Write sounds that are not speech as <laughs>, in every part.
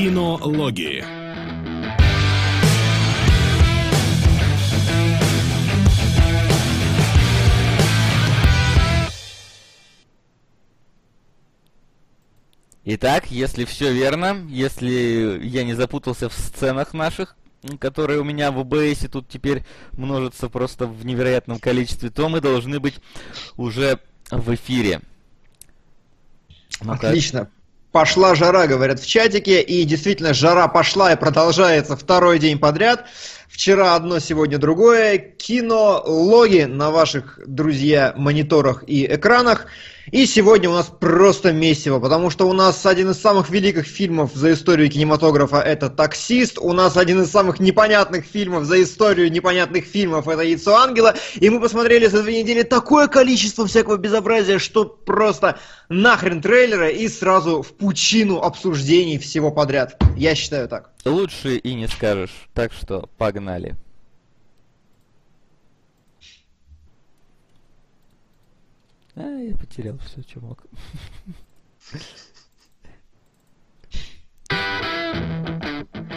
Кинологии. Итак, если все верно, если я не запутался в сценах наших, которые у меня в ОБС тут теперь множатся просто в невероятном количестве, то мы должны быть уже в эфире. ну Отлично. Пошла жара, говорят в чатике, и действительно жара пошла и продолжается второй день подряд. Вчера одно, сегодня другое. Кинологи на ваших, друзья, мониторах и экранах. И сегодня у нас просто месиво, потому что у нас один из самых великих фильмов за историю кинематографа это «Таксист», у нас один из самых непонятных фильмов за историю непонятных фильмов это «Яйцо ангела», и мы посмотрели за две недели такое количество всякого безобразия, что просто нахрен трейлера и сразу в пучину обсуждений всего подряд. Я считаю так. Лучше и не скажешь, так что погнали. А, я потерял все, что мог.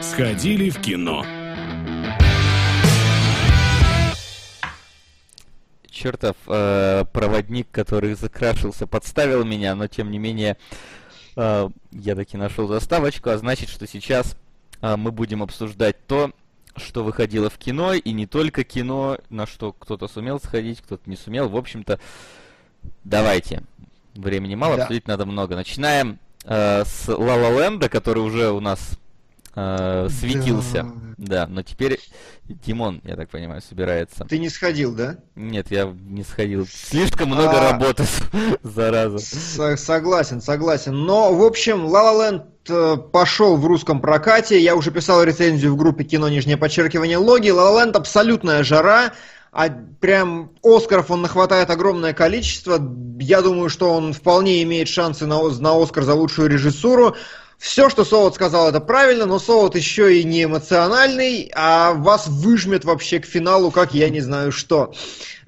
Сходили в кино. Чертов э, проводник, который закрашился, подставил меня, но тем не менее э, я таки нашел заставочку, а значит, что сейчас э, мы будем обсуждать то, что выходило в кино, и не только кино, на что кто-то сумел сходить, кто-то не сумел. В общем-то, Давайте. Времени мало, да. обсудить надо много. Начинаем э, с Ла Ла Ленда, который уже у нас э, светился. Да. да, но теперь Димон, я так понимаю, собирается. Ты не сходил, да? Нет, я не сходил. Слишком много а... работы, <laughs> зараза. С согласен, согласен. Но, в общем, Ла Ла Ленд пошел в русском прокате. Я уже писал рецензию в группе кино нижнее подчеркивание логи. Ла Ла Ленд абсолютная жара а прям Оскаров он нахватает огромное количество. Я думаю, что он вполне имеет шансы на, на Оскар за лучшую режиссуру. Все, что Солод сказал, это правильно, но Солод еще и не эмоциональный, а вас выжмет вообще к финалу, как я не знаю что.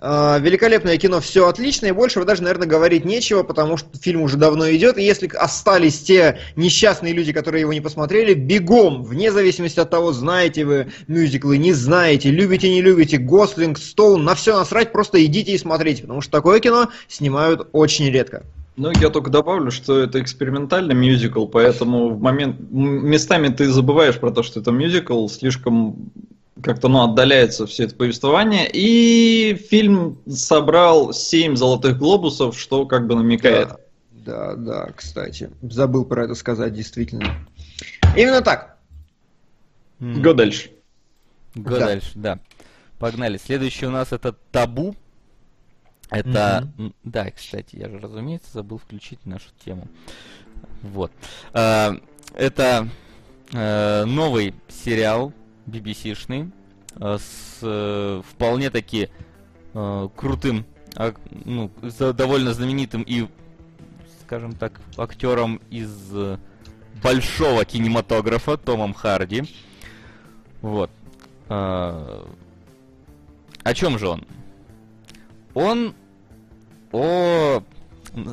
А, великолепное кино, все отлично, и больше даже, наверное, говорить нечего, потому что фильм уже давно идет, и если остались те несчастные люди, которые его не посмотрели, бегом, вне зависимости от того, знаете вы мюзиклы, не знаете, любите, не любите, Гослинг, Стоун, на все насрать, просто идите и смотрите, потому что такое кино снимают очень редко. Ну, я только добавлю, что это экспериментальный мюзикл, поэтому в момент местами ты забываешь про то, что это мюзикл, слишком как-то ну, отдаляется все это повествование. И фильм собрал 7 золотых глобусов, что как бы намекает. Да, да, да, кстати. Забыл про это сказать, действительно. Именно так. Го дальше. Го да. дальше, да. Погнали. Следующий у нас это табу. Это, mm-hmm. да, кстати, я же, разумеется, забыл включить нашу тему. Вот. А, это э, новый сериал BBC-шный э, с э, вполне таки крутым, а, ну, довольно знаменитым и, скажем так, актером из большого кинематографа Томом Харди. Вот. О чем же он? Он о...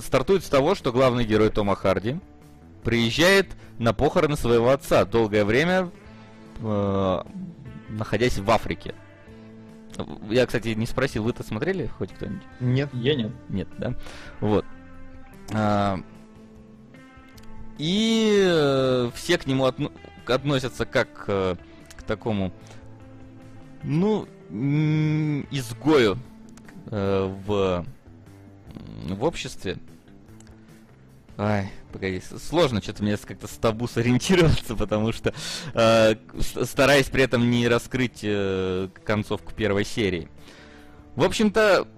стартует с того, что главный герой Тома Харди приезжает на похороны своего отца, долгое время э, находясь в Африке. Я, кстати, не спросил, вы-то смотрели хоть кто-нибудь? Нет. Я нет. Нет, да? Вот. А, и э, все к нему отно- относятся как э, к такому, ну, изгою э, в, в обществе. Ай, погоди, сложно что-то мне как-то с табу сориентироваться, потому что э, стараясь при этом не раскрыть э, концовку первой серии. В общем-то,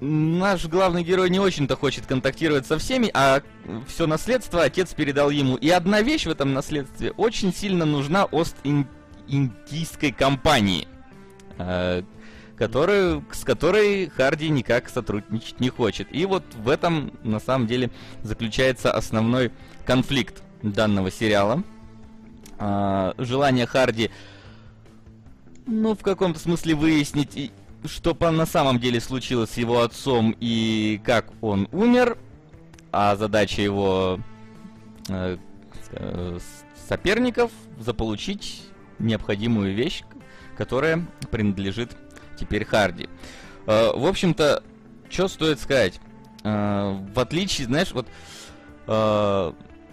наш главный герой не очень-то хочет контактировать со всеми, а все наследство отец передал ему. И одна вещь в этом наследстве очень сильно нужна Ост-Индийской компании. Э, которую, с которой Харди никак сотрудничать не хочет. И вот в этом, на самом деле, заключается основной конфликт данного сериала. А, желание Харди, ну, в каком-то смысле выяснить, что по на самом деле случилось с его отцом и как он умер, а задача его, э, э, соперников заполучить необходимую вещь, которая принадлежит теперь Харди. Э, в общем-то, что стоит сказать? Э, в отличие, знаешь, вот э,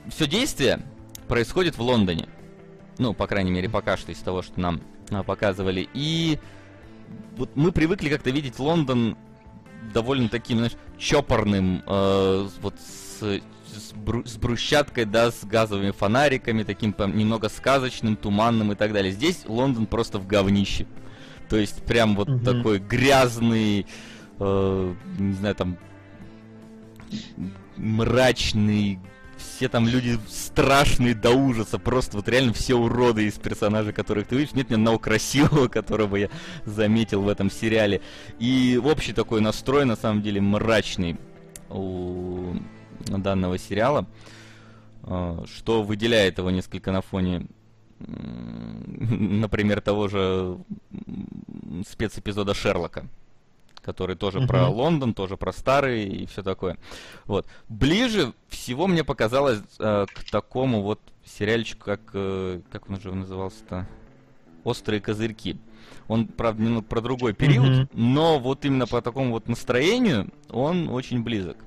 все действие происходит в Лондоне. Ну, по крайней мере, пока что из того, что нам показывали. И вот мы привыкли как-то видеть Лондон довольно таким, знаешь, чопорным, вот с, с, бру, с брусчаткой, да, с газовыми фонариками, таким немного сказочным, туманным и так далее. Здесь Лондон просто в говнище. То есть прям вот угу. такой грязный, э, не знаю, там мрачный, все там люди страшные до ужаса, просто вот реально все уроды из персонажей, которых ты видишь. Нет ни одного красивого, <laughs> которого я заметил в этом сериале. И общий такой настрой, на самом деле, мрачный у данного сериала, а, что выделяет его несколько на фоне, например, того же спецэпизода Шерлока который тоже uh-huh. про Лондон, тоже про старый и все такое. Вот. Ближе всего мне показалось э, к такому вот сериальчику, как, э, как он уже назывался-то? «Острые козырьки». Он, правда, немного про другой период, uh-huh. но вот именно по такому вот настроению он очень близок.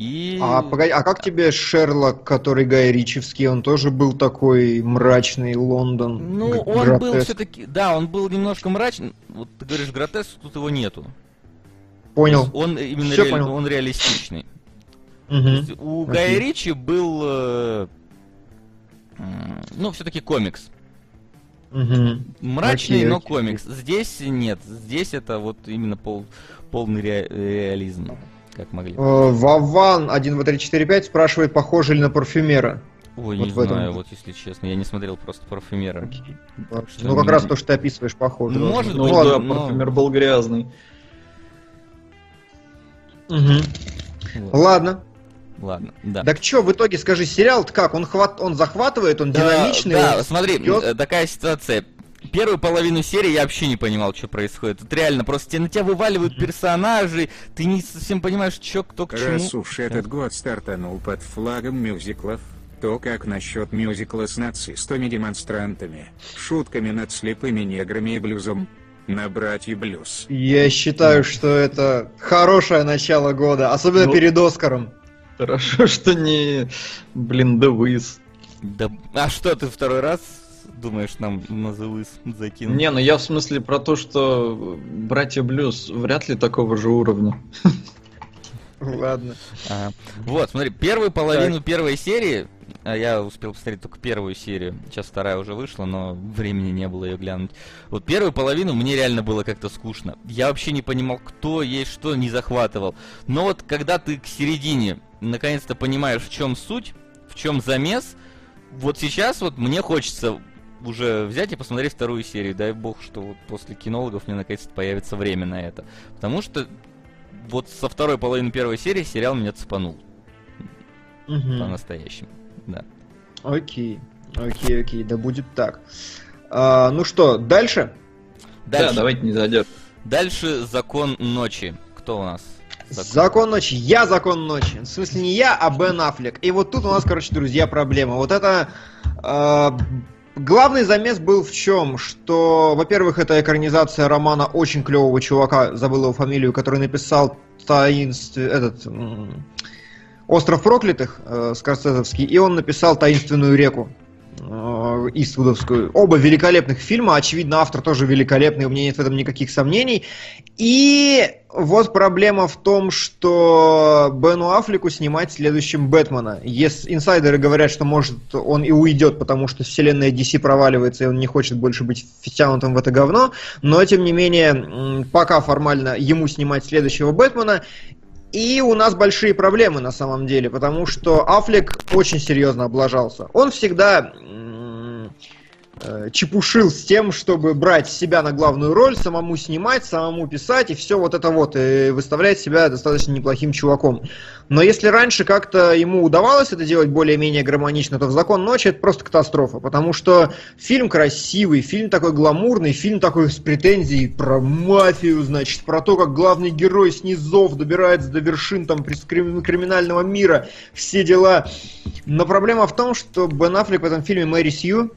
И... А, погоди, а как тебе Шерлок, который Гай Ричевский, он тоже был такой мрачный Лондон? Ну, он гротеск. был все-таки, да, он был немножко мрачный. Вот ты говоришь гротеск, тут его нету. Понял. Он именно Все ре... понял. он реалистичный. Угу. У Окей. Гая Ричи был, э, ну, все-таки комикс. Угу. Мрачный, окей, но окей. комикс. Здесь нет. Здесь это вот именно пол, полный ре, реализм, как могли. Э, Вован 1, 2, 3, 4, 5 спрашивает, похоже ли на парфюмера. Ой, вот не знаю, этом... вот если честно, я не смотрел просто парфюмера. Okay. Ну, как раз то, что ты описываешь, похоже. Ну, может ну, быть, да, но... парфюмер был грязный. Угу. Вот. Ладно. Ладно, да. Так что, в итоге, скажи, сериал как? Он, хват... он захватывает, он да, динамичный? Да, он смотри, идет... Э, такая ситуация. Первую половину серии я вообще не понимал, что происходит. Тут реально просто на тебя вываливают персонажи, ты не совсем понимаешь, что кто к чему. Раз уж этот год стартанул под флагом мюзиклов, то как насчет мюзикла с нацистами-демонстрантами, шутками над слепыми неграми и блюзом? на братья Блюз. Я считаю, что это хорошее начало года, особенно ну, перед Оскаром. Хорошо, что не, блин, The Wiz. Да, а что ты второй раз думаешь нам на The Wiz закинуть? Не, ну я в смысле про то, что братья Блюз вряд ли такого же уровня. Ладно. А, вот, смотри, первую половину так. первой серии а я успел посмотреть только первую серию. Сейчас вторая уже вышла, но времени не было ее глянуть. Вот первую половину мне реально было как-то скучно. Я вообще не понимал, кто есть что, не захватывал. Но вот когда ты к середине наконец-то понимаешь, в чем суть, в чем замес, вот сейчас вот мне хочется уже взять и посмотреть вторую серию. Дай бог, что вот после кинологов мне наконец-то появится время на это. Потому что вот со второй половины первой серии сериал меня цепанул. Угу. По-настоящему да. Окей, окей, окей, да будет так. А, ну что, дальше? Дальше. Да, давайте не зайдет. Дальше закон ночи. Кто у нас? Закон. закон ночи. Я закон ночи. В смысле не я, а Бен Аффлек. И вот тут у нас, короче, друзья, проблема. Вот это... Э, главный замес был в чем? Что, во-первых, это экранизация романа очень клевого чувака, забыл его фамилию, который написал таинств... этот... «Остров проклятых» э, Скорсезовский, и он написал «Таинственную реку» Иствудовскую. Оба великолепных фильма, очевидно, автор тоже великолепный, у меня нет в этом никаких сомнений. И вот проблема в том, что Бену Аффлеку снимать следующим Бэтмена. Если инсайдеры говорят, что может он и уйдет, потому что вселенная DC проваливается, и он не хочет больше быть втянутым в это говно, но тем не менее, пока формально ему снимать следующего Бэтмена, и у нас большие проблемы на самом деле, потому что Аффлек очень серьезно облажался. Он всегда чепушил с тем, чтобы брать себя на главную роль, самому снимать, самому писать и все вот это вот, и выставлять себя достаточно неплохим чуваком. Но если раньше как-то ему удавалось это делать более-менее гармонично, то в «Закон ночи» это просто катастрофа, потому что фильм красивый, фильм такой гламурный, фильм такой с претензией про мафию, значит, про то, как главный герой с низов добирается до вершин там криминального мира, все дела. Но проблема в том, что Бен Аффлек в этом фильме Мэри Сью,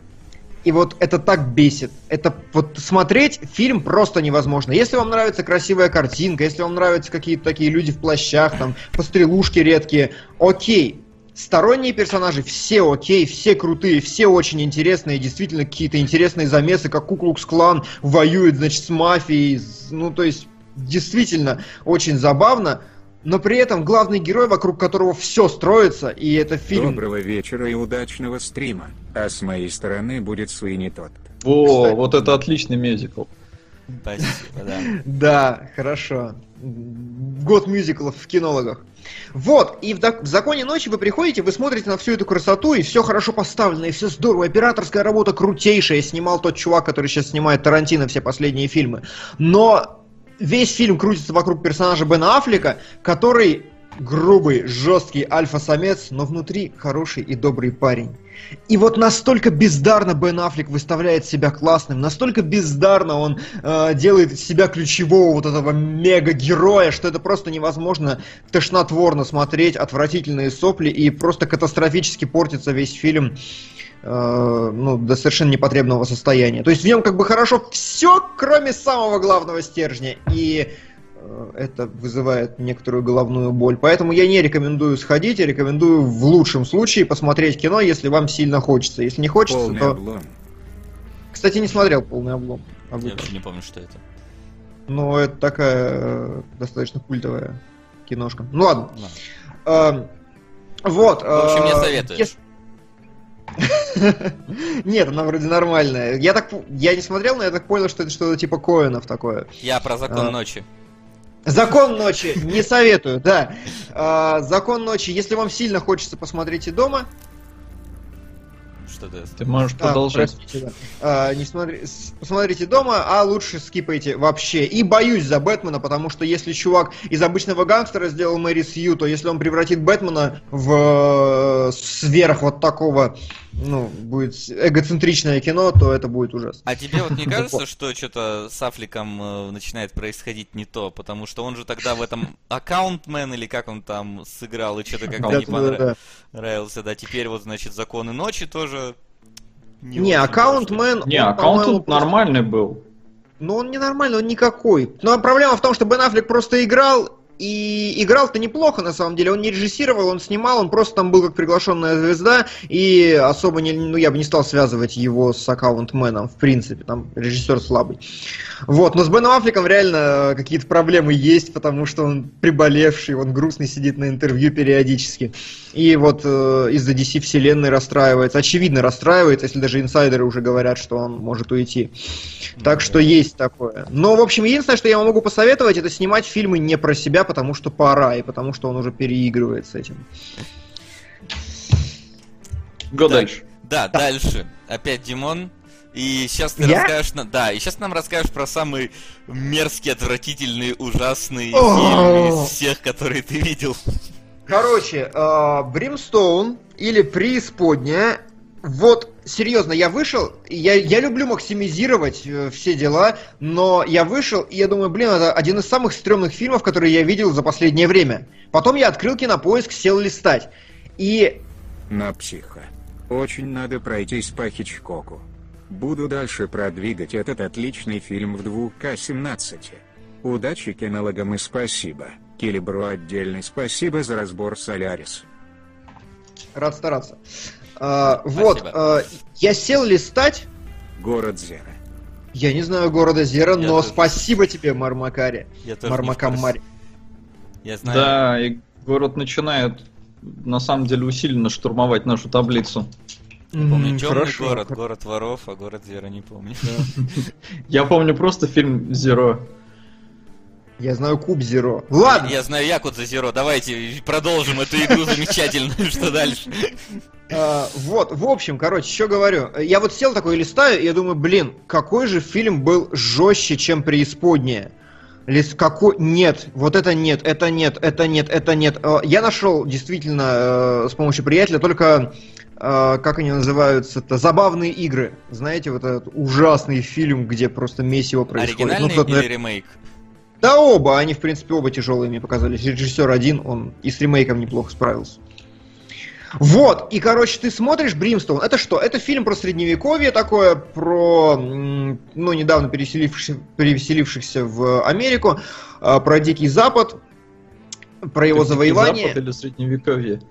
и вот это так бесит. Это вот смотреть фильм просто невозможно. Если вам нравится красивая картинка, если вам нравятся какие-то такие люди в плащах, там, пострелушки редкие, окей. Сторонние персонажи все окей, все крутые, все очень интересные, действительно какие-то интересные замесы, как Куклукс Клан воюет, значит, с мафией. Ну, то есть, действительно очень забавно но при этом главный герой, вокруг которого все строится, и это фильм... Доброго вечера и удачного стрима. А с моей стороны будет Суини тот. О, Кстати. вот это отличный мюзикл. Спасибо, да. <laughs> Да, хорошо. Год мюзиклов в кинологах. Вот, и в, в «Законе ночи» вы приходите, вы смотрите на всю эту красоту, и все хорошо поставлено, и все здорово, операторская работа крутейшая, снимал тот чувак, который сейчас снимает Тарантино все последние фильмы. Но весь фильм крутится вокруг персонажа Бена Аффлека, который грубый, жесткий альфа-самец, но внутри хороший и добрый парень. И вот настолько бездарно Бен Аффлек выставляет себя классным, настолько бездарно он э, делает себя ключевого вот этого мега-героя, что это просто невозможно тошнотворно смотреть, отвратительные сопли, и просто катастрофически портится весь фильм ну, до совершенно непотребного состояния. То есть в нем как бы хорошо все, кроме самого главного стержня. И э, это вызывает некоторую головную боль. Поэтому я не рекомендую сходить, я рекомендую в лучшем случае посмотреть кино, если вам сильно хочется. Если не хочется, полный то... Облом. Кстати, не смотрел полный облом. Я даже не помню, что это. Ну, это такая э, достаточно культовая киношка. Ну ладно. Э, вот. В общем, не советую. Если... <laughs> Нет, она вроде нормальная. Я так, я не смотрел, но я так понял, что это что-то типа Коинов такое. Я про закон а. ночи. Закон ночи не советую, да. А, закон ночи, если вам сильно хочется, посмотрите дома что ты... Ты можешь продолжать. А, а, не смотри... Посмотрите дома, а лучше скипайте вообще. И боюсь за Бэтмена, потому что если чувак из обычного гангстера сделал Мэри Сью, то если он превратит Бэтмена в э, сверх вот такого ну, будет эгоцентричное кино, то это будет ужасно. А тебе вот не <laughs> кажется, что что-то с Афликом э, начинает происходить не то? Потому что он же тогда в этом аккаунтмен или как он там сыграл, и что-то как-то не понравился. Да, теперь вот, значит, законы ночи тоже не, не аккаунтмен... Не, аккаунт нормальный был. Ну, он не нормальный, он никакой. Но проблема в том, что Бен Аффлек просто играл, и играл-то неплохо, на самом деле. Он не режиссировал, он снимал, он просто там был как приглашенная звезда, и особо не, ну, я бы не стал связывать его с аккаунтменом, в принципе, там режиссер слабый. Вот, но с Беном Аффлеком реально какие-то проблемы есть, потому что он приболевший, он грустный сидит на интервью периодически. И вот э, из-за DC вселенной расстраивается, очевидно расстраивается, если даже инсайдеры уже говорят, что он может уйти. Так что есть такое. Но, в общем, единственное, что я вам могу посоветовать, это снимать фильмы не про себя, потому что пора, и потому что он уже переигрывает с этим. Го дальше. Да, да, дальше. Опять Димон. И сейчас ты я? расскажешь нам, да, и сейчас нам расскажешь про самый мерзкий, отвратительный, ужасный фильм из всех, которые ты видел. Короче, Бримстоун или Преисподняя вот, серьезно, я вышел, я, я люблю максимизировать э, все дела, но я вышел, и я думаю, блин, это один из самых стрёмных фильмов, которые я видел за последнее время. Потом я открыл кинопоиск, сел листать. И... На психа. Очень надо пройтись по Хичкоку. Буду дальше продвигать этот отличный фильм в 2К17. Удачи кинологам и спасибо. Килибру отдельный спасибо за разбор Солярис. Рад стараться. А, вот, а, я сел листать. Город Зера. Я не знаю города Зера, я но тоже... спасибо тебе, Мармакари. Я Мармакамари. Я знаю. Да, и город начинает на самом деле усиленно штурмовать нашу таблицу. Я помню темный Хорошо. город, город воров, а город Зера не помню. Я помню просто фильм Зеро. Я знаю Куб Зеро. Ладно. Я знаю Якудза Зеро. Давайте продолжим эту игру замечательную. Что дальше? А, вот, в общем, короче, что говорю. Я вот сел такой листаю, и я думаю, блин, какой же фильм был жестче, чем преисподняя. Лис какой? Нет, вот это нет, это нет, это нет, это нет. А, Я нашел действительно э, с помощью приятеля только э, как они называются-то, забавные игры. Знаете, вот этот ужасный фильм, где просто месиво происходит. Ну, Оригинальный кто-то, или ремейк? Да оба, они в принципе оба тяжелые мне показались. Режиссер один, он и с ремейком неплохо справился. Вот, и, короче, ты смотришь Бримстоун, это что? Это фильм про средневековье такое, про, ну, недавно переселившихся, переселившихся в Америку, а, про Дикий Запад, про его Дикий завоевание. Запад или Средневековье?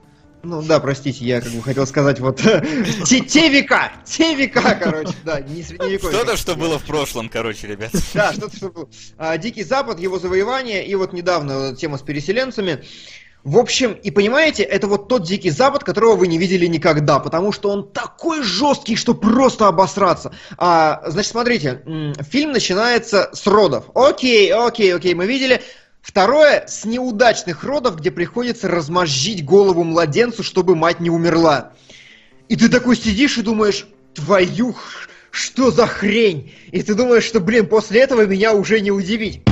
Ну да, простите, я как бы хотел сказать вот <laughs> те, те века, те века, короче, да, не средневековье. Что-то, что было в прошлом, короче, ребят. Да, что-то, что было. А, Дикий Запад, его завоевание, и вот недавно тема с переселенцами. В общем, и понимаете, это вот тот Дикий Запад, которого вы не видели никогда, потому что он такой жесткий, что просто обосраться. А, значит, смотрите, фильм начинается с родов. Окей, окей, окей, мы видели. Второе, с неудачных родов, где приходится размозжить голову младенцу, чтобы мать не умерла. И ты такой сидишь и думаешь, твою, что за хрень? И ты думаешь, что, блин, после этого меня уже не удивить.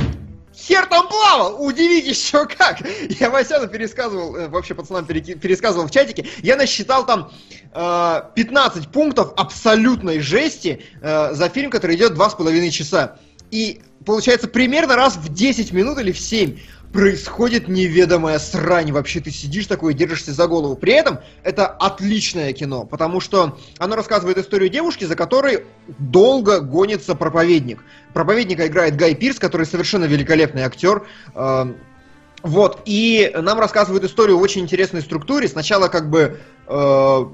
Хер там плавал! Удивить еще как! <laughs> Я Васяну пересказывал, э, вообще пацанам пересказывал в чатике, я насчитал там э, 15 пунктов абсолютной жести э, за фильм, который идет 2,5 часа. И получается примерно раз в 10 минут или в 7 происходит неведомая срань. Вообще ты сидишь такой и держишься за голову. При этом это отличное кино, потому что оно рассказывает историю девушки, за которой долго гонится проповедник. Проповедника играет Гай Пирс, который совершенно великолепный актер. Эм, Вот, и нам рассказывают историю в очень интересной структуре. Сначала как бы э,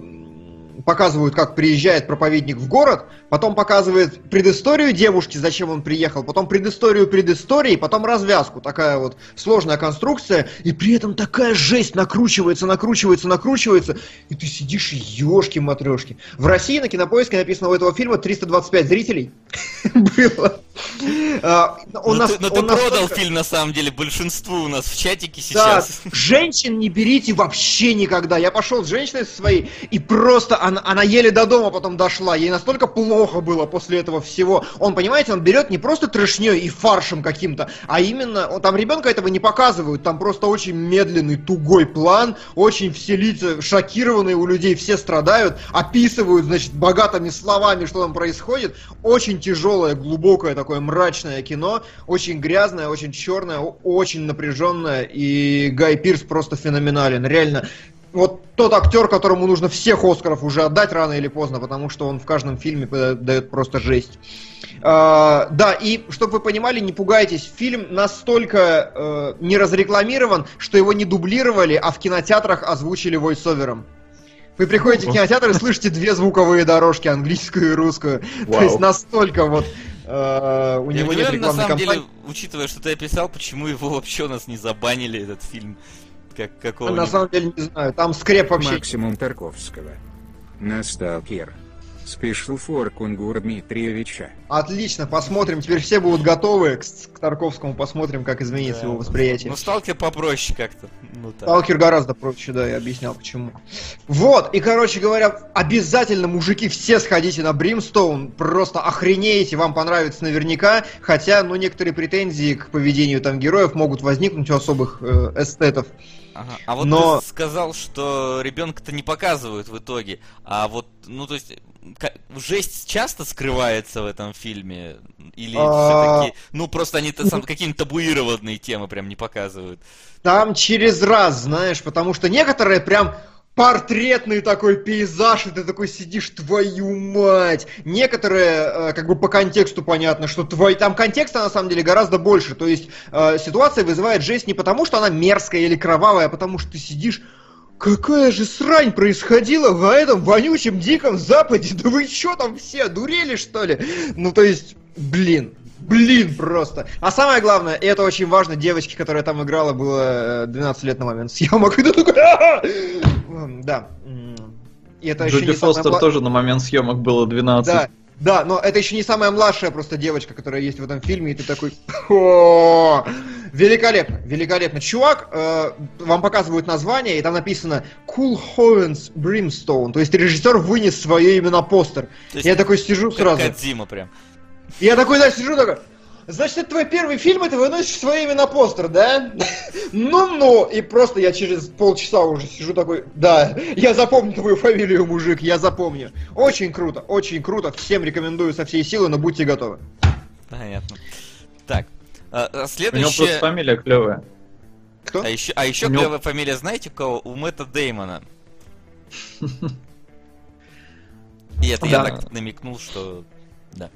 показывают, как приезжает проповедник в город, потом показывает предысторию девушки, зачем он приехал, потом предысторию предыстории, потом развязку. Такая вот сложная конструкция, и при этом такая жесть накручивается, накручивается, накручивается, и ты сидишь и ешки-матрешки. В России на кинопоиске написано у этого фильма 325 зрителей <laughs> было. А, он Ну ты, ну продал фильм на самом деле большинству у нас в чатике сейчас. женщин не берите вообще никогда. Я пошел с женщиной своей, и просто она еле до дома потом дошла. Ей настолько плохо было после этого всего. Он, понимаете, он берет не просто трешней и фаршем каким-то, а именно, он, там ребенка этого не показывают, там просто очень медленный, тугой план, очень все лица шокированные у людей, все страдают, описывают, значит, богатыми словами, что там происходит. Очень тяжелое, глубокое такое мрачное кино, очень грязное, очень черное, очень напряженное, и Гай Пирс просто феноменален, реально. Вот тот актер, которому нужно всех Оскаров уже отдать рано или поздно, потому что он в каждом фильме дает просто жесть. А, да, и чтобы вы понимали, не пугайтесь, фильм настолько э, не разрекламирован, что его не дублировали, а в кинотеатрах озвучили войсовером. Вы приходите в кинотеатр и слышите две звуковые дорожки, английскую и русскую. То Вау. есть настолько вот э, у Я него нет удивлен, на рекламной самом кампании. деле, учитывая, что ты описал, почему его вообще у нас не забанили, этот фильм. Как какого На самом деле не знаю, там скреп вообще. Максимум Тарковского. Насталкер. Спешл фор Кунгур Дмитриевича. Отлично, посмотрим. Теперь все будут готовы к, к Тарковскому, посмотрим, как изменится его восприятие. Ну, сталкер попроще как-то. Ну, так. Сталкер гораздо проще, да, я объяснял почему. Вот, и, короче говоря, обязательно, мужики, все сходите на Бримстоун, просто охренеете, вам понравится наверняка, хотя, ну, некоторые претензии к поведению там героев могут возникнуть у особых э, эстетов. Ага. А вот Но- ты сказал, что ребенка-то не показывают в итоге. А вот, ну то есть, ка- жесть часто скрывается в этом фильме? Или А. все-таки, ну просто они то сам какие-то табуированные темы прям не показывают? Там через раз, знаешь, потому что некоторые прям портретный такой пейзаж, и ты такой сидишь, твою мать. Некоторые, э, как бы по контексту понятно, что твой... там контекста на самом деле гораздо больше. То есть э, ситуация вызывает жесть не потому, что она мерзкая или кровавая, а потому что ты сидишь, Какая же срань происходила в этом вонючем диком западе? Да вы чё там все, дурели что ли? Ну то есть, блин, блин просто. А самое главное, и это очень важно, девочке, которая там играла, было э, 12 лет на момент съемок. И ты такой, Да. И это Джуди Фостер гла- тоже на момент съемок было 12. Да. Да, но это еще не самая младшая просто девочка, которая есть в этом фильме, и ты такой... <laughs> «О, Великолепно, великолепно. Чувак, э, вам показывают название, и там написано Cool Hovens Brimstone, то есть режиссер вынес свое имя на постер. Я такой сижу сразу. Кодзима прям. Я такой, да, сижу такой, значит, это твой первый фильм, и ты выносишь свое имя на постер, да? <laughs> Ну-ну, и просто я через полчаса уже сижу такой, да, я запомню твою фамилию, мужик, я запомню. Очень круто, очень круто, всем рекомендую со всей силы, но будьте готовы. Понятно. Так. а, а У него Следующее... просто фамилия клевая. Кто? А еще, а еще него- клевая фамилия, знаете, у кого? У Мэтта Деймона. <laughs> И это я так намекнул, что... Да.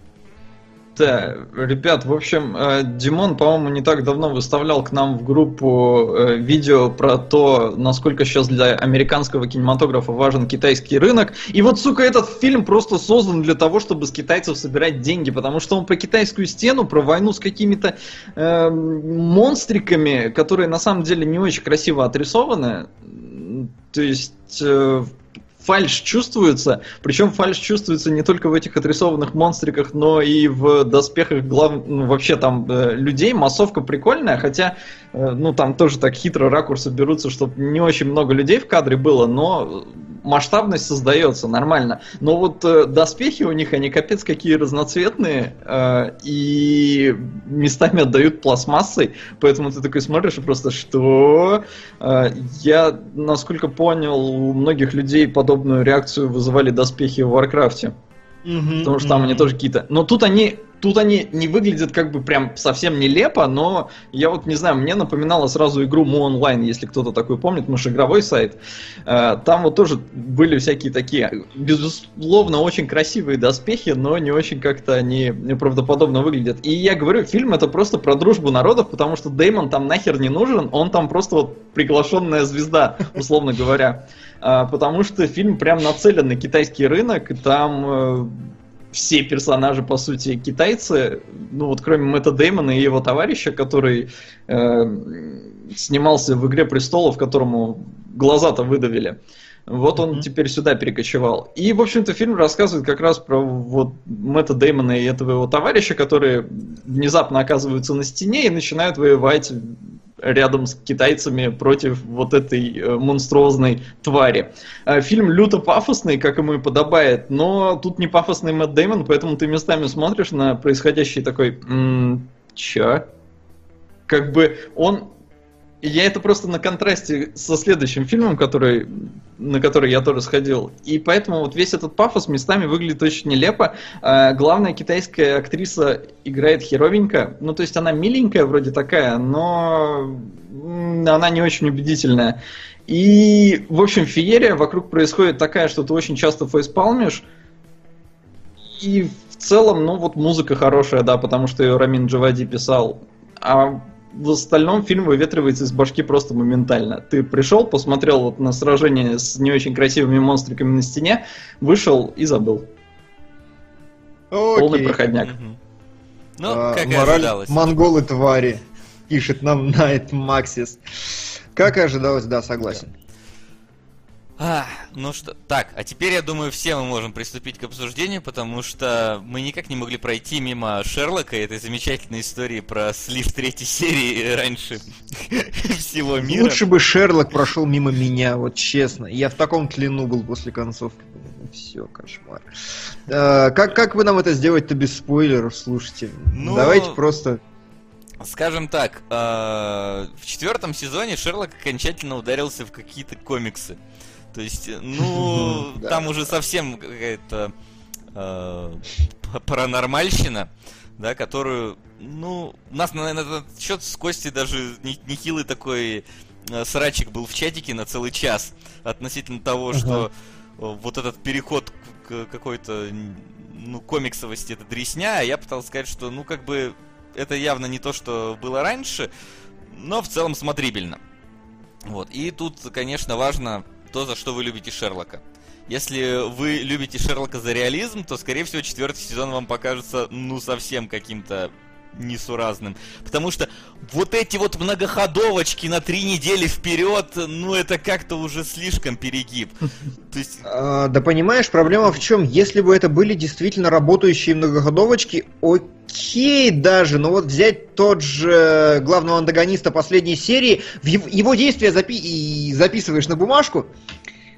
Да, ребят, в общем, э, Димон, по-моему, не так давно выставлял к нам в группу э, видео про то, насколько сейчас для американского кинематографа важен китайский рынок. И вот, сука, этот фильм просто создан для того, чтобы с китайцев собирать деньги, потому что он про китайскую стену, про войну с какими-то э, монстриками, которые на самом деле не очень красиво отрисованы. То есть... э, фальш чувствуется, причем фальш чувствуется не только в этих отрисованных монстриках, но и в доспехах глав... ну, вообще там э, людей. Массовка прикольная, хотя, ну, там тоже так хитро ракурсы берутся, чтобы не очень много людей в кадре было, но масштабность создается нормально. Но вот э, доспехи у них, они капец какие разноцветные, э, и местами отдают пластмассой, поэтому ты такой смотришь и просто, что? Э, Я, насколько понял, у многих людей подобную реакцию вызывали доспехи в Варкрафте. Потому что там они тоже какие-то. Но тут они. Тут они не выглядят как бы прям совсем нелепо, но я вот не знаю, мне напоминало сразу игру Mu Online, если кто-то такой помнит, наш игровой сайт. Э, Там вот тоже были всякие такие, безусловно, очень красивые доспехи, но не очень как-то они неправдоподобно выглядят. И я говорю, фильм это просто про дружбу народов, потому что Деймон там нахер не нужен, он там просто вот приглашенная звезда, условно говоря. А, Потому что фильм прям нацелен на китайский рынок, и там э, все персонажи, по сути, китайцы, ну вот кроме Мэтта Деймона и его товарища, который э, снимался в «Игре престолов», которому глаза-то выдавили. Вот он Мгм. теперь сюда перекочевал. И, в общем-то, фильм рассказывает как раз про вот Мэтта Деймона и этого его товарища, которые внезапно оказываются на стене и начинают воевать рядом с китайцами против вот этой э, монструозной твари. Э, Фильм люто пафосный, как ему и подобает, но тут не пафосный Мэтт Дэймон, поэтому ты местами смотришь на происходящее и такой, «М, чё? Как бы он... Я это просто на контрасте со следующим фильмом, который, на который я тоже сходил. И поэтому вот весь этот пафос местами выглядит очень нелепо. А, главная китайская актриса играет херовенько. Ну, то есть она миленькая вроде такая, но она не очень убедительная. И, в общем, феерия вокруг происходит такая, что ты очень часто фейспалмишь. И в целом, ну вот музыка хорошая, да, потому что ее Рамин Джавади писал. А в остальном фильм выветривается из башки просто моментально. Ты пришел, посмотрел вот на сражение с не очень красивыми монстриками на стене, вышел и забыл. Полный Окей. проходняк. Мгм. Ну, А, как и мораль ожидалось. Монголы твари, пишет нам <laughs> Найт Максис. Как и ожидалось, да, согласен. А, ну что, так, а теперь, я думаю, все мы можем приступить к обсуждению, потому что мы никак не могли пройти мимо Шерлока и этой замечательной истории про слив третьей серии раньше <laughs> всего мира. Лучше бы Шерлок прошел мимо меня, вот честно. Я в таком тлену был после концовки. Все, кошмар. А, как, как вы нам это сделать-то без спойлеров, слушайте? Ну, Давайте просто... Скажем так, э, в четвертом сезоне Шерлок окончательно ударился в какие-то комиксы. То есть, э, <laughs> ну, там уже совсем какая-то э, паранормальщина, да, которую, ну, у нас на, этот счет с Костей даже не- нехилый такой э, срачик был в чатике на целый час относительно того, что вот этот переход к, какой-то, ну, комиксовости, это дресня, а я пытался сказать, что, ну, как бы, это явно не то, что было раньше, но в целом смотрибельно. Вот. И тут, конечно, важно то, за что вы любите Шерлока. Если вы любите Шерлока за реализм, то, скорее всего, четвертый сезон вам покажется, ну, совсем каким-то несуразным. Потому что вот эти вот многоходовочки на три недели вперед, ну это как-то уже слишком перегиб. То есть... а, да понимаешь, проблема в чем? Если бы это были действительно работающие многоходовочки, окей даже, но вот взять тот же главного антагониста последней серии, в его действия запи и записываешь на бумажку,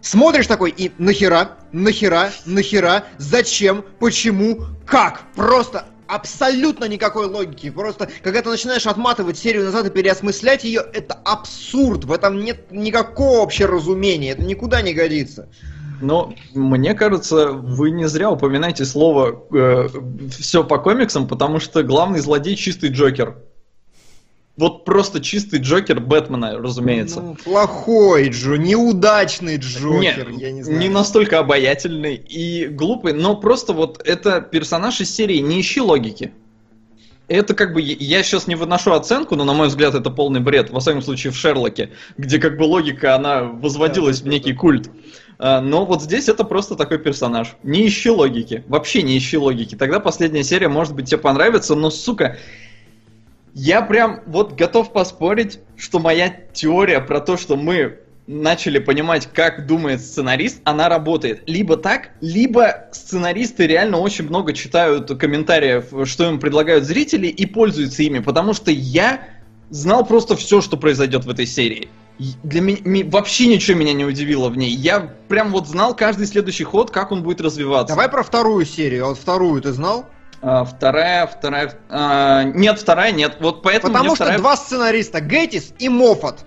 Смотришь такой и нахера, нахера, нахера, зачем, почему, как? Просто абсолютно никакой логики. Просто, когда ты начинаешь отматывать серию назад и переосмыслять ее, это абсурд. В этом нет никакого вообще разумения. Это никуда не годится. Но мне кажется, вы не зря упоминаете слово э, все по комиксам, потому что главный злодей чистый Джокер. Вот просто чистый Джокер Бэтмена, разумеется. Ну, плохой Джо, неудачный Джокер, не, я не знаю. Не настолько обаятельный и глупый, но просто вот это персонаж из серии «Не ищи логики». Это как бы, я сейчас не выношу оценку, но на мой взгляд это полный бред, во всяком случае в Шерлоке, где как бы логика, она возводилась да, в некий культ. А, но вот здесь это просто такой персонаж. Не ищи логики. Вообще не ищи логики. Тогда последняя серия, может быть, тебе понравится, но, сука, я прям вот готов поспорить, что моя теория про то, что мы начали понимать, как думает сценарист, она работает. Либо так, либо сценаристы реально очень много читают комментариев, что им предлагают зрители, и пользуются ими, потому что я знал просто все, что произойдет в этой серии. Для меня вообще ничего меня не удивило в ней. Я прям вот знал каждый следующий ход, как он будет развиваться. Давай про вторую серию. Вот вторую ты знал? А, вторая, вторая... А, нет, вторая нет. Вот поэтому Потому что вторая... два сценариста, Геттис и Моффат.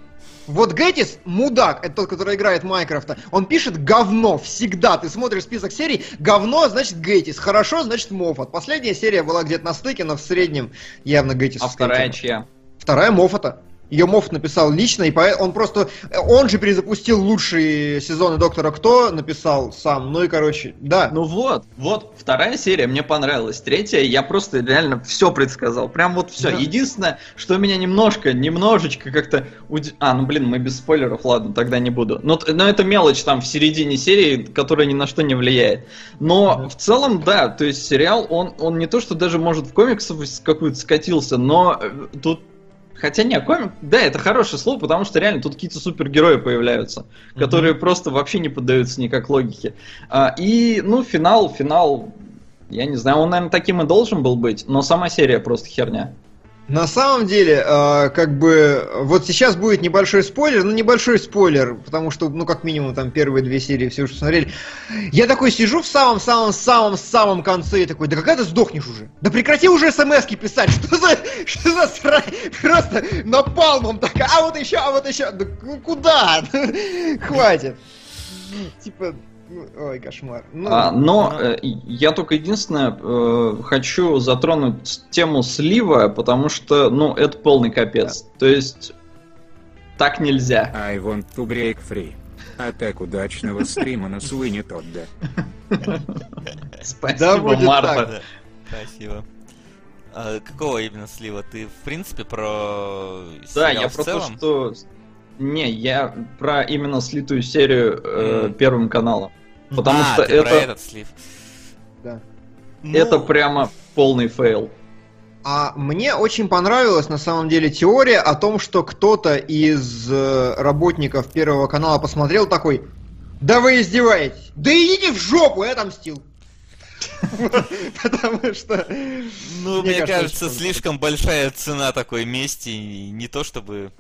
Вот Геттис, мудак, это тот, который играет Майкрофта, он пишет говно всегда. Ты смотришь список серий, говно, значит Геттис, хорошо, значит Моффат. Последняя серия была где-то на стыке, но в среднем явно Геттис. А вторая чья? Вторая Моффата. Ее Мофф написал лично, и он просто... Он же перезапустил лучшие сезоны Доктора Кто, написал сам. Ну и, короче, да. Ну вот, вот, вторая серия мне понравилась. Третья, я просто реально все предсказал. Прям вот все. Да. Единственное, что меня немножко, немножечко как-то... Уд... А, ну блин, мы без спойлеров, ладно, тогда не буду. Но, но это мелочь там в середине серии, которая ни на что не влияет. Но да. в целом, да, то есть сериал, он, он не то, что даже может в комиксов какую-то скатился, но э, тут Хотя не, комик, да, это хорошее слово, потому что реально тут какие-то супергерои появляются, mm-hmm. которые просто вообще не поддаются никак логике. А, и, ну, финал, финал, я не знаю, он, наверное, таким и должен был быть, но сама серия просто херня. На самом деле, э, как бы, вот сейчас будет небольшой спойлер, ну небольшой спойлер, потому что, ну как минимум, там первые две серии все уже смотрели. Я такой сижу в самом-самом-самом-самом конце и такой, да когда ты сдохнешь уже? Да прекрати уже смс писать, что за, что за сра... Просто напалмом так, а вот еще, а вот еще, да куда? <laughs> Хватит. Типа, Ой, кошмар. Ну, а, но ну... Э, я только единственное э, хочу затронуть тему слива, потому что, ну, это полный капец. Да. То есть, так нельзя. I want to break free. А так удачного стрима на Суини Тодда. Спасибо, Марта. Спасибо. А какого именно слива? Ты, в принципе, про Да, я про то, что не, я про именно слитую серию э, Первым каналом. Потому а, что это... Про этот слив. Да. Это ну... прямо полный фейл. А мне очень понравилась на самом деле теория о том, что кто-то из э, работников Первого канала посмотрел такой, да вы издеваетесь, да идите в жопу, я отомстил. <laughs> Потому что... Ну, мне кажется, слишком большая цена такой мести, не то чтобы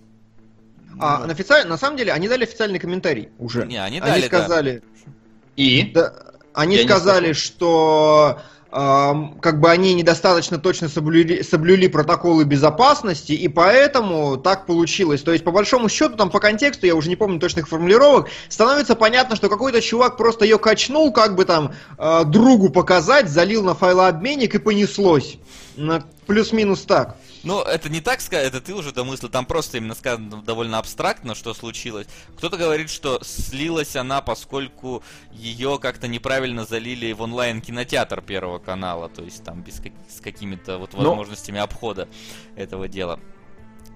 а ну. на, официаль... на самом деле они дали официальный комментарий уже. Не, они дали, Они сказали... Да. И? Да, они Я сказали, что как бы они недостаточно точно соблюли, соблюли протоколы безопасности, и поэтому так получилось. То есть, по большому счету, там по контексту, я уже не помню точных формулировок, становится понятно, что какой-то чувак просто ее качнул, как бы там э, другу показать, залил на файлообменник и понеслось. На плюс-минус так. Ну, это не так сказать, это ты уже домыслил, там просто именно сказано довольно абстрактно, что случилось. Кто-то говорит, что слилась она, поскольку ее как-то неправильно залили в онлайн-кинотеатр Первого канала, то есть там без, с какими-то вот ну. возможностями Но... обхода этого дела.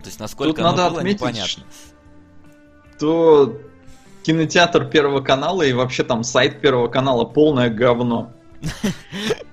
То есть насколько Тут надо было, отметить, непонятно. То кинотеатр Первого канала и вообще там сайт Первого канала полное говно. <laughs>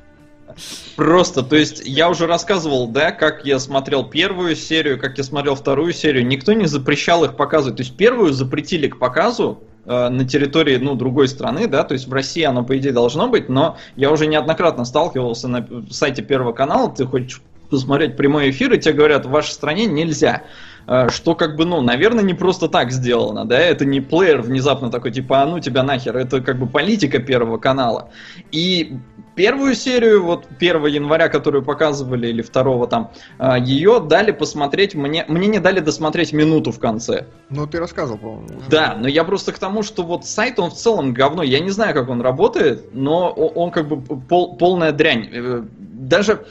Просто, то есть я уже рассказывал, да, как я смотрел первую серию, как я смотрел вторую серию. Никто не запрещал их показывать. То есть первую запретили к показу, э, на территории, ну, другой страны, да, то есть в России оно, по идее, должно быть, но я уже неоднократно сталкивался на сайте Первого канала, ты хочешь посмотреть прямой эфир, и тебе говорят, в вашей стране нельзя. Э, что как бы, ну, наверное, не просто так сделано, да, это не плеер внезапно такой, типа, а ну тебя нахер, это как бы политика Первого канала. И первую серию, вот 1 января, которую показывали, или 2 там, э, ее дали посмотреть, мне, мне не дали досмотреть минуту в конце. Ну, ты рассказывал, по-моему. Да, но я просто к тому, что вот сайт, он в целом говно, я не знаю, как он работает, но он, как бы пол, полная дрянь. Э, даже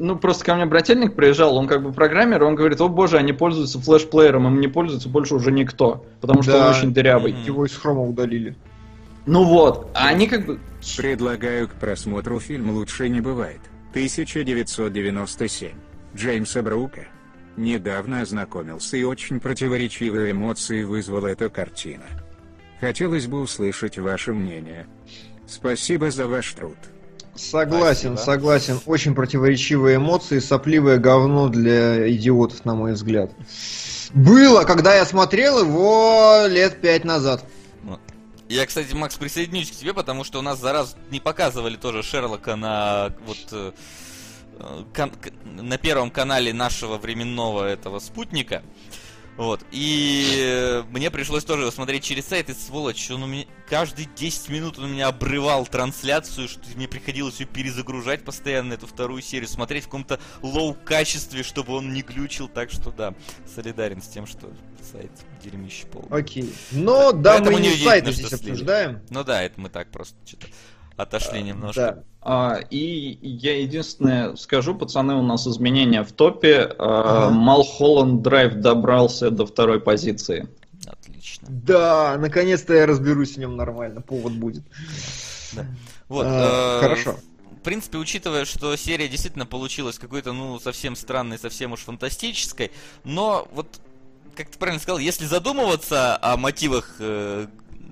ну, просто ко мне брательник приезжал, он как бы программер, он говорит, о боже, они пользуются флеш-плеером, им не пользуется больше уже никто, потому что да, он очень дырявый. Его из хрома удалили. Ну вот, а они как бы... Предлагаю к просмотру фильм «Лучше не бывает». 1997. Джеймса Брука. Недавно ознакомился и очень противоречивые эмоции вызвала эта картина. Хотелось бы услышать ваше мнение. Спасибо за ваш труд. Согласен, Спасибо. согласен. Очень противоречивые эмоции, сопливое говно для идиотов, на мой взгляд. Было, когда я смотрел его лет пять назад. Я, кстати, Макс, присоединюсь к тебе, потому что у нас за раз не показывали тоже Шерлока на вот э, кан- на первом канале нашего временного этого спутника. Вот. И мне пришлось тоже смотреть через сайт, и сволочь, он у меня каждые 10 минут он у меня обрывал трансляцию, что мне приходилось ее перезагружать постоянно, эту вторую серию, смотреть в каком-то лоу-качестве, чтобы он не глючил, так что да, солидарен с тем, что сайт дерьмище полный. Окей. Но да, Поэтому мы не сайты здесь обсуждаем. Ну да, это мы так просто что-то отошли немножко. Да. А, и я единственное скажу, пацаны, у нас изменения в топе. А, Малхолланд Драйв добрался до второй позиции. Отлично. Да, наконец-то я разберусь в нем нормально, повод будет. Да. Вот, а, э, хорошо. В принципе, учитывая, что серия действительно получилась какой-то, ну, совсем странной, совсем уж фантастической, но вот как ты правильно сказал, если задумываться о мотивах э,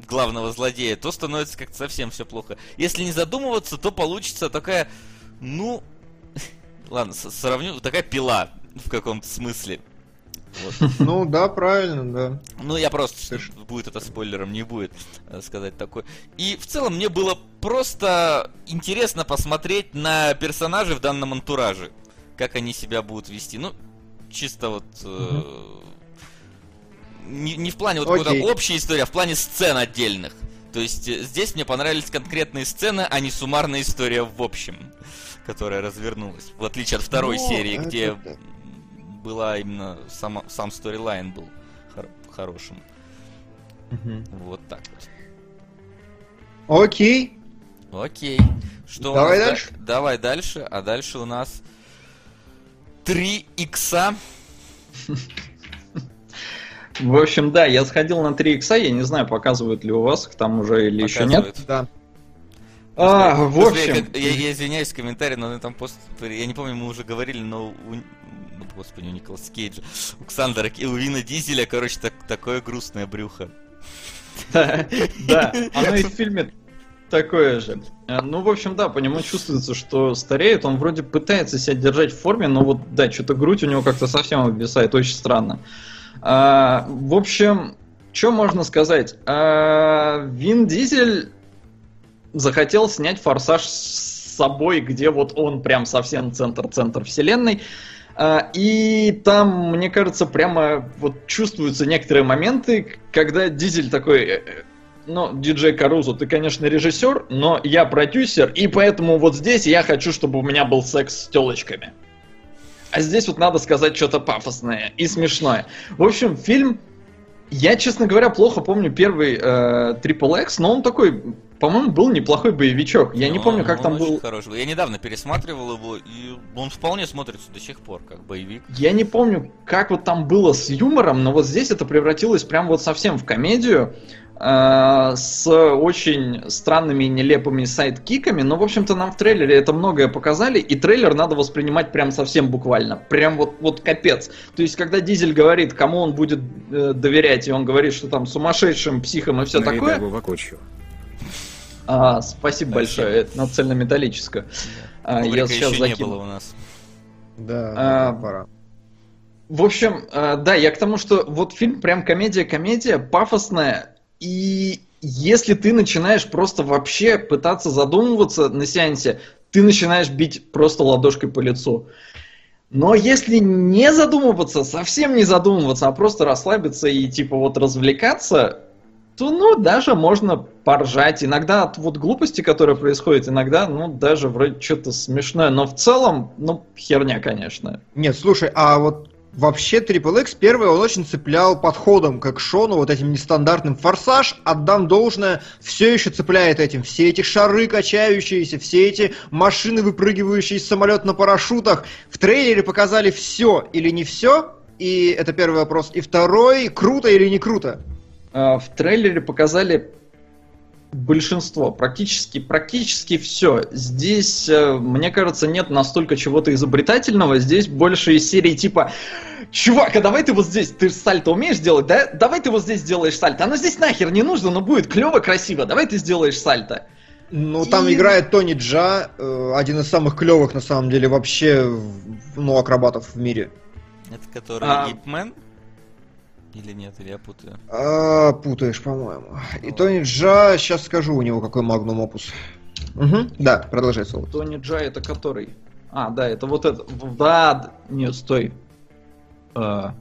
главного злодея, то становится как-то совсем все плохо. Если не задумываться, то получится такая, ну, <laughs> ладно, сравню, такая пила в каком-то смысле. Вот. Ну да, правильно, да. Ну я просто, будет это спойлером, не будет э, сказать такое. И в целом мне было просто интересно посмотреть на персонажей в данном антураже. Как они себя будут вести. Ну, чисто вот... Угу не, не в плане вот какой-то общей истории, а в плане сцен отдельных. То есть э, здесь мне понравились конкретные сцены, а не суммарная история в общем, которая развернулась. В отличие от второй ну, серии, где это... была именно сама, сам сторилайн был хор- хорошим. Угу. Вот так вот. Окей. Окей. Что Давай дальше. Да- давай дальше. А дальше у нас 3 икса <laughs> в общем, да, я сходил на 3 икса, я не знаю, показывают ли у вас там уже или еще нет. Да. А, в общем... Я, я извиняюсь, комментарий, но там пост... Я не помню, мы уже говорили, но у... Ну, господи, у Николаса Кейджа, у Ксандера и у Вина Дизеля, короче, так, такое грустное брюхо. <laughs> Да, да, оно и в <laughs> фильме такое же. А, ну, в общем, да, по нему чувствуется, что стареет. Он вроде пытается себя держать в форме, но вот, да, что-то грудь у него как-то совсем обвисает, очень странно. А, в общем, что можно сказать? А, Вин Дизель захотел снять форсаж с собой, где вот он прям совсем центр-центр вселенной. А, и там, мне кажется, прямо вот чувствуются некоторые моменты, когда Дизель такой, э, э, ну, диджей Карузо, ты, конечно, режиссер, но я продюсер, и поэтому вот здесь я хочу, чтобы у меня был секс с телочками. А здесь вот надо сказать что-то пафосное и смешное. В общем, фильм... Я, честно говоря, плохо помню первый э, Triple X, но он такой, по-моему, был неплохой боевичок. Я ну, не помню, как там был. Хороший. Я недавно пересматривал его, и он вполне смотрится до сих пор, как боевик. Я не помню, как вот там было с юмором, но вот здесь это превратилось прям вот совсем в комедию. Э, с очень странными и нелепыми сайт-киками, но, в общем-то, нам в трейлере это многое показали, и трейлер надо воспринимать прям совсем буквально, прям вот, вот капец. То есть, когда Дизель говорит, кому он будет э, доверять, и он говорит, что там сумасшедшим, психом и все такое... А, спасибо большое, это на цельнометаллическую. А, я сейчас еще не закину. было у нас. Да, А, пора. В общем, э, да, я к тому, что вот фильм прям комедия-комедия, пафосная, и если ты начинаешь просто вообще пытаться задумываться на сеансе, ты начинаешь бить просто ладошкой по лицу. Но если не задумываться, совсем не задумываться, а просто расслабиться и типа вот развлекаться, то ну даже можно поржать. Иногда от вот глупости, которая происходит, иногда ну даже вроде что-то смешное, но в целом, ну херня, конечно. Нет, слушай, а вот вообще Triple X первый он очень цеплял подходом к экшону, вот этим нестандартным форсаж, отдам должное, все еще цепляет этим. Все эти шары качающиеся, все эти машины, выпрыгивающие из самолета на парашютах. В трейлере показали все или не все, и это первый вопрос. И второй, круто или не круто? А, В трейлере показали большинство, практически, практически все. Здесь, э, мне кажется, нет настолько чего-то изобретательного. Здесь больше из серии типа Чувак, а давай ты вот здесь, ты сальто умеешь делать, да? Давай ты вот здесь сделаешь сальто. Оно здесь нахер не нужно, но будет клево, красиво. Давай ты сделаешь сальто. Ну, там И- играет Тони Джа, э, один из самых клевых, на самом деле, вообще, ну, акробатов в мире. Это который А. Ипмен? Или нет, или я путаю? А, путаешь, по-моему. И Тони Джа, сейчас скажу у него какой магнум опус. Угу, да, продолжай слово. Тони Джай это который? А, да, это вот это. Да, нет, стой. А,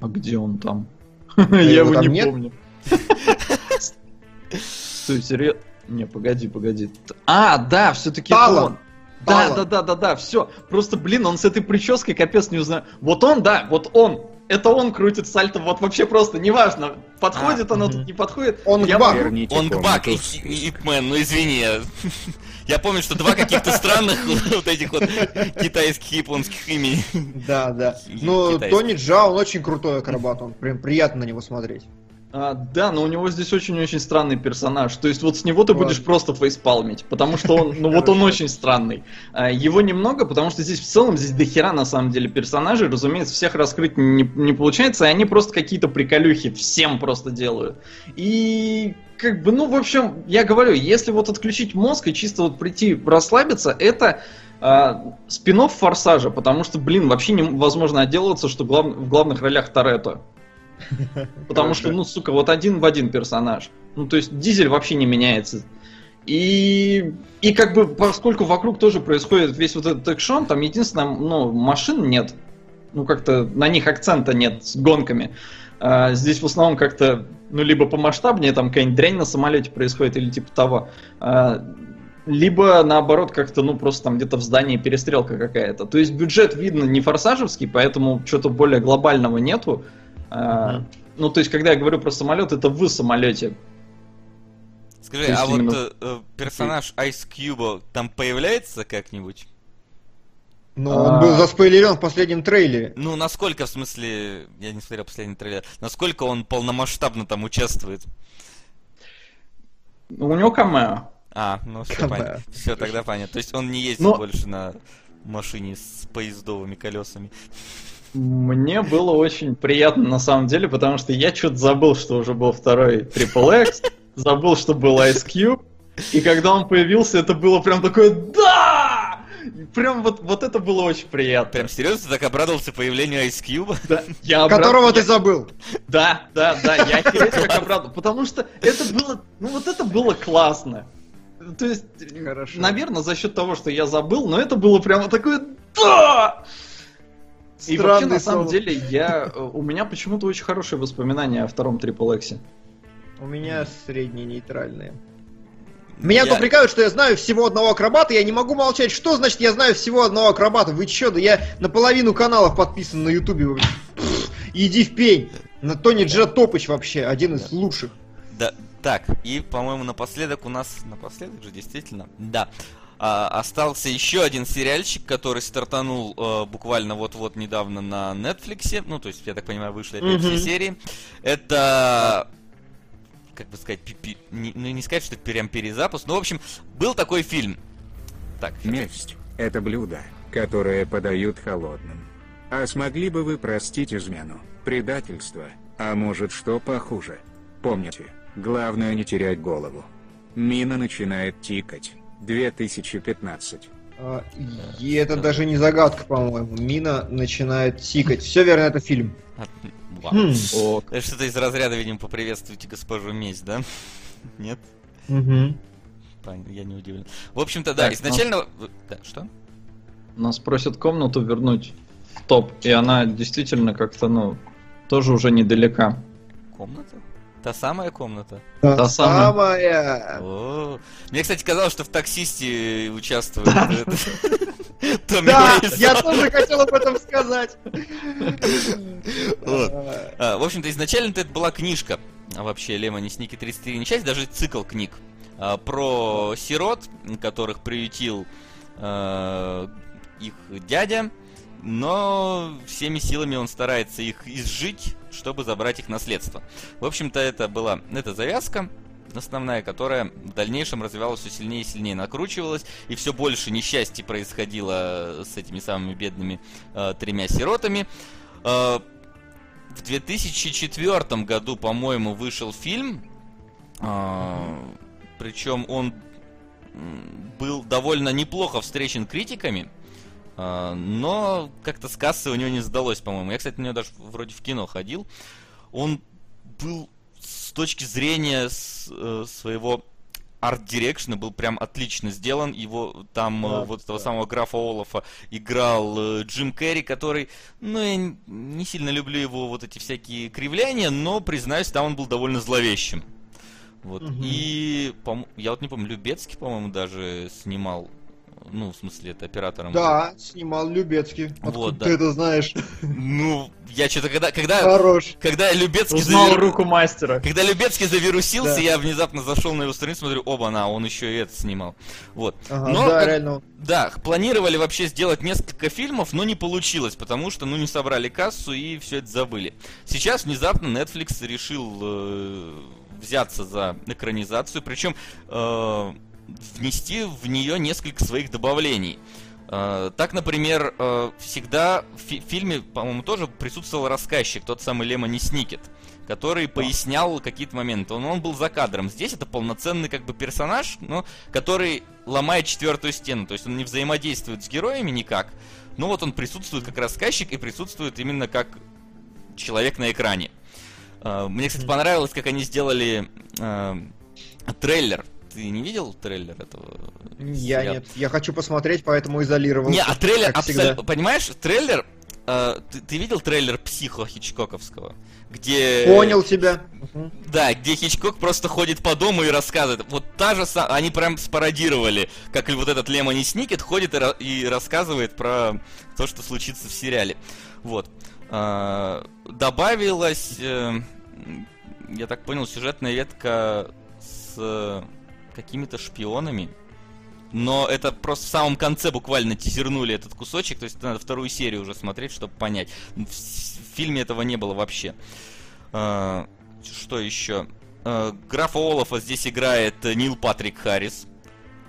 а где он там? <laughs> Я его его там не нет? помню. <laughs> Стой, серьезно? Не, погоди, погоди. А, да, все-таки он. Да, да, да, да, да, все. Просто, блин, он с этой прической капец не узнаю. Вот он, да, вот он. Это он крутит сальто, вот вообще просто, неважно, подходит А, оно мгм. тут, не подходит. Он Я к Баку. могу- Он Бак и Ипмен, ну извини. <laughs> я- помню, что два каких-то странных <laughs> вот этих вот китайских и японских имени. Да, да. Ну. Тони Джа, он очень крутой акробат, он прям приятно на него смотреть. А, да, но у него здесь очень-очень странный персонаж. То есть вот с него ты Ладно. будешь просто фейспалмить, потому что он, ну вот он очень странный. А, его немного, потому что здесь в целом, здесь дохера на самом деле персонажей, разумеется, всех раскрыть не, не получается, и они просто какие-то приколюхи всем просто делают. И как бы, ну, в общем, я говорю, если вот отключить мозг и чисто вот прийти расслабиться, это спинов Форсажа, потому что, блин, вообще невозможно отделываться, что глав- в главных ролях Торетто. <laughs> Потому что, ну, сука, вот один в один персонаж. Ну, то есть дизель вообще не меняется. И, и как бы, поскольку вокруг тоже происходит весь вот этот экшон, там единственное, ну, машин нет. Ну, как-то на них акцента нет с гонками. А, здесь в основном как-то, ну, либо помасштабнее, там какая-нибудь дрянь на самолете происходит, или типа того. А, либо наоборот как-то, ну, просто там где-то в здании перестрелка какая-то. То есть бюджет, видно, не форсажевский, поэтому что-то более глобального нету. А. Ну, то есть, когда я говорю про самолет, это в самолете. Скажи, а вот именно- э, э, персонаж Ice Cube там появляется как-нибудь? Ну, А. он был заспойлерен в последнем трейлере. Ну, насколько, в смысле, я не смотрел последний трейлер, насколько он полномасштабно там участвует? Ну, У него камео. А, ну все Камео. понятно. Все, тогда понятно. То есть он не ездит Но- больше на машине с поездовыми колесами. Мне было очень приятно на самом деле, потому что я что-то забыл, что уже был второй Triple X, забыл, что был Ice Cube, и когда он появился, это было прям такое «Да!» Прям вот, вот это было очень приятно. Прям серьезно ты так обрадовался появлению Ice Cube? Да, я обра- <laughs> Которого я- ты забыл. Да, да, да, я <laughs> как обрадовал. Потому что это было, ну вот это было классно. То есть, Хорошо. наверное, за счет того, что я забыл, но это было прямо такое «Да!» И вообще, на самом деле, я, э, у меня почему-то очень хорошие воспоминания о втором Triple X. У меня средние нейтральные. Меня Я- попрекают, что я знаю всего одного акробата, я не могу молчать. Что значит я знаю всего одного акробата? Вы чё, да я на половину каналов подписан на ютубе. Иди в пень. На Тони Джа Топыч вообще, один из лучших. Да, так, и, по-моему, напоследок у нас... Напоследок же, действительно? Да. А, остался еще один сериальчик, который стартанул э, буквально вот-вот недавно на Netflix. Ну, то есть, я так понимаю, вышли опять все Мгм. серии. Это... Как бы сказать, пи- не- ну не сказать, что это прям перезапуск. Ну, в общем, был такой фильм. Так, Месть – это блюдо, которое подают холодным. А смогли бы вы простить измену, предательство, а может что похуже? Помните, главное не терять голову. Мина начинает тикать. 2015. А, И это даже не загадка, по-моему. Мина начинает тикать. Все верно, это фильм. Вау. Хм. Это что-то из разряда, видимо, поприветствуйте госпожу Месть, да? <laughs> Нет? Понятно, я не удивлен. В общем-то, да, Так, изначально... Да, что? нас просят комнату вернуть в топ, и она действительно как-то, ну, тоже уже недалека. Комната? Та самая комната? Та самая. Самая. О, Мне, кстати, казалось, что в таксисте участвует <laughs> Да, я тоже хотел об этом сказать. Вот. А, В общем-то, изначально это была книжка, а вообще Лемони Сники 33 несчастья, даже цикл книг а, про сирот, которых приютил а, их дядя, но всеми силами он старается их изжить, чтобы забрать их наследство. В общем-то, это была эта завязка основная, которая в дальнейшем развивалась все сильнее и сильнее, накручивалась, и все больше несчастий происходило с этими самыми бедными э, тремя сиротами. Э, в 2004 году, по-моему, вышел фильм, причем он был довольно неплохо встречен критиками, но как-то с кассы у него не сдалось, по-моему. Я, кстати, на него даже вроде в кино ходил. Он был с точки зрения э, своего арт-дирекшена был прям отлично сделан. Его там э, Да, вот этого да. самого графа Олафа играл э, Джим Керри, который, ну, я не сильно люблю его вот эти всякие кривляния, но, признаюсь, там он был довольно зловещим. Вот. Мгм. И я вот не помню, Любецкий, по-моему, даже снимал. Ну, в смысле, это оператором. был. Да, снимал Любецкий. Откуда Вот, да. ты это знаешь? Ну, я что-то когда, когда, Хорош. когда Любецкий Узнал завир- руку мастера. когда Любецкий завирусился, Да. я внезапно зашел на его страницу, смотрю, оба, на, он еще и это снимал. Вот. Ага, Но да, как- реально. Да, планировали вообще сделать несколько фильмов, но не получилось, потому что, ну, не собрали кассу и все это забыли. Сейчас внезапно Netflix решил э, взяться за экранизацию, причем э, внести в нее несколько своих добавлений. Э, так, например, э, всегда в фи- фильме, по-моему, тоже присутствовал рассказчик, тот самый Лемони Сникет, который пояснял какие-то моменты. Он, он был за кадром. Здесь это полноценный как бы персонаж, но который ломает четвертую стену. То есть он не взаимодействует с героями никак. Но вот он присутствует как рассказчик и присутствует именно как человек на экране. Э, Мне, кстати, понравилось, как они сделали трейлер. Ты не видел трейлер этого? Я сериала? нет. Я хочу посмотреть, поэтому изолировался. Не, а трейлер абсолютно... Понимаешь, трейлер... э, ты, ты видел трейлер Психо Хичкоковского? Где... Понял тебя. Да, где Хичкок просто ходит по дому и рассказывает. Вот та же самая... Они прям спародировали, как и вот этот Лемони Сникет ходит и, и рассказывает про то, что случится в сериале. Вот. А, Добавилась, э, я так понял, сюжетная ветка с э, какими-то шпионами. Но это просто в самом конце буквально тизернули этот кусочек, то есть надо вторую серию уже смотреть, чтобы понять. В фильме этого не было вообще. А, Что еще? А, Графа Олафа здесь играет Нил Патрик Харрис.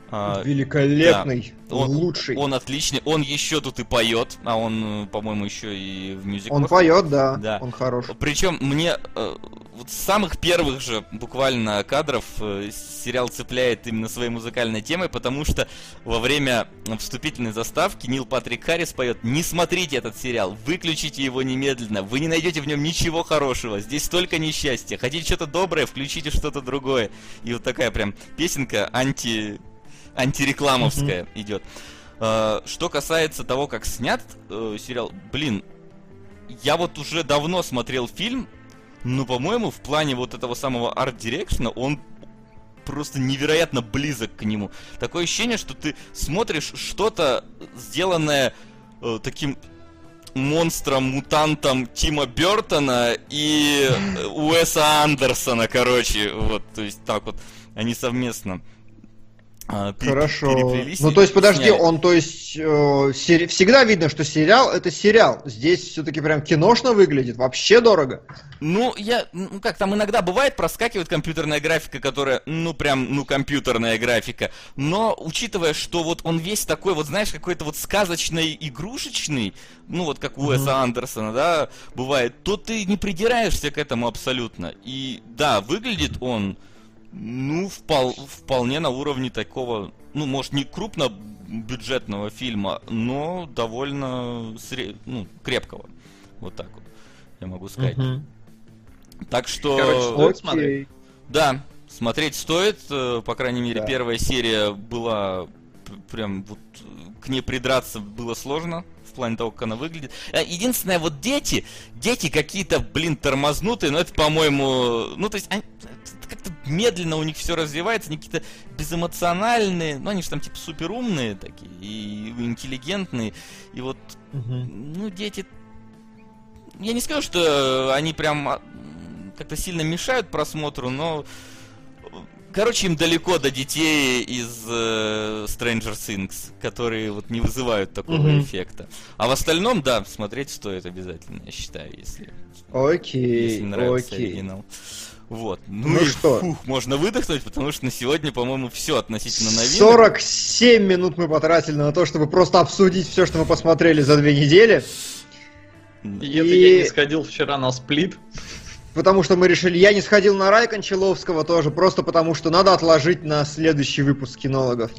А, Великолепный. он, лучший. Он, Он отличный. Он еще тут и поет, а он, по-моему, еще и в мюзиклах. поет, да. Да. Он хорош. Причем мне э, вот с самых первых же буквально кадров э, сериал цепляет именно своей музыкальной темой, потому что во время вступительной заставки Нил Патрик Харрис поет «Не смотрите этот сериал, выключите его немедленно, вы не найдете в нем ничего хорошего, здесь столько несчастья, хотите что-то доброе, включите что-то другое». И вот такая прям песенка анти... антирекламовская идет. Э, Что касается того, как снят э, сериал, блин, я вот уже давно смотрел фильм, но, по-моему, в плане вот этого самого арт-дирекшена он просто невероятно близок к нему. Такое ощущение, что ты смотришь что-то, сделанное э, таким монстром, мутантом Тима Бертона и э, Уэса Андерсона, короче, вот, то есть так вот, они совместно а, пе- Хорошо. переплелись Ну, то есть, подожди, сняли. он, то есть, э, сери- всегда видно, что сериал это сериал. Здесь все-таки прям киношно выглядит, вообще дорого. Ну, я, ну как, там иногда бывает, проскакивает компьютерная графика, которая, ну, прям, ну, компьютерная графика. Но, учитывая, что вот он весь такой, вот, знаешь, какой-то вот сказочный, игрушечный, ну, вот как у Уэса Андерсона, да, бывает, то ты не придираешься к этому абсолютно. И, да, выглядит он, Ну, впол- вполне на уровне такого, ну, может, не крупно бюджетного фильма, но довольно сре- ну, крепкого. Вот так вот, я могу сказать. Мгм. Так что... Короче, стоит смотреть. Да, смотреть стоит. э, По крайней мере, Да. первая серия была прям вот к ней придраться было сложно в плане того, как она выглядит. Э, Единственное, вот дети, дети какие-то, блин, тормознутые, но это, по-моему, ну, то есть, они- это как-то медленно у них все развивается, они какие-то безэмоциональные, ну, они же там, типа, суперумные такие, и интеллигентные, и вот Мгм. ну, дети... Я не скажу, что они прям а, как-то сильно мешают просмотру, но... Короче, им далеко до детей из э, Stranger Things, которые вот не вызывают такого Мгм. эффекта. А в остальном, да, смотреть стоит обязательно, я считаю, если, Окей, если нравится окей. оригинал. Вот. Ну, Ну и что? фух, можно выдохнуть, потому что на сегодня, по-моему, все относительно новинок. 47 минут мы потратили на то, чтобы просто обсудить все, что мы посмотрели за две недели. И это И- я не сходил вчера на сплит. Потому что мы решили, я не сходил на рай Кончаловского тоже, просто потому что надо отложить на следующий выпуск кинологов.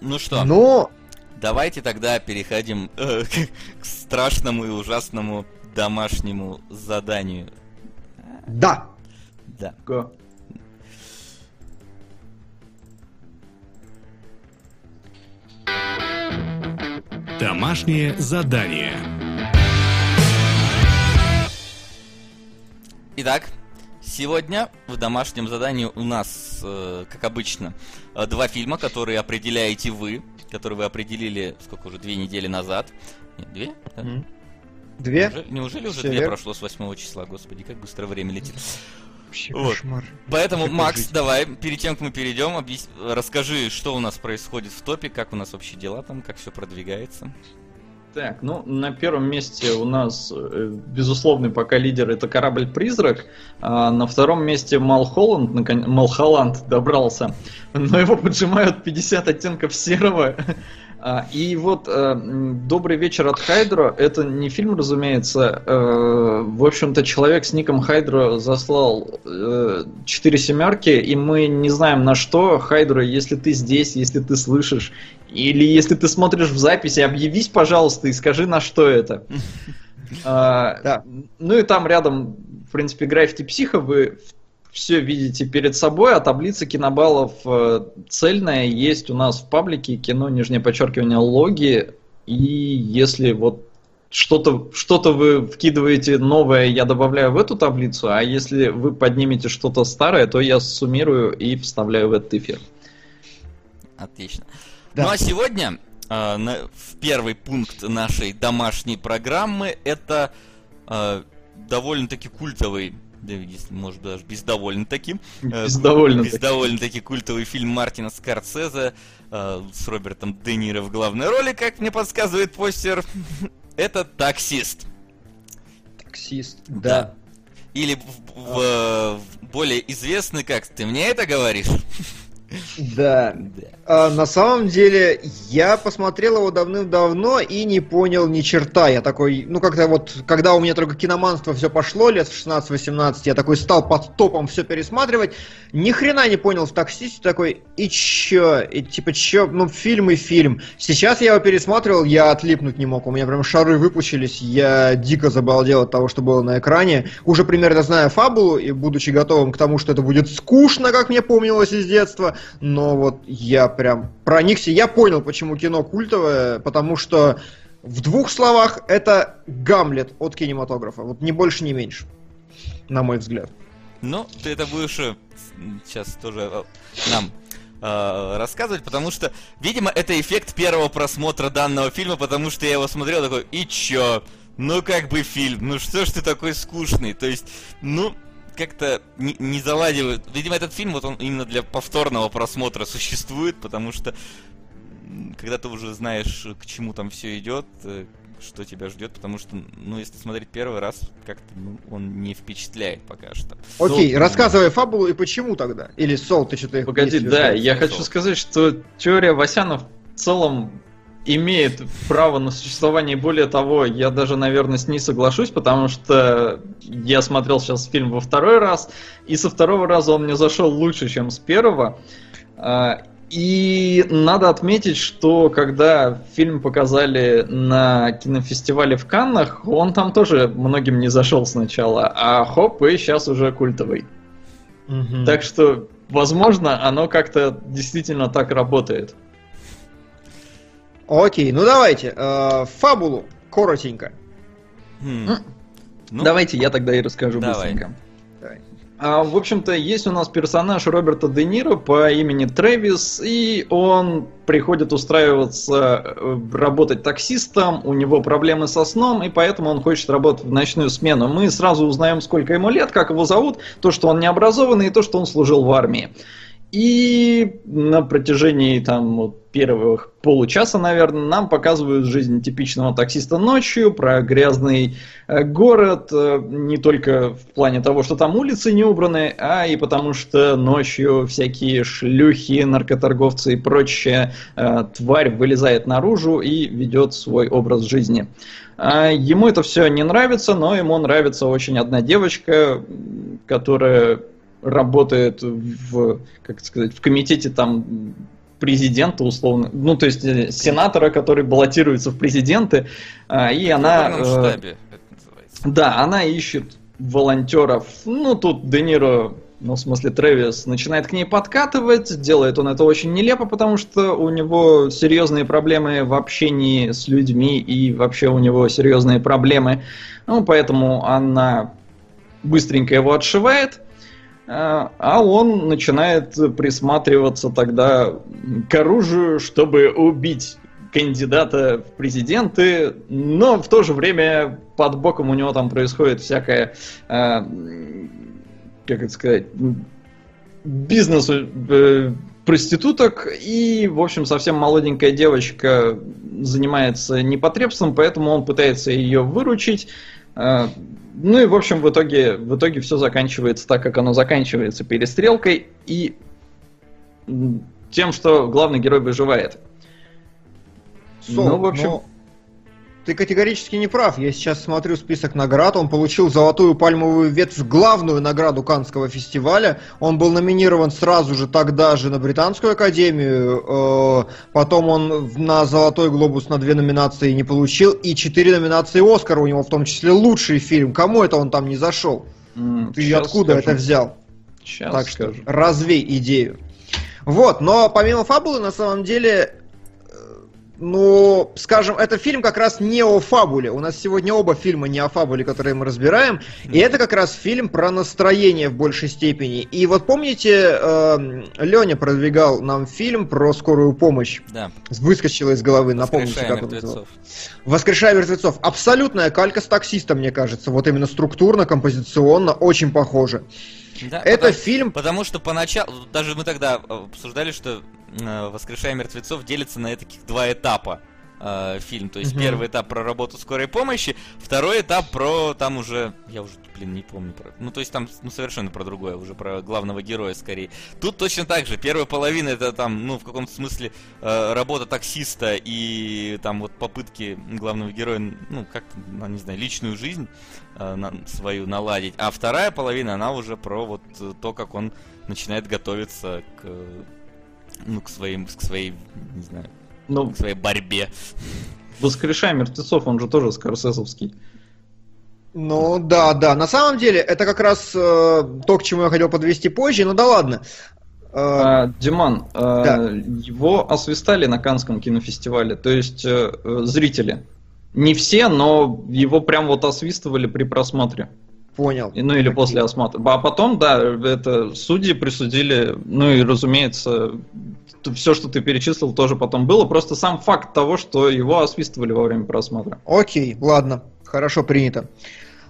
Ну что? Но Давайте тогда переходим э, <laughs> к страшному и ужасному домашнему заданию. Да, Да. Домашнее задание. Итак, сегодня в домашнем задании у нас, э, как обычно, э, два фильма, которые определяете вы, которые вы определили, сколько уже, две недели назад. Нет, две? Да? Две. Неужели, неужели уже две прошло с 8 числа? Господи, как быстро время летит. Вообще Вот. кошмар. Поэтому, Как Макс, жить? давай, перед тем, как мы перейдем, объяс- расскажи, что у нас происходит в топе, как у нас вообще дела там, как все продвигается. Так, ну, на первом месте у нас, э, безусловный пока лидер, это корабль-призрак. А на втором месте Малхолланд, након- Малхолланд добрался, но его поджимают 50 оттенков серого. А, И вот э, «Добрый вечер» от Хайдро, это не фильм, разумеется. Э, В общем-то, человек с ником Хайдро заслал э, четыре семерки, и мы не знаем на что. Хайдро, если ты здесь, если ты слышишь, или если ты смотришь в записи, объявись, пожалуйста, и скажи, на что это. <laughs> А. Ну и там рядом, в принципе, граффити психа, вы все видите перед собой, а таблица кинобаллов э, цельная есть у нас в паблике кино, нижнее подчеркивание, логи. И если вот что-то что вы вкидываете новое, я добавляю в эту таблицу, а если вы поднимете что-то старое, то я суммирую и вставляю в этот эфир. Отлично. Да. Ну а сегодня э, на- в первый пункт нашей домашней программы это э, довольно-таки культовый, да, если, может даже без довольно-таки, э, Без довольно без довольно-таки культовый фильм Мартина Скорсезе э, с Робертом Де Ниро в главной роли, как мне подсказывает постер. <laughs> Это таксист. Таксист. Да. Да. Или в- в- в более известный, как ты мне это говоришь? <laughs> Да. А, на самом деле, я посмотрел его давным-давно и не понял ни черта. Я такой, ну как-то вот, когда у меня только киноманство все пошло, лет в 16-18, я такой стал под топом все пересматривать, ни хрена не понял в таксисте, такой, и чё? И типа чё? Ну фильм и фильм. Сейчас я его пересматривал, я отлипнуть не мог, у меня прям шары выпучились, я дико забалдел от того, что было на экране. Уже примерно зная фабулу и будучи готовым к тому, что это будет скучно, как мне помнилось из детства, но вот я прям проникся, я понял, почему кино культовое, потому что в двух словах это Гамлет от кинематографа, вот ни больше, ни меньше, на мой взгляд. Ну, ты это будешь э, сейчас тоже э, нам э, рассказывать, потому что, видимо, это эффект первого просмотра данного фильма, потому что я его смотрел такой, и чё? Ну, как бы фильм, ну что ж ты такой скучный? То есть, ну, как-то не, не заладивает. Видимо, этот фильм, вот он именно для повторного просмотра существует, потому что когда ты уже знаешь, к чему там все идет, э, что тебя ждет, потому что, ну, если смотреть первый раз, как-то ну, он не впечатляет пока что. Окей, Ну, рассказывай фабулу и почему тогда? Или Сол, ты что-то... Погоди, да, я сказал. хочу сказать, что теория Васяна в целом имеет право на существование. Более того, я даже, наверное, с ней соглашусь, потому что я смотрел сейчас фильм во второй раз, и со второго раза он мне зашел лучше, чем с первого. А, и надо отметить, что когда фильм показали на кинофестивале в Каннах, он там тоже многим не зашел сначала, а хоп, и сейчас уже культовый. Угу. Так что, возможно, оно как-то действительно так работает. Окей, ну давайте, э, фабулу, коротенько. Хм. Ну, Давайте я тогда и расскажу давай. быстренько. Давай. А, в общем-то, есть у нас персонаж Роберта Де Ниро по имени Трэвис, и он приходит устраиваться, э, работать таксистом, у него проблемы со сном, и поэтому он хочет работать в ночную смену. Мы сразу узнаем, сколько ему лет, как его зовут, то, что он не образованный, и то, что он служил в армии. И на протяжении там вот, первых получаса, наверное, нам показывают жизнь типичного таксиста ночью, про грязный э, город, э, не только в плане того, что там улицы не убраны, а и потому что ночью всякие шлюхи, наркоторговцы и прочая э, тварь вылезает наружу и ведет свой образ жизни. А ему это все не нравится, но ему нравится очень одна девочка, которая работает в, как сказать, в комитете там президента условно, ну то есть э, сенатора, который баллотируется в президенты, а, и она... В э, штабе. Да, она ищет волонтеров. Ну тут Де Ниро, ну в смысле Трэвис, начинает к ней подкатывать, делает он это очень нелепо, потому что у него серьезные проблемы в общении с людьми и вообще у него серьезные проблемы. Ну поэтому она быстренько его отшивает. А, а он начинает присматриваться тогда к оружию, чтобы убить кандидата в президенты, но в то же время под боком у него там происходит всякая, э, как это сказать, бизнес э, проституток, и, в общем, совсем молоденькая девочка занимается непотребством, поэтому он пытается ее выручить. Э, ну и, в общем, в итоге, в итоге все заканчивается так, как оно заканчивается, перестрелкой и тем, что главный герой выживает. Сол, ну, в общем... Но ты категорически не прав. Я сейчас смотрю список наград. Он получил золотую пальмовую ветвь, главную награду Канского фестиваля. Он был номинирован сразу же тогда же на Британскую академию. Э, потом он на Золотой глобус на две номинации не получил. И четыре номинации Оскара у него, в том числе лучший фильм. Кому это он там не зашел? Mm, Ты откуда скажу. это взял? Сейчас так скажу. что развей идею. Вот, но помимо фабулы, на самом деле, ну, скажем, это фильм как раз не о фабуле. У нас сегодня оба фильма не о фабуле, которые мы разбираем. И это как раз фильм про настроение в большей степени. И вот помните, э, Леня продвигал нам фильм про скорую помощь. Да. Выскочила из головы, напомните, как он назывался. Воскрешая мертвецов. Абсолютная калька с таксистом, мне кажется. Вот именно структурно, композиционно, очень похоже. Да, это потому, фильм... Потому что поначалу, даже мы тогда обсуждали, что э, «Воскрешая мертвецов» делится на таких два этапа э, фильм. То есть угу. первый этап про работу скорой помощи, второй этап про там уже, я уже, блин, не помню про. Ну то есть там ну совершенно про другое, уже про главного героя скорее. Тут точно так же. Первая половина это там, ну в каком-то смысле э, работа таксиста и там вот попытки главного героя, ну как-то, ну, не знаю, личную жизнь э, на, свою наладить. А вторая половина она уже про вот то, как он начинает готовиться к ну, к своим, к своей, не знаю, ну, к своей борьбе. Воскрешай мертвецов, он же тоже скорсезовский. Ну да, да. На самом деле это как раз э, то, к чему я хотел подвести позже. Ну да ладно. Э, а, Диман, э, да. его освистали на Канском кинофестивале, то есть э, зрители. Не все, но его прям вот освистывали при просмотре. Понял. Ну или после осмотра. А потом, да, это судьи присудили, ну и разумеется, все, что ты перечислил, тоже потом было. Просто сам факт того, что его освистывали во время просмотра. Окей, ладно, хорошо принято.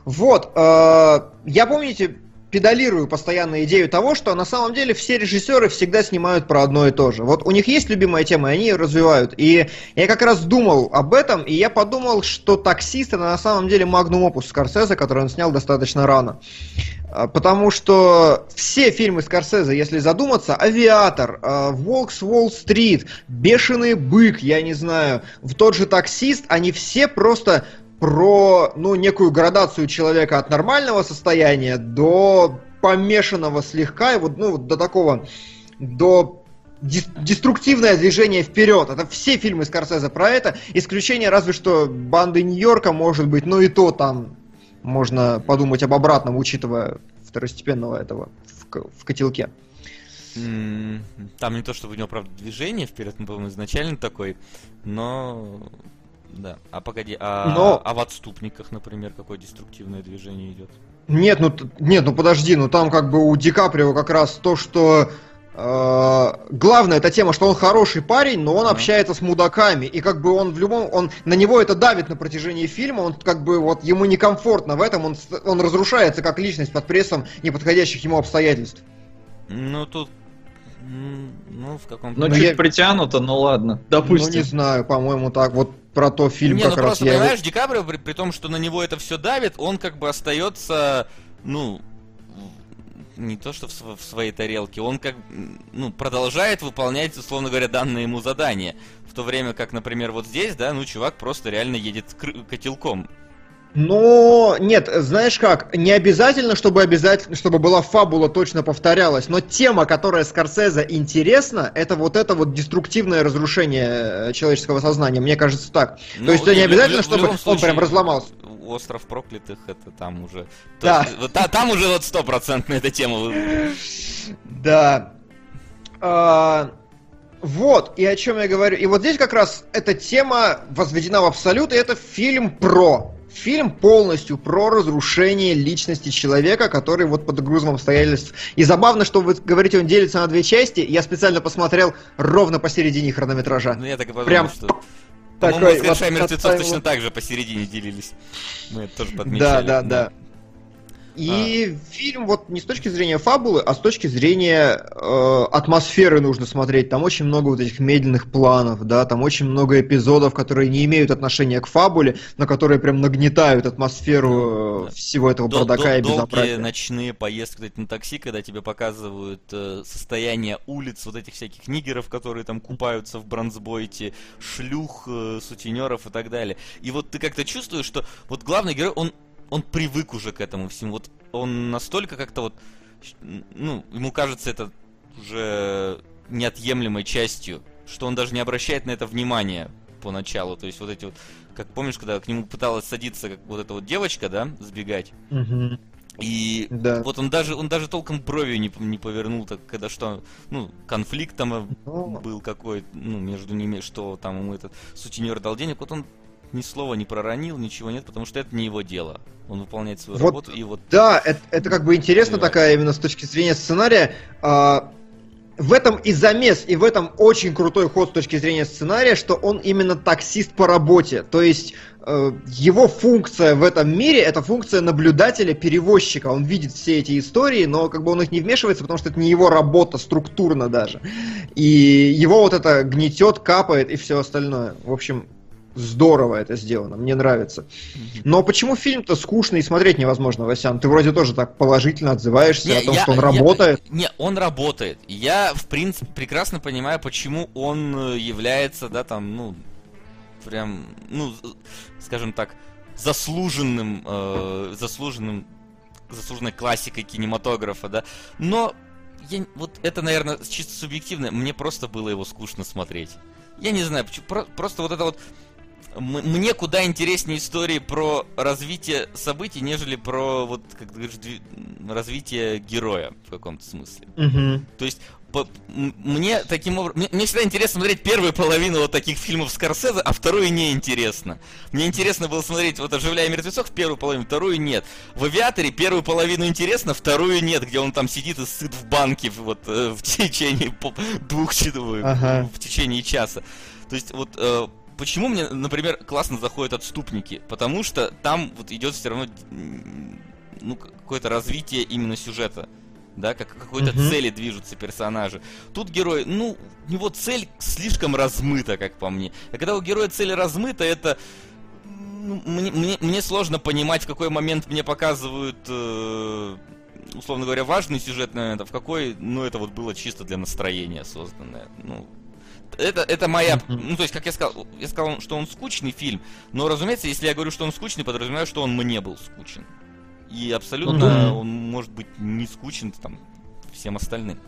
Вот, э, я помните, педалирую постоянно идею того, что на самом деле все режиссеры всегда снимают про одно и то же. Вот у них есть любимая тема, и они ее развивают. И я как раз думал об этом, и я подумал, что «Таксист» это на самом деле магнум опус Скорсезе, который он снял достаточно рано. А, потому что все фильмы Скорсезе, если задуматься, «Авиатор», «Волк с Уолл-стрит», «Бешеный бык», я не знаю, в тот же «Таксист», они все просто про ну, некую градацию человека от нормального состояния до помешанного слегка, и вот, ну, до такого, до деструктивное движение вперед. Это все фильмы Скорсезе про это. Исключение разве что банды Нью-Йорка, может быть, но и то там можно подумать об обратном, учитывая второстепенного этого в, в котелке. Там не то, чтобы у него, правда, движение вперед, он, по-моему, изначально такой, но... Да. А погоди, а, но... а в отступниках, например, какое деструктивное движение идет? Нет, ну нет, ну подожди, ну там как бы у Ди Каприо как раз то, что э, главная эта тема, что он хороший парень, но он mm-hmm. общается с мудаками, и как бы он в любом, он на него это давит на протяжении фильма, он как бы вот ему некомфортно в этом, он он разрушается как личность под прессом неподходящих ему обстоятельств. Ну тут ну, в каком-то... Ну, чуть я... притянуто, ну ладно, допустим. Ну, не знаю, по-моему, так вот про то фильм не, как ну раз просто, я... понимаешь, Ди Каприо, при, при том, что на него это все давит, он как бы остается, ну, не то что в, в своей тарелке, он как, ну, продолжает выполнять, условно говоря, данное ему задание. В то время как, например, вот здесь, да, ну, чувак просто реально едет котелком. Но нет, знаешь как, не обязательно, чтобы обязательно, чтобы была фабула точно повторялась, но тема, которая Скорсезе интересна, это вот это вот деструктивное разрушение э, человеческого сознания, мне кажется так. Ну, То есть это не обязательно, чтобы случае, он прям разломался. Остров проклятых, это там уже... Да. Та, там уже вот стопроцентная эта тема. Да. А, вот, и о чем я говорю. И вот здесь как раз эта тема возведена в абсолют, и это фильм про Фильм полностью про разрушение личности человека, который вот под грузом обстоятельств. И забавно, что вы говорите, он делится на две части. Я специально посмотрел ровно посередине хронометража. Ну, я так и подумал, Прям... что... По-моему, такой, вот, мертвецов точно так же посередине делились. Мы это тоже подмечали. Да, да, да. Да. И а. фильм вот не с точки зрения фабулы, а с точки зрения э, атмосферы нужно смотреть. Там очень много вот этих медленных планов, да, там очень много эпизодов, которые не имеют отношения к фабуле, но которые прям нагнетают атмосферу ну, э, всего этого Дол- бардака дол- и безобразия. ночные поездки кстати, на такси, когда тебе показывают э, состояние улиц, вот этих всяких нигеров, которые там купаются в бронзбойте, шлюх, э, сутенеров и так далее. И вот ты как-то чувствуешь, что вот главный герой, он он привык уже к этому всему. Вот он настолько как-то вот, ну, ему кажется это уже неотъемлемой частью, что он даже не обращает на это внимания поначалу. То есть вот эти вот, как помнишь, когда к нему пыталась садиться как вот эта вот девочка, да, сбегать. Угу. И да. вот он даже он даже толком бровью не, не повернул, так когда что, ну, конфликт там Но... Ну. был какой, ну, между ними, что там ему этот сутенер дал денег, вот он ни слова не проронил, ничего нет, потому что это не его дело. Он выполняет свою вот, работу и вот... Да, это, это как бы интересно такая именно с точки зрения сценария. А, в этом и замес, и в этом очень крутой ход с точки зрения сценария, что он именно таксист по работе. То есть э, его функция в этом мире это функция наблюдателя-перевозчика. Он видит все эти истории, но как бы он их не вмешивается, потому что это не его работа структурно даже. И его вот это гнетет, капает и все остальное. В общем, здорово это сделано, мне нравится. Но почему фильм-то скучный и смотреть невозможно, Васян? Ты вроде тоже так положительно отзываешься не, о том, я, что он я, работает. Не, он работает. Я, в принципе, прекрасно понимаю, почему он э, является, да, там, ну, прям, ну, скажем так, заслуженным, э, заслуженным, заслуженной классикой кинематографа, да. Но я, вот это, наверное, чисто субъективно, мне просто было его скучно смотреть. Я не знаю, почему, просто вот это вот мне куда интереснее истории про развитие событий, нежели про вот как ты говоришь развитие героя в каком-то смысле. Угу. То есть по, мне таким образом мне, мне всегда интересно смотреть первую половину вот таких фильмов Скорсезе, а вторую не интересно. Мне интересно было смотреть вот «Оживляя мертвецов» первую половину, вторую нет. В «Авиаторе» первую половину интересно, вторую нет, где он там сидит и сыт в банке вот э, в течение двух <laughs> часов, ага. в течение часа. То есть вот э, почему мне, например, классно заходят отступники? Потому что там вот идет все равно ну, какое-то развитие именно сюжета. Да, как какой-то uh-huh. цели движутся персонажи. Тут герой, ну, у него цель слишком размыта, как по мне. А когда у героя цель размыта, это ну, мне, мне, мне сложно понимать, в какой момент мне показывают э, условно говоря, важный сюжетный момент, а в какой, ну, это вот было чисто для настроения созданное. Ну, это, это моя... Ну, то есть, как я сказал, я сказал, что он скучный фильм, но, разумеется, если я говорю, что он скучный, подразумеваю, что он мне был скучен. И абсолютно Мгм. он может быть не скучен там всем остальным.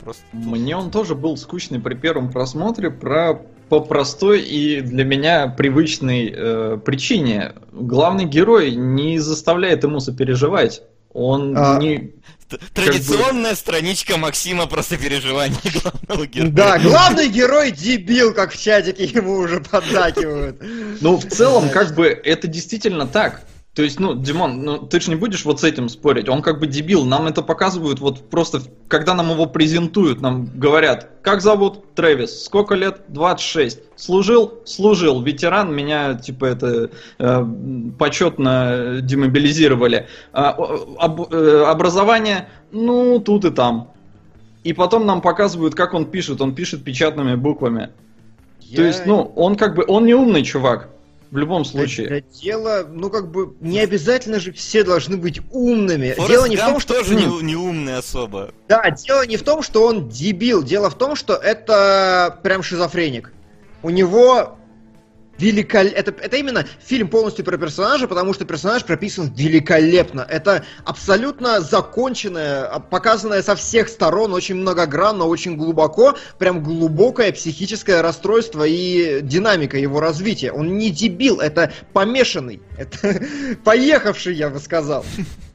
Просто... Мне он тоже был скучный при первом просмотре про по простой и для меня привычной э, причине. Главный герой не заставляет ему сопереживать. Он А, не... Традиционная страничка Максима про сопереживание главного героя. Да, главный герой дебил, как в чатике ему уже поддакивают. Ну, в целом, как бы, это действительно так. То есть, ну, Димон, ну ты же не будешь вот с этим спорить. Он как бы дебил. Нам это показывают вот просто, когда нам его презентуют, нам говорят, как зовут Трэвис, сколько лет? 26. Служил? Служил. Ветеран, меня, типа, это э, почетно демобилизировали. А, об- э, образование? Ну, тут и там. И потом нам показывают, как он пишет. Он пишет печатными буквами. То есть, ну, он как бы, он не умный чувак. В любом случае. Да, дело, ну как бы, не обязательно же все должны быть умными. Форест дело не в Гамп том, что... тоже не, не умный особо. Да, дело не в том, что он дебил. Дело в том, что это прям шизофреник. У него великолепно... Это, это именно фильм полностью про персонажа, потому что персонаж прописан великолепно. Это абсолютно законченное, а, показанное со всех сторон, очень многогранно, очень глубоко, прям глубокое психическое расстройство и динамика его развития. Он не дебил, это помешанный. <laughs> Это поехавший, я бы сказал. <laughs>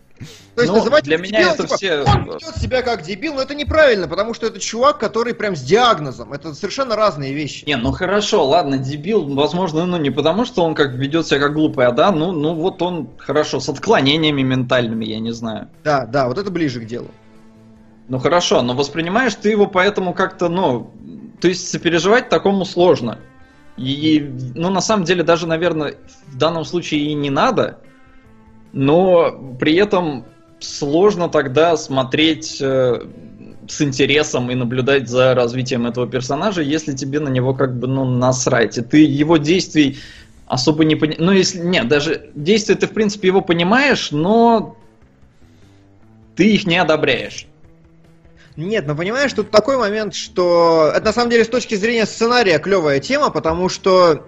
То есть Ну, называть для меня дебилом, это типа, все- Он ведет себя как дебил, но это неправильно, потому что это чувак, который прям с диагнозом. Это совершенно разные вещи. Не, ну хорошо, ладно, дебил, возможно, ну не потому, что он как ведет себя как глупый, а да, ну, ну вот он хорошо, с отклонениями ментальными, я не знаю. Да, да, вот это ближе к делу. Ну хорошо, но воспринимаешь ты его поэтому как-то, ну, то есть сопереживать такому сложно. И, ну, на самом деле, даже, наверное, в данном случае и не надо, но при этом сложно тогда смотреть э, с интересом и наблюдать за развитием этого персонажа, если тебе на него как бы, ну, насрать. И ты его действий особо не понимаешь. Ну, если... Нет, даже действия ты, в принципе, его понимаешь, но ты их не одобряешь. Нет, ну понимаешь, тут такой момент, что это на самом деле с точки зрения сценария клевая тема, потому что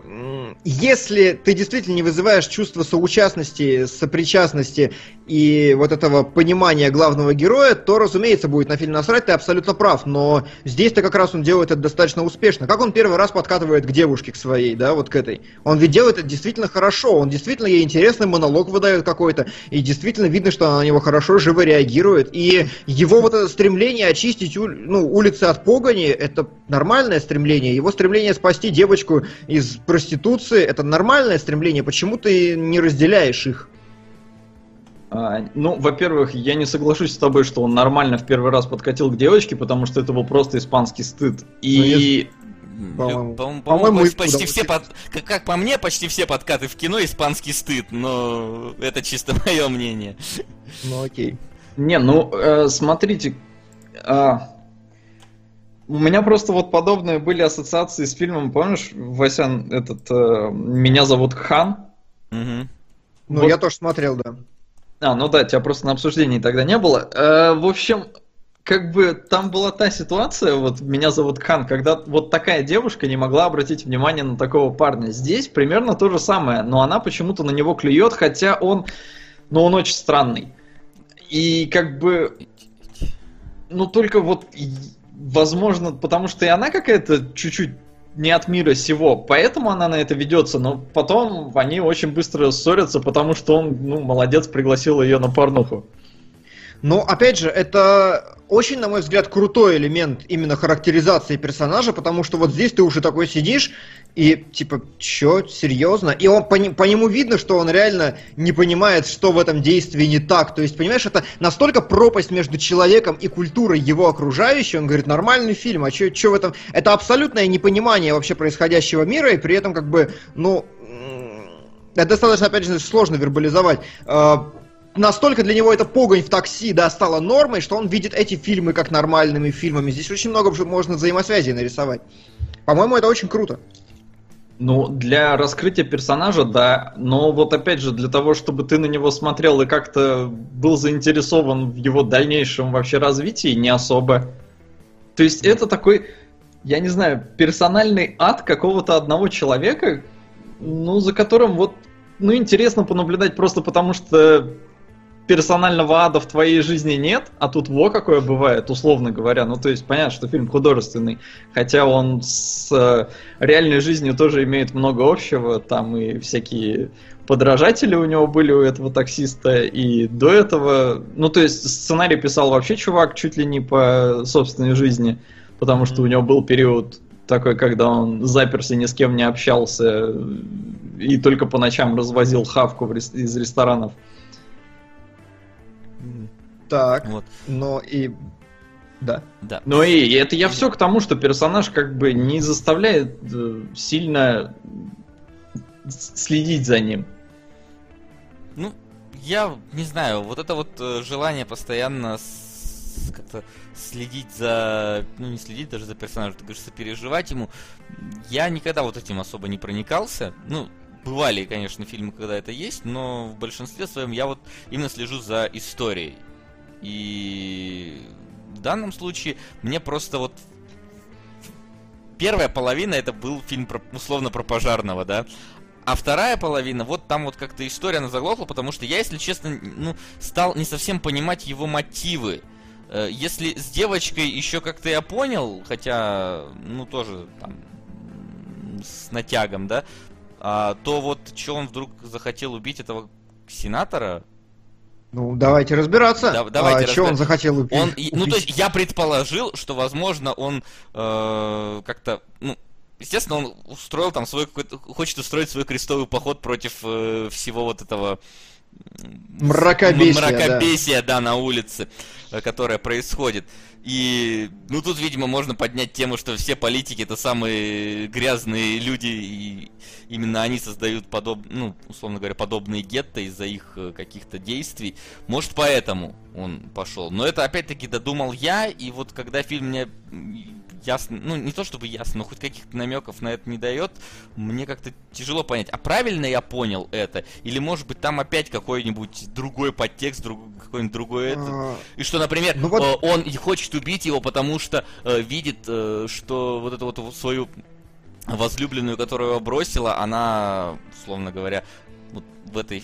если ты действительно не вызываешь чувство соучастности, сопричастности и вот этого понимания главного героя, то, разумеется, будет на фильм насрать, ты абсолютно прав, но здесь-то как раз он делает это достаточно успешно. Как он первый раз подкатывает к девушке, к своей, да, вот к этой. Он ведь делает это действительно хорошо, он действительно ей интересный монолог выдает какой-то, и действительно видно, что она на него хорошо, живо реагирует, и его вот это стремление очистить ну, улицы от погони, это нормальное стремление, его стремление спасти девочку из проституции, это нормальное стремление, почему ты не разделяешь их? А, ну, во-первых, я не соглашусь с тобой, что он нормально в первый раз подкатил к девочке, потому что это был просто испанский стыд. И По-моему. По-моему, По-моему, почти, почти все под... как, как по мне, почти все подкаты в кино испанский стыд, но это чисто <laughs> мое мнение. Ну окей. Не, ну, э, смотрите, а, у меня просто вот подобные были ассоциации с фильмом, помнишь, Васян, этот э, «Меня зовут Хан»? Мгм. Ну, Вот. я тоже смотрел, да. А, ну да, тебя просто на обсуждении тогда не было. Э, в общем, как бы там была та ситуация, вот меня зовут Хан, когда вот такая девушка не могла обратить внимание на такого парня. Здесь примерно то же самое, но она почему-то на него клюет, хотя он, ну он очень странный. И как бы, ну только вот, возможно, потому что и она какая-то чуть-чуть не от мира сего, поэтому она на это ведется, но потом они очень быстро ссорятся, потому что он, ну, молодец, пригласил ее на порнуху. Но, опять же, это очень, на мой взгляд, крутой элемент именно характеризации персонажа, потому что вот здесь ты уже такой сидишь и типа, чё, серьезно? И он, по, по нему видно, что он реально не понимает, что в этом действии не так. То есть, понимаешь, это настолько пропасть между человеком и культурой его окружающей. Он говорит, нормальный фильм, а чё, чё в этом? Это абсолютное непонимание вообще происходящего мира, и при этом как бы, ну, это достаточно, опять же, сложно вербализовать. Настолько для него эта погонь в такси, да, стала нормой, что он видит эти фильмы как нормальными фильмами. Здесь очень много можно взаимосвязей нарисовать. По-моему, это очень круто. Ну, для раскрытия персонажа, да. Но вот опять же, для того, чтобы ты на него смотрел и как-то был заинтересован в его дальнейшем вообще развитии, не особо. То есть это такой, я не знаю, персональный ад какого-то одного человека, ну, за которым вот, ну, интересно понаблюдать просто потому, что персонального ада в твоей жизни нет, а тут во какое бывает, условно говоря. Ну, то есть, понятно, что фильм художественный, хотя он с э, реальной жизнью тоже имеет много общего, там и всякие подражатели у него были у этого таксиста, и до этого, ну, то есть, сценарий писал вообще чувак чуть ли не по собственной жизни, потому что у него был период такой, когда он заперся, ни с кем не общался, и только по ночам развозил хавку из ресторанов. Так, вот. но и... Да. Да. Ну и это я все к тому, что персонаж как бы не заставляет э, сильно следить за ним. Ну, я не знаю, вот это вот э, желание постоянно как-то следить за, ну не следить даже за персонажем, ты говоришь, сопереживать ему. Я никогда вот этим особо не проникался. Ну, бывали, конечно, фильмы, когда это есть, но в большинстве своем я вот именно слежу за историей. И в данном случае мне просто вот первая половина это был фильм про, условно про пожарного, да. А вторая половина, вот там вот как-то история она заглохла, потому что я, если честно, ну, стал не совсем понимать его мотивы. Э, если с девочкой еще как-то я понял, хотя, ну, тоже там с натягом, да, а, то вот что он вдруг захотел убить этого сенатора, ну, давайте разбираться. Да, давайте а разбир... что он захотел убить? Он, убить? Ну, то есть я предположил, что, возможно, он э, как-то, ну, естественно, он устроил там свой какой-то, хочет устроить свой крестовый поход против э, всего вот этого мракобесия, мракобесия да. да, на улице, э, которое происходит. И, ну, тут, видимо, можно поднять тему, что все политики это самые грязные люди, и именно они создают подоб... ну, условно говоря, подобные гетто из-за их э, каких-то действий. Может, поэтому он пошел. Но это, опять-таки, додумал я, и вот когда фильм мне ясно, ну не то чтобы ясно, но хоть каких-то намеков на это не дает, мне как-то тяжело понять, а правильно я понял это? Или может быть там опять какой-нибудь другой подтекст, друг, какой-нибудь другой это? А, и что, например, ну, вот... Э, он хочет убить его, потому что э, видит, э, что вот эту вот свою возлюбленную, которую его бросила, она, условно говоря, вот в этой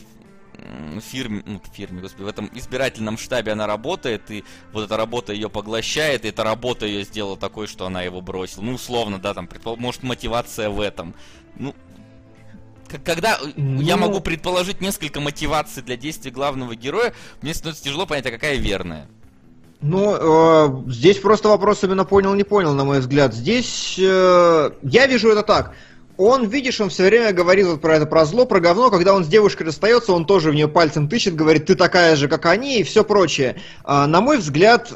фирме, ну, фирме, господи, в этом избирательном штабе она работает, и вот эта работа ее поглощает, и эта работа ее сделала такой, что она его бросила. Ну, условно, да, там, предпол... может, мотивация в этом. Ну, когда ну... я могу предположить несколько мотиваций для действий главного героя, мне становится тяжело понять, а какая верная. Ну, э, здесь просто вопрос именно понял, не понял, на мой взгляд. Здесь э, я вижу это так он, видишь, он все время говорит вот про это, про зло, про говно, когда он с девушкой расстается, он тоже в нее пальцем тычет, говорит, ты такая же, как они, и все прочее. А, на мой взгляд,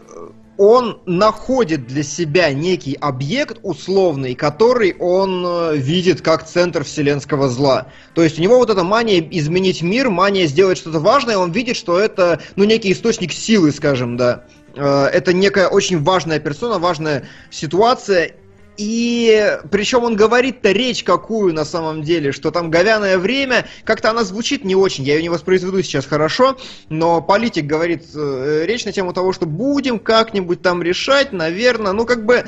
он находит для себя некий объект условный, который он э, видит как центр вселенского зла. То есть у него вот эта мания изменить мир, мания сделать что-то важное, он видит, что это, ну, некий источник силы, скажем, да. Э, это некая очень важная персона, важная ситуация, и причем он говорит-то речь какую на самом деле, что там говяное время, как-то она звучит не очень, я ее не воспроизведу сейчас хорошо, но политик говорит э, речь на тему того, что будем как-нибудь там решать, наверное, ну как бы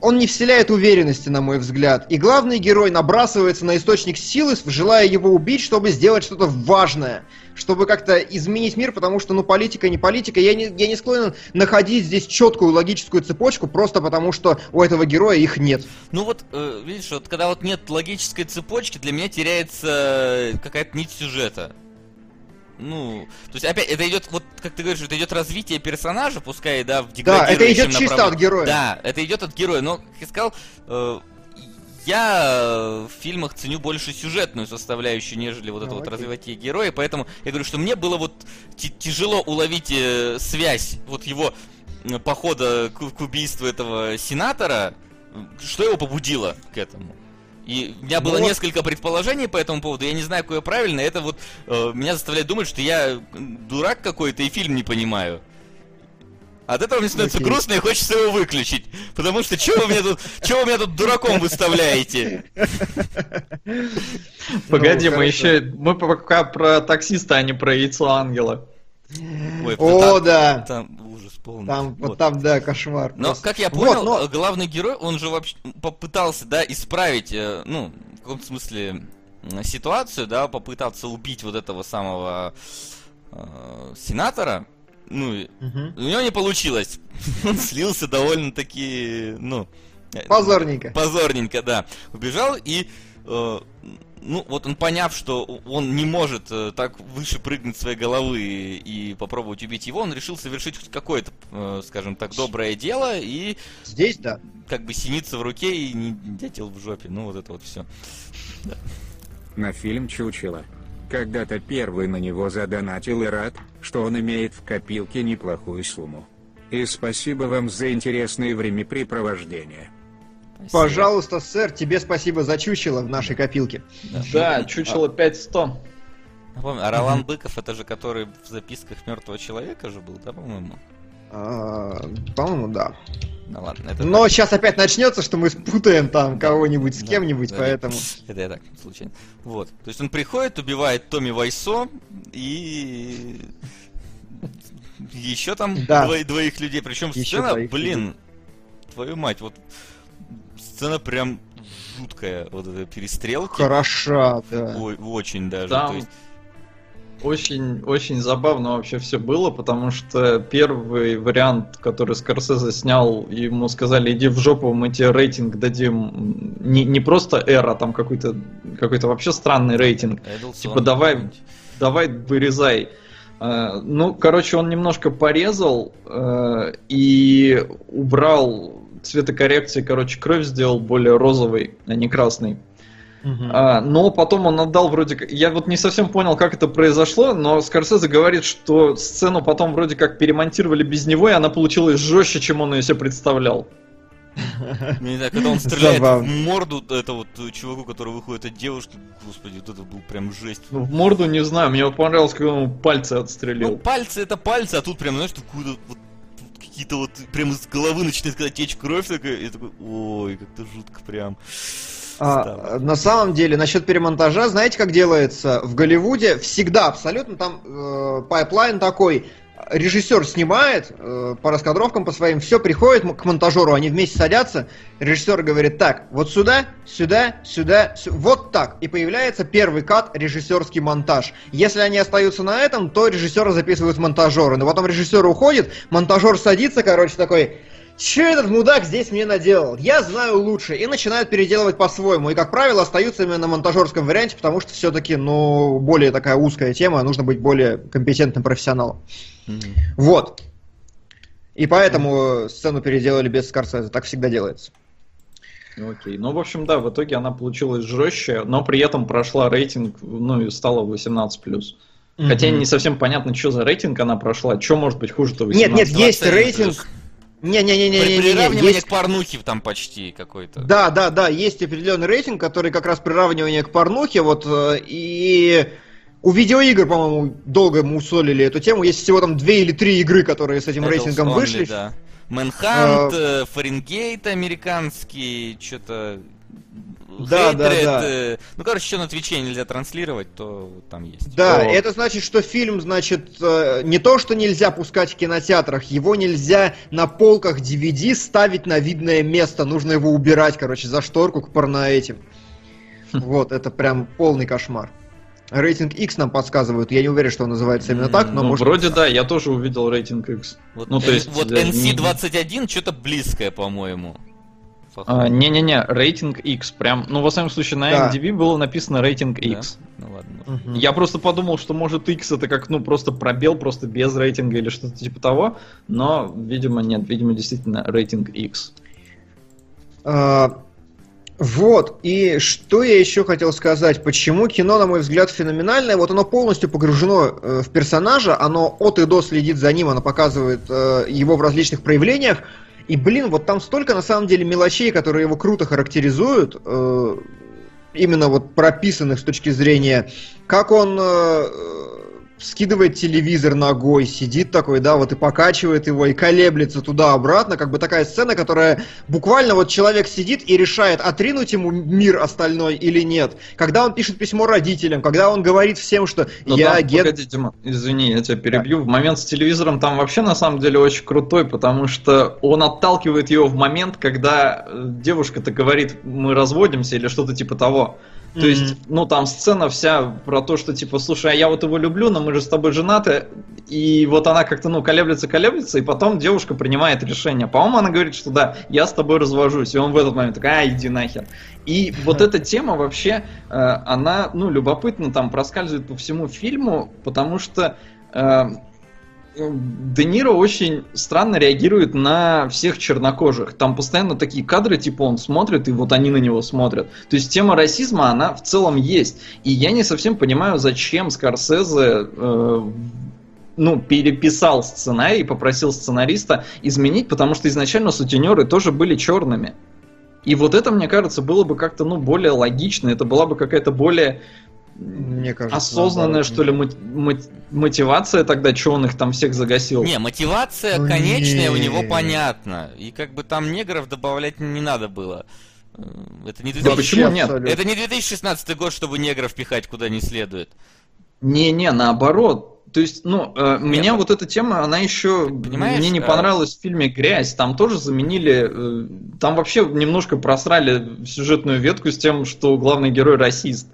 он не вселяет уверенности, на мой взгляд. И главный герой набрасывается на источник силы, желая его убить, чтобы сделать что-то важное чтобы как-то изменить мир, потому что, ну, политика не политика. Я не, я не склонен находить здесь четкую логическую цепочку, просто потому что у этого героя их нет. Ну вот, э, видишь, вот когда вот нет логической цепочки, для меня теряется какая-то нить сюжета. Ну, то есть опять это идет, вот как ты говоришь, это идет развитие персонажа, пускай, да, в Да, это идет чисто от героя. Да, это идет от героя, но, как я сказал, э, я в фильмах ценю больше сюжетную составляющую, нежели вот это ну, вот развитие героя, поэтому я говорю, что мне было вот тяжело уловить э, связь вот его похода к, к убийству этого сенатора, что его побудило к этому. И у меня было ну, несколько предположений по этому поводу, я не знаю, какое правильно, это вот э, меня заставляет думать, что я дурак какой-то и фильм не понимаю. От этого мне становится Окей. грустно и хочется его выключить. Потому что чего вы меня тут, чего вы меня тут дураком выставляете? <laughs> Погоди, Ну, мы еще... Мы пока про таксиста, а не про яйцо ангела. Ой, О, там- да. Там ужас полный. Там, Вот. вот там, да, кошмар. Но, просто. как я Вот, понял, но- главный герой, он же вообще попытался, да, исправить, э, ну, в каком смысле, ситуацию, да, попытаться убить вот этого самого э, сенатора, ну, и Мгм. у него не получилось. <laughs> Он слился довольно-таки, ну... Позорненько. Позорненько, да. Убежал и... э, ну, вот он поняв, что он не может э, так выше прыгнуть своей головы и попробовать убить его, он решил совершить хоть какое-то, э, скажем так, доброе дело и Здесь, да. как бы синица в руке и не дятел в жопе. Ну, вот это вот все. На фильм «Чучело». Когда-то первый на него задонатил и рад, что он имеет в копилке неплохую сумму. И спасибо вам за интересное времяпрепровождение. Пожалуйста, сэр, тебе спасибо за чучело в нашей копилке. Да, чучело 5100. Напомню, а Ролан Быков, это же который в записках мертвого человека же был, да, по-моему? А, По-моему, да. Ну ладно, это Но сейчас опять начнется, что мы спутаем там кого-нибудь с Да, кем-нибудь, да, поэтому... Это я так, случайно. Вот. То есть он приходит, убивает Томми Вайсо и еще там Да. двое- двоих людей. Причем Еще сцена, блин, твою мать, вот сцена прям жуткая, вот эта перестрелка. Хороша, да. Ой, очень даже. Там То есть, очень, очень забавно вообще все было, потому что первый вариант, который Скорсезе снял, ему сказали, иди в жопу, мы тебе рейтинг дадим не, не просто R, а там какой-то какой-то вообще странный рейтинг. Эдлсон типа, давай- давай вырезай. Э, Ну, короче, он немножко порезал э, и убрал цветокоррекции, короче, кровь сделал более розовой, а не красной. А, но потом он отдал вроде как... Я вот не совсем понял, как это произошло, но Скорсезе говорит, что сцену потом вроде как перемонтировали без него, и она получилась жестче, чем он ее себе представлял. <laughs> Не знаю, когда он стреляет Забавно. в морду это вот чуваку, который выходит от девушки, господи, вот это был прям жесть. Ну, в морду не знаю, мне понравилось, когда он ему пальцы Ну, отстрелил. пальцы это пальцы, а тут прям, знаешь, какую-то вот какие-то вот прям из головы начинает когда течь кровь такая, и такой, ой, как-то жутко прям. А, на самом деле, насчет перемонтажа, знаете, как делается в Голливуде? Всегда абсолютно там э, pipeline такой. Режиссер снимает э, по раскадровкам по своим, все приходит к монтажеру, они вместе садятся. Режиссер говорит: так, вот сюда, сюда, сюда, сю- вот так. И появляется первый cut, режиссерский монтаж. Если они остаются на этом, то режиссера записывают монтажеры. Но потом режиссер уходит, монтажер садится, короче, такой. Че этот мудак здесь мне наделал? Я знаю лучше. И начинают переделывать по-своему. И, как правило, остаются именно на монтажерском варианте, потому что все-таки, ну, более такая узкая тема, нужно быть более компетентным профессионалом. Вот. И поэтому сцену переделали без Скорсезе. Так всегда делается. Окей. Ну, в общем, да, в итоге она получилась жестче, но при этом прошла рейтинг, ну, и стала 18+. Хотя Мгм. не совсем понятно, что за рейтинг она прошла. Что может быть хуже-то 18? Нет, нет, есть 21 рейтинг. Плюс. При Не-не-не-не-не. приравнивании Есть... к порнухе там почти какой-то. Да, да, да, есть определенный рейтинг, который как раз приравнивание к порнухе, вот, э, и у видеоигр, по-моему, долго мусолили эту тему, есть всего там две или три игры, которые с этим Adults рейтингом Only, вышли. Да. Мэнхант, А, э, Фаренгейт американский, что-то... Да, да, да. э, Ну, короче, что на Твиче нельзя транслировать, то там есть. Да, О. это значит, что фильм, значит, э, не то, что нельзя пускать в кинотеатрах, его нельзя на полках DVD ставить на видное место, нужно его убирать, короче, за шторку к порно этим. Вот, это прям полный кошмар. Рейтинг X нам подсказывают, я не уверен, что он называется именно так, но ну, может... вроде да, я тоже увидел рейтинг X. Вот, Ну, то есть, вот да, не- NC-21 что-то близкое, по-моему. А, Не-не-не, рейтинг X. Прям, ну, во всяком случае, на Да. MDB было написано рейтинг Да? X. Ну ладно. Мгм. Я просто подумал, что может X это как, ну, просто пробел, просто без рейтинга или что-то типа того, но, видимо, нет, видимо, действительно рейтинг X. А, Вот, и что я еще хотел сказать, почему кино, на мой взгляд, феноменальное, вот оно полностью погружено э, в персонажа, оно от и до следит за ним, оно показывает э, его в различных проявлениях, и, блин, вот там столько, на самом деле, мелочей, которые его круто характеризуют, э, именно вот прописанных с точки зрения, как он э, скидывает телевизор ногой, сидит такой, да, вот и покачивает его, и колеблется туда-обратно, как бы такая сцена, которая буквально вот человек сидит и решает, отринуть ему мир остальной или нет. Когда он пишет письмо родителям, когда он говорит всем, что Но я там, ген... погоди, Дима, извини, я тебя перебью. В момент с телевизором там вообще на самом деле очень крутой, потому что он отталкивает его в момент, когда э, девушка-то говорит, мы разводимся или что-то типа того. То Мгм. есть, ну там сцена вся про то, что типа, слушай, а я вот его люблю, но мы же с тобой женаты, и вот она как-то, ну, колеблется, колеблется, и потом девушка принимает решение. По-моему, она говорит, что да, я с тобой развожусь, и он в этот момент такой, а, иди нахер. И вот эта тема вообще, э, она, ну, любопытно там проскальзывает по всему фильму, потому что э, Де Ниро очень странно реагирует на всех чернокожих. Там постоянно такие кадры, типа он смотрит, и вот они на него смотрят. То есть тема расизма, она в целом есть. И я не совсем понимаю, зачем Скорсезе э, ну, переписал сценарий, попросил сценариста изменить, потому что изначально сутенеры тоже были черными. И вот это, мне кажется, было бы как-то, ну, более логично, это была бы какая-то более Мне кажется, осознанная, что ли, мот- мот- мотивация тогда, что он их там всех загасил. Не, мотивация Ну, конечная у не. него понятна. И как бы там негров добавлять не надо было. Э, Это не, Да 2000 почему нет? это не 2016 год, чтобы негров пихать куда не следует. Не-не, наоборот. То есть, ну, э, меня вот эта тема, она еще Понимаешь, мне не э, понравилась в фильме Грязь. Там тоже заменили, э, там вообще немножко просрали сюжетную ветку с тем, что главный герой расист.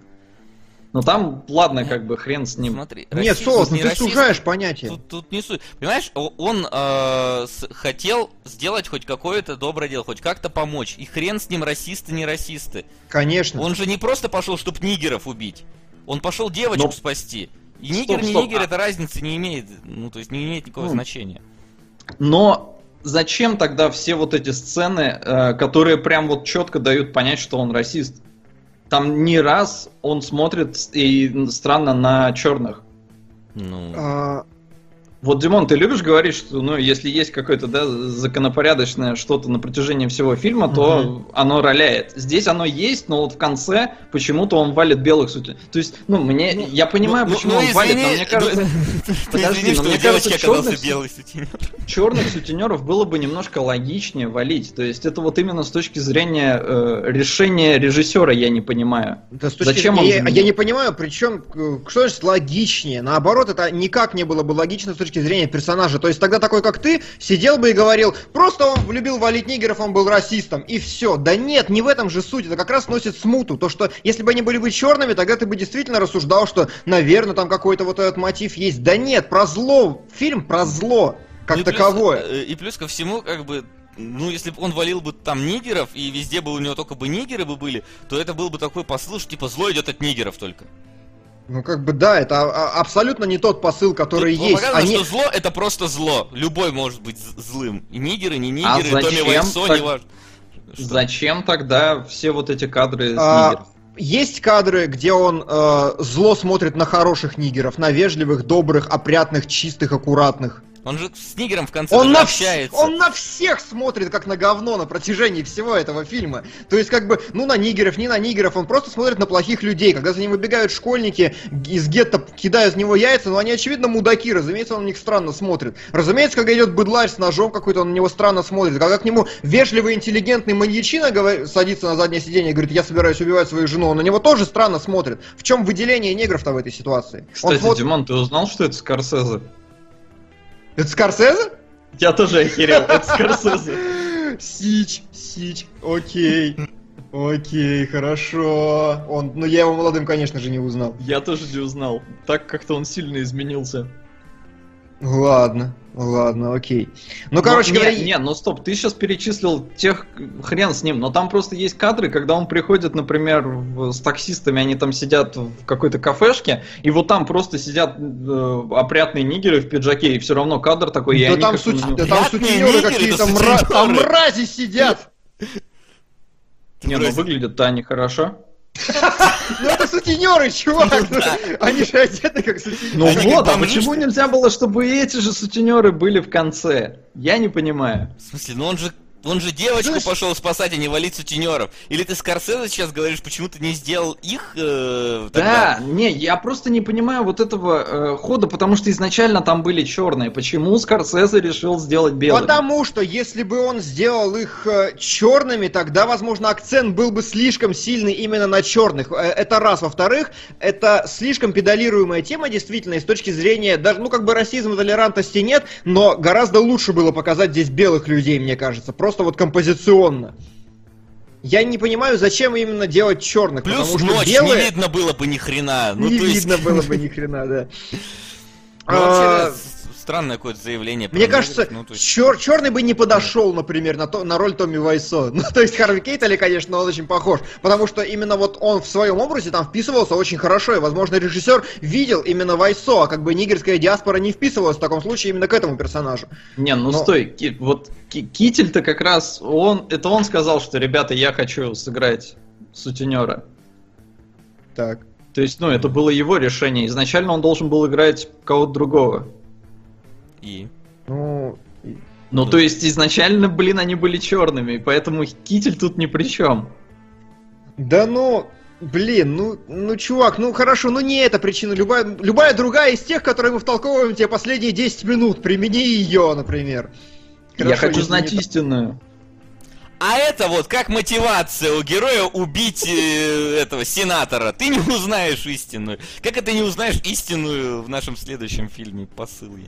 Но там, ладно, как бы хрен с ним. Смотри, Нет, Солод, ну не ты расизм, сужаешь понятие. Тут, тут не суть. Понимаешь, он э, с- хотел сделать хоть какое-то доброе дело, хоть как-то помочь. И хрен с ним, расисты, не расисты. Конечно. Он же не просто пошел, чтобы нигеров убить. Он пошел девочку Но- спасти. И Стоп, нигер, не стоп, нигер, а- это разницы не имеет. Ну, то есть не имеет никакого Ну, значения. Но зачем тогда все вот эти сцены, э, которые прям вот четко дают понять, что он расист? Там не раз он смотрит и странно на черных. Ну, А, Вот, Димон, ты любишь говорить, что ну, если есть какое-то да, законопорядочное что-то на протяжении всего фильма, то оно роляет. Здесь оно есть, но вот в конце почему-то он валит белых сути. То есть, ну, мне. я понимаю, ну, почему ну, он валит, но извини, мне кажется, ну, <laughs> подожди, извини, но мне кажется, черных- сутенеров было бы немножко логичнее валить. То есть, это вот именно с точки зрения э, решения режиссера я не понимаю. Зачем он я не понимаю, причем, э, что значит логичнее? Наоборот, это никак не было бы логично с точки зрения персонажа. То есть тогда такой, как ты, сидел бы и говорил, просто он любил валить нигеров, он был расистом, и все. Да нет, не в этом же суть. Это как раз носит смуту. То, что если бы они были бы черными, тогда ты бы действительно рассуждал, что, наверное, там какой-то вот этот мотив есть. Да нет, про зло. Фильм про зло. Как Ну и плюс, таковое. э, И плюс ко всему, как бы, ну, если бы он валил бы там нигеров, и везде бы у него только бы нигеры бы были, то это был бы такой посыл, что типа зло идет от нигеров только. Ну, как бы да, это а- а- абсолютно не тот посыл, который Тут есть. показано, Они... что зло это просто зло. Любой может быть злым. И нигеры, не А нигеры, Томми зачем Вайсо, так- не важно. Что? Зачем тогда все вот эти кадры с А, нигеров? Есть кадры, где он э, зло смотрит на хороших нигеров, на вежливых, добрых, опрятных, чистых, аккуратных. Он же с нигером в конце Он на, вс- общается. он на всех смотрит как на говно на протяжении всего этого фильма. То есть, как бы, ну на нигеров, не на нигеров, он просто смотрит на плохих людей. Когда за ним выбегают школьники, из гетто кидают в него яйца, но они, очевидно, мудаки, разумеется, он на них странно смотрит. Разумеется, когда идет быдларь с ножом какой-то, он на него странно смотрит. Когда к нему вежливый, интеллигентный маньячина говорит- садится на заднее сиденье и говорит, я собираюсь убивать свою жену, он на него тоже странно смотрит. В чем выделение негров-то в этой ситуации? он Кстати, смотрит... Димон, ты узнал, что это Скорсезе? Это Скорсезе? Я тоже охерел, это <laughs> Скорсезе. Сич, Сич, окей. Окей, хорошо. Он, ну я его молодым, конечно же, не узнал. Я тоже не узнал. Так как-то он сильно изменился. Ладно, ладно, окей. Ну, короче Но- говоря, не, ну стоп, ты сейчас перечислил тех, хрен с ним, но там просто есть кадры, когда он приходит, например, с таксистами, они там сидят в какой-то кафешке, и вот там просто сидят э, опрятные нигеры в пиджаке, и все равно кадр такой, да там, суть, да там сутенеры какие-то, мра... там мрази сидят. Не, ну выглядят-то они хорошо. Ну это сутенеры, чувак. ну, Они же одеты как сутенеры. Ну вот, а почему нельзя было, чтобы эти же сутенеры были в конце? Я не понимаю. В смысле, ну он же Он же девочку Знаешь- пошел спасать, а не валить сутенеров. Или ты Скорсезе сейчас говоришь, почему ты не сделал их э, тогда? Да, не, я просто не понимаю вот этого э, хода, потому что изначально там были черные. Почему Скорсезе решил сделать белыми? Потому что если бы он сделал их черными, тогда, возможно, акцент был бы слишком сильный именно на черных. Э, Это раз. Во-вторых, это слишком педалируемая тема, действительно, и с точки зрения, даже, ну, как бы расизма, толерантности нет, но гораздо лучше было показать здесь белых людей, мне кажется. Просто вот композиционно. Я не понимаю, зачем именно делать черных, Плюс потому что ночь белые... не видно было бы ни хрена. Ну, не то есть- видно было бы ни <laughs> хрена, да. Ну, вообще, А, странное какое-то заявление. Мне кажется, ну, есть- черный бы не подошел, например, на, то, на роль Томми Вайсо. <laughs> Ну, то есть Харви Кейтели, конечно, он очень похож. Потому что именно вот он в своем образе там вписывался очень хорошо. И, возможно, режиссер видел именно Вайсо, а как бы нигерская диаспора не вписывалась в таком случае именно к этому персонажу. Не, ну Но- стой, Ки- вот Ки- Китель-то как раз, он, это он сказал, что, ребята, я хочу сыграть сутенера. Так. То есть, ну, это было его решение. Изначально он должен был играть кого-то другого. И... Ну, и- Ну, то есть, изначально, блин, они были черными, поэтому Китель тут ни при чем. да ну, блин, ну, ну, чувак, ну хорошо, ну не эта причина. Любая, любая другая из тех, которые мы втолковываем тебе последние 10 минут. Примени ее, например. я Хорошо, хочу если знать истинную. А это вот как мотивация у героя убить э, этого сенатора. Ты не узнаешь истинную. Как это не узнаешь истинную в нашем следующем фильме посыл? я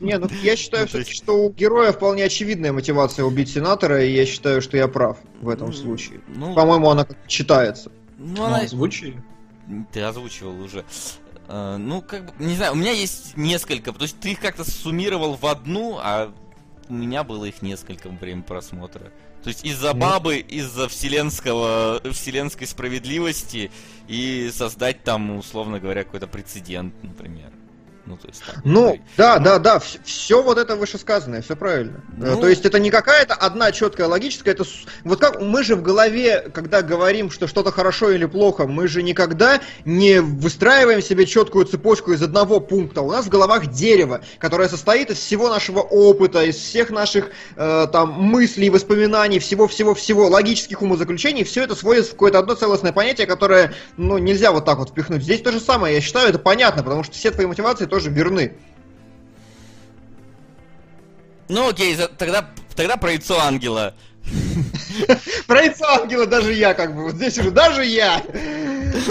не ну я считаю Ну, есть- что у героя вполне очевидная мотивация убить сенатора, и я считаю, что я прав в этом Ну, случае. Ну, По-моему, она как читается. ну, Ну, она... озвучили. Ты озвучивал уже. Э, Ну, как бы, не знаю, у меня есть несколько. То есть ты их как-то суммировал в одну, а у меня было их несколько во время просмотра. То есть из-за бабы, из-за вселенского, вселенской справедливости и создать там, условно говоря, какой-то прецедент, например. Ну, то есть так. Ну, да, да, да, все вот это вышесказанное, все правильно. Э, Ну. То есть это не какая-то одна четкая логическая, это вот как мы же в голове, когда говорим, что что-то хорошо или плохо, мы же никогда не выстраиваем себе четкую цепочку из одного пункта. У нас в головах дерево, которое состоит из всего нашего опыта, из всех наших э, там мыслей, воспоминаний, всего-всего-всего, логических умозаключений, все это сводится в какое-то одно целостное понятие, которое, ну, нельзя вот так вот впихнуть. Здесь то же самое, я считаю, это понятно, потому что все твои мотивации тоже верны. Ну, окей, тогда, тогда про яйцо ангела. <laughs> Про яйцо ангела даже я как бы, вот здесь уже даже я.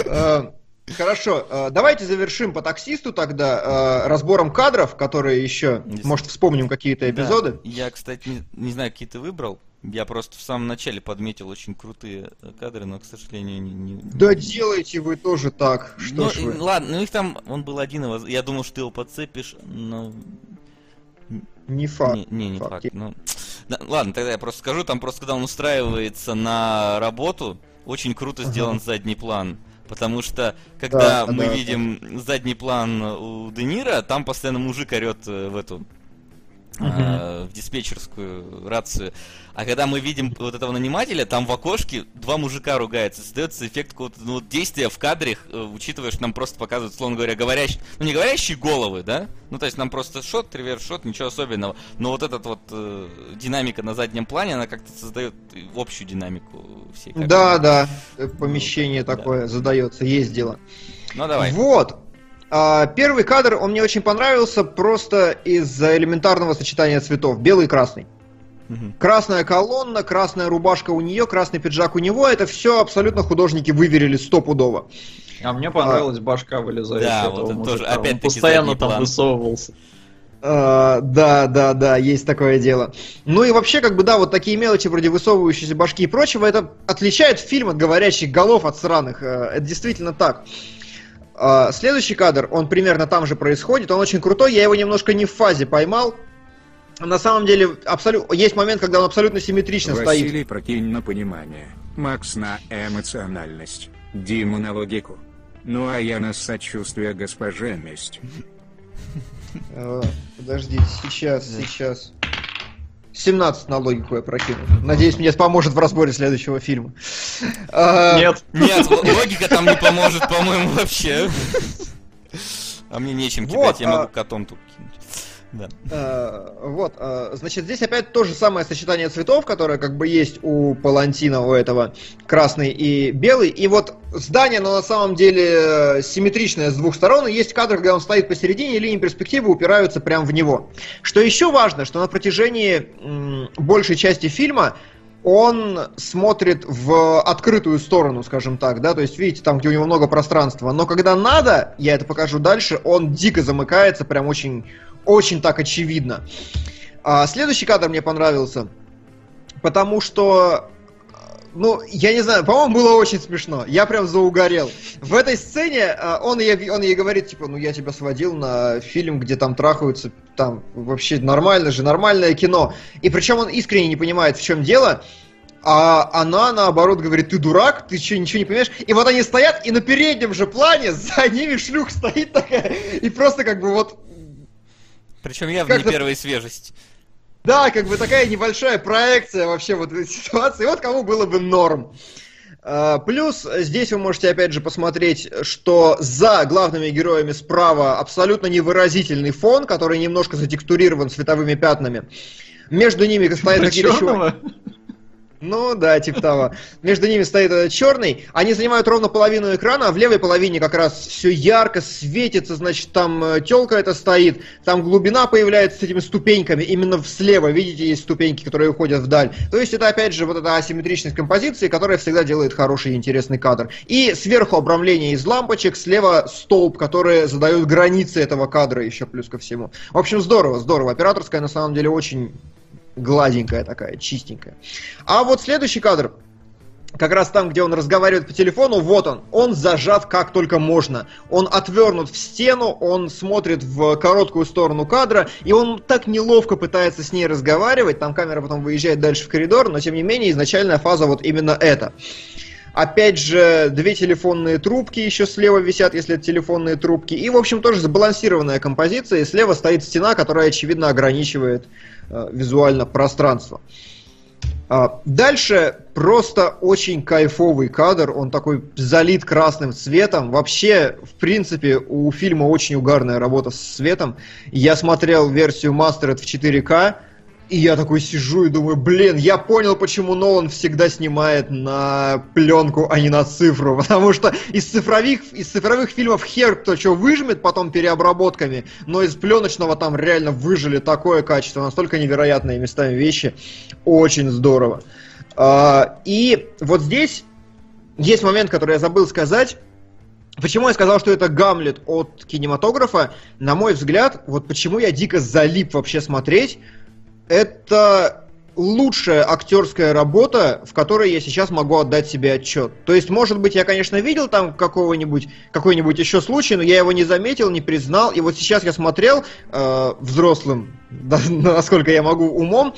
Э, Хорошо, э, давайте завершим по таксисту тогда э, разбором кадров, которые еще, может, вспомним какие-то эпизоды. Я, кстати, не знаю, какие ты выбрал. Я просто в самом начале подметил очень крутые э, кадры, но, к сожалению, не... не- Да делайте вы тоже так, что ну, ж вы. ладно, ну их там, он был один, я думал, что ты его подцепишь, но... Не факт. Не, не, не факт. факт. ну. Да, ладно, тогда я просто скажу, там просто когда он устраивается на работу, очень круто Ага. сделан задний план. Потому что, когда Да, мы да, видим задний план у Де Ниро, там постоянно мужик орет э, в эту А, в диспетчерскую рацию. А когда мы видим вот этого нанимателя, там в окошке два мужика ругаются. Создается эффект какого-то ну, вот действия в кадре, э, учитывая, что нам просто показывают, словно говоря, говорящие, ну не говорящие головы, да? Ну то есть нам просто шот, реверс шот, ничего особенного. Но вот этот вот э, динамика на заднем плане, она как-то создает общую динамику всей картины. Да, да, э, помещение Да. такое задается, есть дело. Ну давай. Вот. А, Первый кадр, он мне очень понравился просто из-за элементарного сочетания цветов, белый и красный. Красная колонна, красная рубашка у нее, красный пиджак у него, это все абсолютно художники выверили стопудово. А мне понравилась башка вылезающая Да, вот это мужика. тоже, Он опять-таки, постоянно там план. высовывался. А, да, да, да, есть такое дело. Ну и вообще, как бы, да, вот такие мелочи вроде высовывающейся башки и прочего, это отличает фильм от говорящих голов от сраных. Э, Это действительно так. А, Следующий кадр, он примерно там же происходит, он очень крутой, я его немножко не в фазе поймал. На самом деле, абсолютно есть момент, когда он абсолютно симметрично стоит. Василий прокинь на понимание, Макс на эмоциональность, Дима на логику. Ну а я на сочувствие госпоже месть. Э, Подождите, сейчас, сейчас. 17 на логику я прокину. Надеюсь, мне поможет в разборе следующего фильма. А, Нет. Нет, <laughs> логика там не поможет, по-моему, вообще. А мне нечем кидать, я а- могу котом тут кинуть. Да. Э, вот, э, значит, здесь опять то же самое сочетание цветов, которое как бы есть у Палантина, у этого красный и белый. И вот здание, но на самом деле э, симметричное с двух сторон, и есть кадр, где он стоит посередине, линии перспективы упираются прямо в него. Что еще важно, что на протяжении большей части фильма он смотрит в открытую сторону, скажем так, да, то есть видите, там, где у него много пространства, но когда надо, я это покажу дальше, он дико замыкается, прям очень, очень так очевидно. А следующий кадр мне понравился, потому что ну, я не знаю, по-моему, было очень смешно. Я прям заугорел. В этой сцене а, он ей, он ей говорит, типа, ну я тебя сводил на фильм, где там трахаются, там вообще нормально же, нормальное кино. И причем он искренне не понимает, в чем дело. А она, наоборот, говорит, ты дурак, ты что, ничего не понимаешь? И вот они стоят, и на переднем же плане за ними шлюх стоит такая, и просто как бы вот... Причем явно не первой свежесть. Да, как бы такая небольшая проекция вообще вот этой <laughs> ситуации. Вот кому было бы норм. А, плюс здесь вы можете опять же посмотреть, что за главными героями справа абсолютно невыразительный фон, который немножко затекстурирован цветовыми пятнами. Между ними стоят какие-то еще... Ну да, типа того. Между ними стоит этот черный. Они занимают ровно половину экрана, а в левой половине как раз все ярко светится, значит, там э, телка это стоит, там глубина появляется с этими ступеньками. Именно слева, видите, есть ступеньки, которые уходят вдаль. То есть это опять же вот эта асимметричность композиции, которая всегда делает хороший и интересный кадр. И сверху обрамление из лампочек, слева столб, которые задают границы этого кадра еще плюс ко всему. В общем, здорово, здорово. Операторская на самом деле очень гладенькая такая, чистенькая. А вот следующий кадр, как раз там, где он разговаривает по телефону, вот он. Он зажат как только можно. Он отвернут в стену, он смотрит в короткую сторону кадра, и он так неловко пытается с ней разговаривать. Там камера потом выезжает дальше в коридор, но тем не менее изначальная фаза вот именно эта. Опять же, две телефонные трубки еще слева висят, если это телефонные трубки. И, в общем, тоже сбалансированная композиция. И слева стоит стена, которая, очевидно, ограничивает визуально пространство. А, дальше просто очень кайфовый кадр, он такой залит красным цветом. Вообще, в принципе, у фильма очень угарная работа с цветом. Я смотрел версию Mastered в 4К, и я такой сижу и думаю, блин, я понял, почему Нолан всегда снимает на пленку, а не на цифру. <laughs> Потому что из цифровых, из цифровых фильмов хер кто что выжмет потом переобработками, но из пленочного там реально выжили такое качество, настолько невероятные местами вещи. Очень здорово. А, и вот здесь есть момент, который я забыл сказать. Почему я сказал, что это Гамлет от кинематографа? На мой взгляд, вот почему я дико залип вообще смотреть, это лучшая актерская работа, в которой я сейчас могу отдать себе отчет. То есть, может быть, я, конечно, видел там какого-нибудь, какой-нибудь еще случай, но я его не заметил, не признал. И вот сейчас я смотрел э, взрослым, да, <laughs> насколько я могу, умом,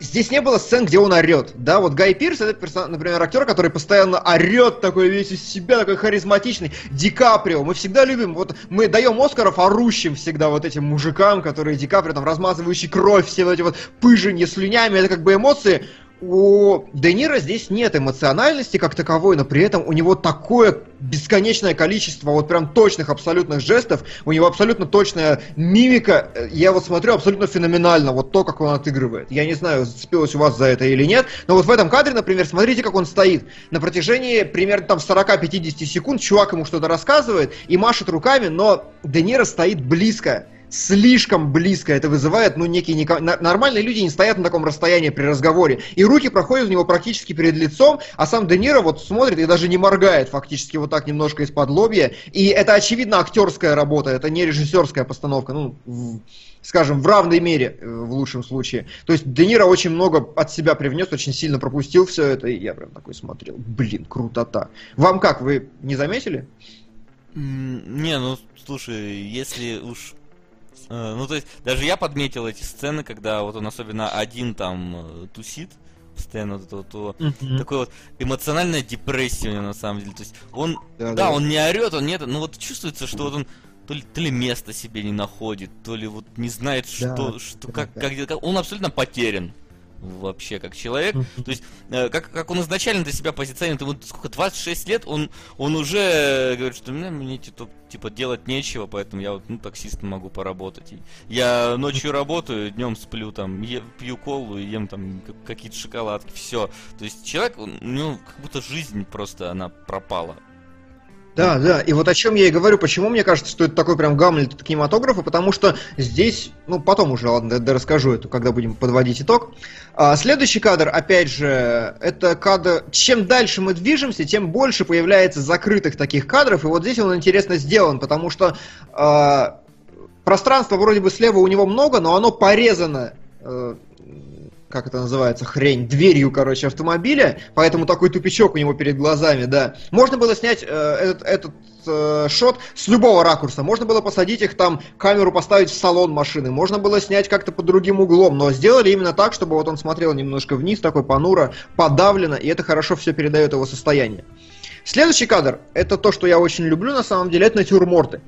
Здесь не было сцен, где он орет. Да, вот Гай Пирс, это, персон... например, актер, который постоянно орет, такой весь из себя, такой харизматичный. Ди Каприо. Мы всегда любим, вот мы даем Оскаров орущим всегда вот этим мужикам, которые Ди Каприо, там, размазывающий кровь, все вот эти вот пыженья слюнями, это как бы эмоции у Де Ниро здесь нет эмоциональности как таковой, но при этом у него такое бесконечное количество вот прям точных абсолютных жестов, у него абсолютно точная мимика, я вот смотрю абсолютно феноменально, вот то, как он отыгрывает. Я не знаю, зацепилось у вас за это или нет, но вот в этом кадре, например, смотрите, как он стоит. На протяжении примерно там 40-50 секунд чувак ему что-то рассказывает и машет руками, но Де Ниро стоит близко слишком близко. Это вызывает, ну, некий... Неко... Нормальные люди не стоят на таком расстоянии при разговоре. И руки проходят у него практически перед лицом, а сам Де Ниро вот смотрит и даже не моргает фактически вот так немножко из-под лобья. И это, очевидно, актерская работа, это не режиссерская постановка. Ну, в, скажем, в равной мере, э, в лучшем случае. То есть Де Ниро очень много от себя привнес, очень сильно пропустил все это, и я прям такой смотрел. Блин, крутота. Вам как, вы не заметили? Не, ну, слушай, если уж ну, то есть, даже я подметил эти сцены, когда вот он особенно один там э, тусит, постоянно вот это вот, то, uh-huh. такой вот эмоциональная депрессия у него на самом деле. То есть он, да, да, да. он не орет, он нет, но вот чувствуется, что вот он то ли, то ли место себе не находит, то ли вот не знает, что, да, что, да, как, да. Как, как, он абсолютно потерян. Вообще как человек. <laughs> То есть, э, как, как он изначально для себя позиционирует, ему сколько, 26 лет, он, он уже говорит, что мне, мне типа, типа делать нечего, поэтому я вот, ну, таксистом могу поработать. И я ночью работаю, днем сплю, там, е, пью колу и ем там какие-то шоколадки, все. То есть человек, ну, как будто жизнь просто, она пропала. Да, да, и вот о чем я и говорю, почему мне кажется, что это такой прям гамлет кинематографа, потому что здесь, ну потом уже, ладно, да, расскажу это, когда будем подводить итог. А, следующий кадр, опять же, это кадр, чем дальше мы движемся, тем больше появляется закрытых таких кадров, и вот здесь он интересно сделан, потому что а, пространства вроде бы слева у него много, но оно порезано э, как это называется, хрень, дверью, короче, автомобиля, поэтому такой тупичок у него перед глазами, да. Можно было снять э, этот, этот э, шот с любого ракурса. Можно было посадить их там, камеру поставить в салон машины. Можно было снять как-то под другим углом. Но сделали именно так, чтобы вот он смотрел немножко вниз, такой понуро, подавлено, и это хорошо все передает его состояние. Следующий кадр, это то, что я очень люблю на самом деле, это натюрморты.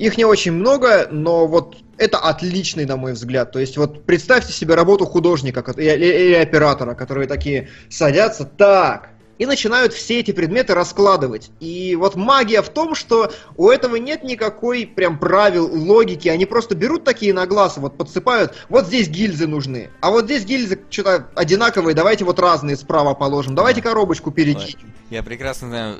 Их не очень много, но вот это отличный, на мой взгляд. То есть вот представьте себе работу художника или, или оператора, которые такие садятся, так, и начинают все эти предметы раскладывать. И вот магия в том, что у этого нет никакой прям правил, логики. Они просто берут такие на глаз, вот подсыпают, вот здесь гильзы нужны, а вот здесь гильзы что-то одинаковые, давайте вот разные справа положим, давайте коробочку перекинем. Я прекрасно знаю,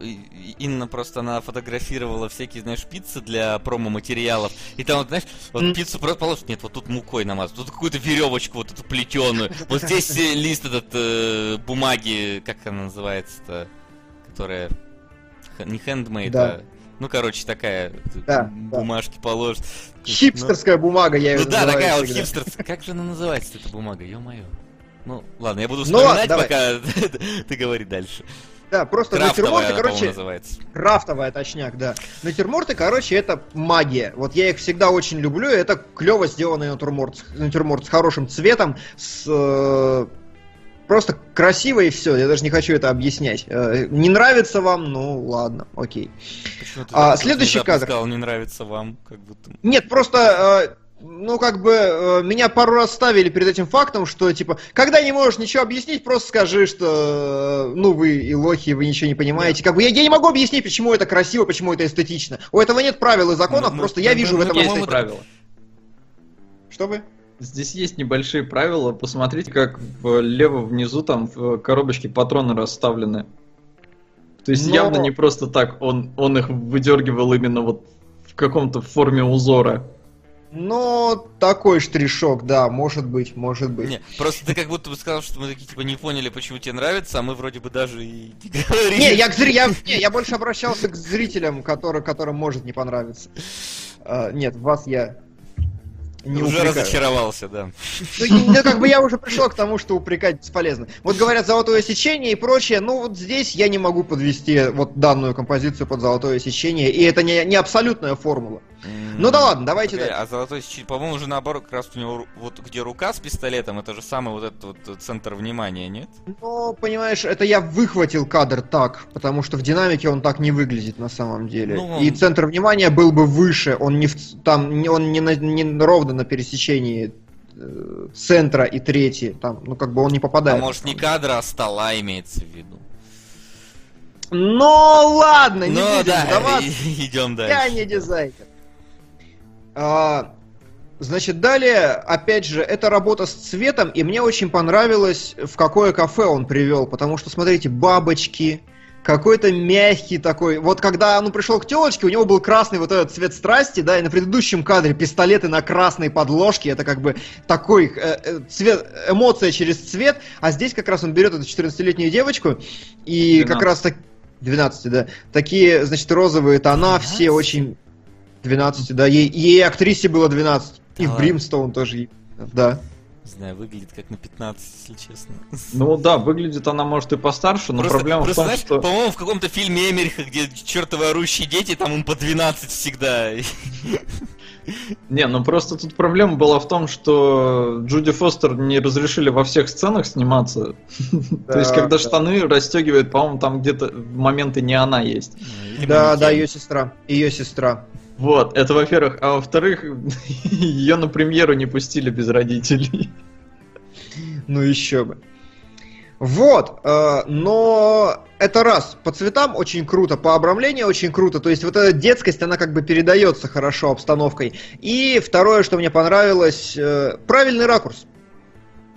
Инна просто она фотографировала всякие, знаешь, пиццы для промо-материалов. И там, вот, знаешь, вот mm. пиццу просто положишь, нет, вот тут мукой намазать, тут какую-то веревочку вот эту плетеную, вот здесь э, лист этот э, бумаги, как она называется-то, которая не хендмейд, да. а ну, короче, такая да, бумажки да. положит. Хипстерская ну, бумага, я ее Ну да, такая вот хипстерская. Как же она называется, эта бумага, ё-моё. Ну, ладно, я буду ну вспоминать, ну, пока <laughs> ты говори дальше. Да, просто Крафтовая, натюрморты, короче... называется. Крафтовая, точняк, да. Натюрморты, короче, это магия. Вот я их всегда очень люблю, это клево сделанный натюрморт, натюрморт с хорошим цветом, с... Э, просто красиво и все, я даже не хочу это объяснять. Э, не нравится вам, ну ладно, окей. Почему ты а, следующий кадр. сказал, не нравится вам, как будто... Нет, просто... Ну, как бы, э, меня пару раз ставили перед этим фактом, что, типа, когда не можешь ничего объяснить, просто скажи, что, э, ну, вы и лохи, вы ничего не понимаете. Как бы, я, я не могу объяснить, почему это красиво, почему это эстетично. У этого нет правил и законов, ну, просто ну, я вижу ну, в этом есть правила. Что вы? Здесь есть небольшие правила. Посмотрите, как влево внизу там в коробочке патроны расставлены. То есть Но... явно не просто так он, он их выдергивал именно вот в каком-то форме узора. Ну, такой штришок, да, может быть, может быть. Не, просто ты как будто бы сказал, что мы такие типа не поняли, почему тебе нравится, а мы вроде бы даже и не <laughs> говорили. Не, я, к зри... я, не, я больше обращался к зрителям, который, которым может не понравиться. Uh, нет, вас я не уже упрекаю. разочаровался, да. Ну, ну, как бы я уже пришел к тому, что упрекать бесполезно. Вот говорят золотое сечение и прочее, ну вот здесь я не могу подвести вот данную композицию под золотое сечение, и это не, не абсолютная формула. Ну да ладно, давайте okay, А золотой сечение, по-моему, уже наоборот, как раз у него вот где рука с пистолетом, это же самый вот этот вот центр внимания, нет? Ну, понимаешь, это я выхватил кадр так, потому что в динамике он так не выглядит на самом деле. Ну, он... И центр внимания был бы выше, он не в, там, он не, на, не ровно на пересечении э, центра и третьей, там, ну как бы он не попадает. А может не кадра, а стола имеется в виду? Ну ладно, не ну, будем да, сдаваться. <laughs> Идем дальше. Я не дизайнер. А, значит, далее, опять же, это работа с цветом, и мне очень понравилось, в какое кафе он привел, потому что, смотрите, бабочки, какой-то мягкий такой. Вот когда он пришел к телочке, у него был красный вот этот цвет страсти, да, и на предыдущем кадре пистолеты на красной подложке, это как бы такой э, э цвет, эмоция через цвет, а здесь как раз он берет эту 14-летнюю девочку, и 12. как раз так... 12, да. Такие, значит, розовые тона, 12? все очень 12, да. Ей, ей актрисе было 12. Да и ладно. в Бримстоун тоже. Да. Не знаю, выглядит как на 15, если честно. Ну да, выглядит она, может, и постарше, но просто, проблема просто, в том, знаешь, что... По-моему, в каком-то фильме Эмериха, где чертовы орущие дети, там им по 12 всегда. Не, ну просто тут проблема была в том, что Джуди Фостер не разрешили во всех сценах сниматься. То есть, когда штаны расстегивает, по-моему, там где-то моменты не она есть. Да, да, ее сестра. Ее сестра. Вот, это во-первых. А во-вторых, <laughs> ее на премьеру не пустили без родителей. Ну еще бы. Вот, э, но это раз, по цветам очень круто, по обрамлению очень круто, то есть вот эта детскость, она как бы передается хорошо обстановкой. И второе, что мне понравилось, э, правильный ракурс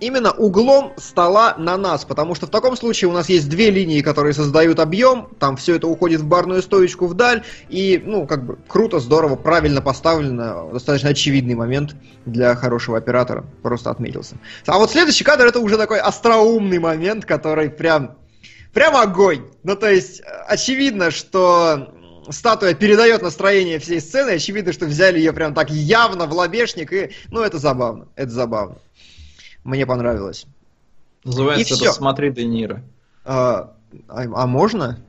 именно углом стола на нас, потому что в таком случае у нас есть две линии, которые создают объем, там все это уходит в барную стоечку вдаль, и, ну, как бы круто, здорово, правильно поставлено, достаточно очевидный момент для хорошего оператора, просто отметился. А вот следующий кадр это уже такой остроумный момент, который прям, прям огонь. Ну, то есть, очевидно, что статуя передает настроение всей сцены, очевидно, что взяли ее прям так явно в лобешник, и, ну, это забавно, это забавно. Мне понравилось. Называется это «Смотри, Де Ниро». А, а, а можно?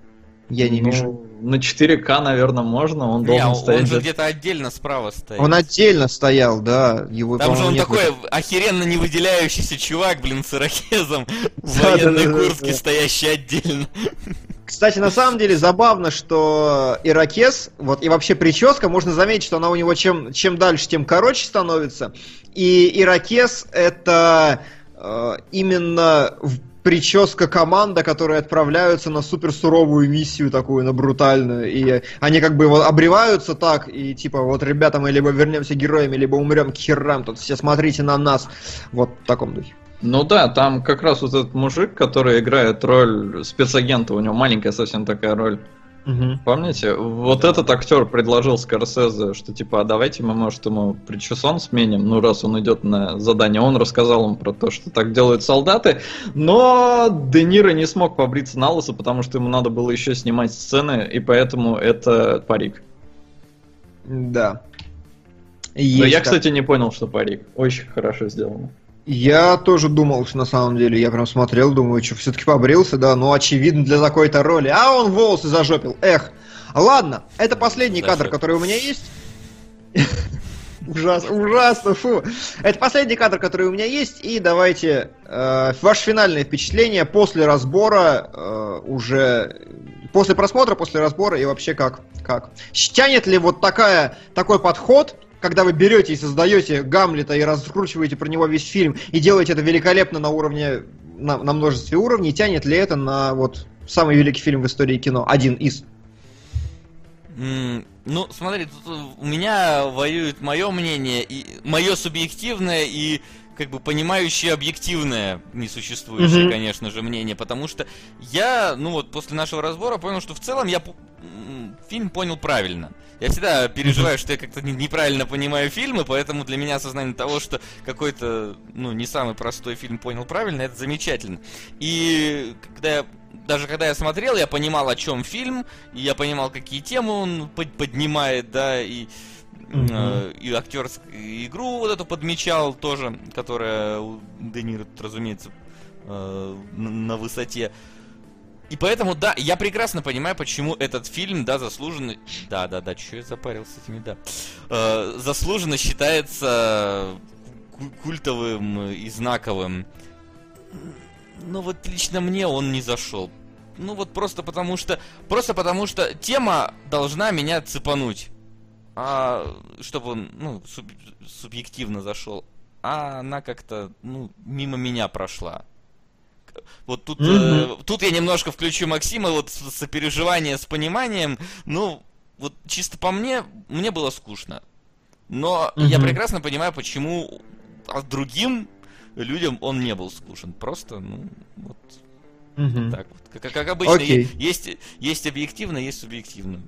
Я не ну, вижу. На 4К, наверное, можно. Он должен не, стоять. Он же где-то отдельно справа стоит. Он отдельно стоял, да. Его, Там же он такой охеренно не выделяющийся чувак, блин, с ирокезом <laughs> в военной куртке, стоящий отдельно. <laughs> Кстати, на самом деле забавно, что ирокез, вот и вообще прическа, можно заметить, что она у него чем, чем дальше, тем короче становится. И ирокез это э, именно прическа команда, которые отправляются на супер суровую миссию такую, на брутальную. И они как бы вот обреваются так, и типа, вот, ребята, мы либо вернемся героями, либо умрем к херам, тут все смотрите на нас. Вот в таком духе. Ну да, там как раз вот этот мужик, который играет роль спецагента, у него маленькая совсем такая роль. Угу. Помните? Вот этот актер предложил Скорсезе, что типа, а давайте мы, может, ему причесон сменим, ну, раз он идет на задание. Он рассказал им про то, что так делают солдаты, но Де Ниро не смог побриться на лысо, потому что ему надо было еще снимать сцены, и поэтому это парик. Да. Есть но я, так. кстати, не понял, что парик. Очень хорошо сделано. Я тоже думал, что на самом деле, я прям смотрел, думаю, что все-таки побрился, да, ну очевидно для такой-то роли. А он волосы зажопил, эх. Ладно, это последний Зашел. кадр, который у меня есть. <laughs> Ужасно, ужасно, фу. Это последний кадр, который у меня есть, и давайте э, ваше финальное впечатление после разбора э, уже после просмотра, после разбора и вообще как как тянет ли вот такая такой подход когда вы берете и создаете Гамлета и раскручиваете про него весь фильм и делаете это великолепно на уровне, на, на множестве уровней, тянет ли это на вот самый великий фильм в истории кино? Один из. Mm, ну, смотри, тут у меня воюет мое мнение, и мое субъективное и как бы понимающее объективное, несуществующее, mm-hmm. конечно же, мнение, потому что я, ну вот, после нашего разбора понял, что в целом я фильм понял правильно. Я всегда переживаю, что я как-то неправильно понимаю фильмы, поэтому для меня осознание того, что какой-то, ну, не самый простой фильм понял правильно, это замечательно. И когда я даже когда я смотрел, я понимал, о чем фильм, и я понимал, какие темы он поднимает, да, и, э, и актерскую игру вот эту подмечал тоже, которая у Де разумеется, э, на высоте. И поэтому, да, я прекрасно понимаю, почему этот фильм, да, заслуженно... Да, да, да, что я запарился с этими, да. Э, заслуженно считается культовым и знаковым. Но вот лично мне он не зашел. Ну вот просто потому что... Просто потому что тема должна меня цепануть. А чтобы он, ну, суб, субъективно зашел. А она как-то, ну, мимо меня прошла. Вот тут, mm-hmm. э, тут я немножко включу Максима, вот сопереживание с пониманием. Ну, вот чисто по мне, мне было скучно. Но mm-hmm. я прекрасно понимаю, почему другим людям он не был скучен. Просто, ну, вот, mm-hmm. так вот. Как, как обычно, okay. есть, есть объективно, есть субъективно.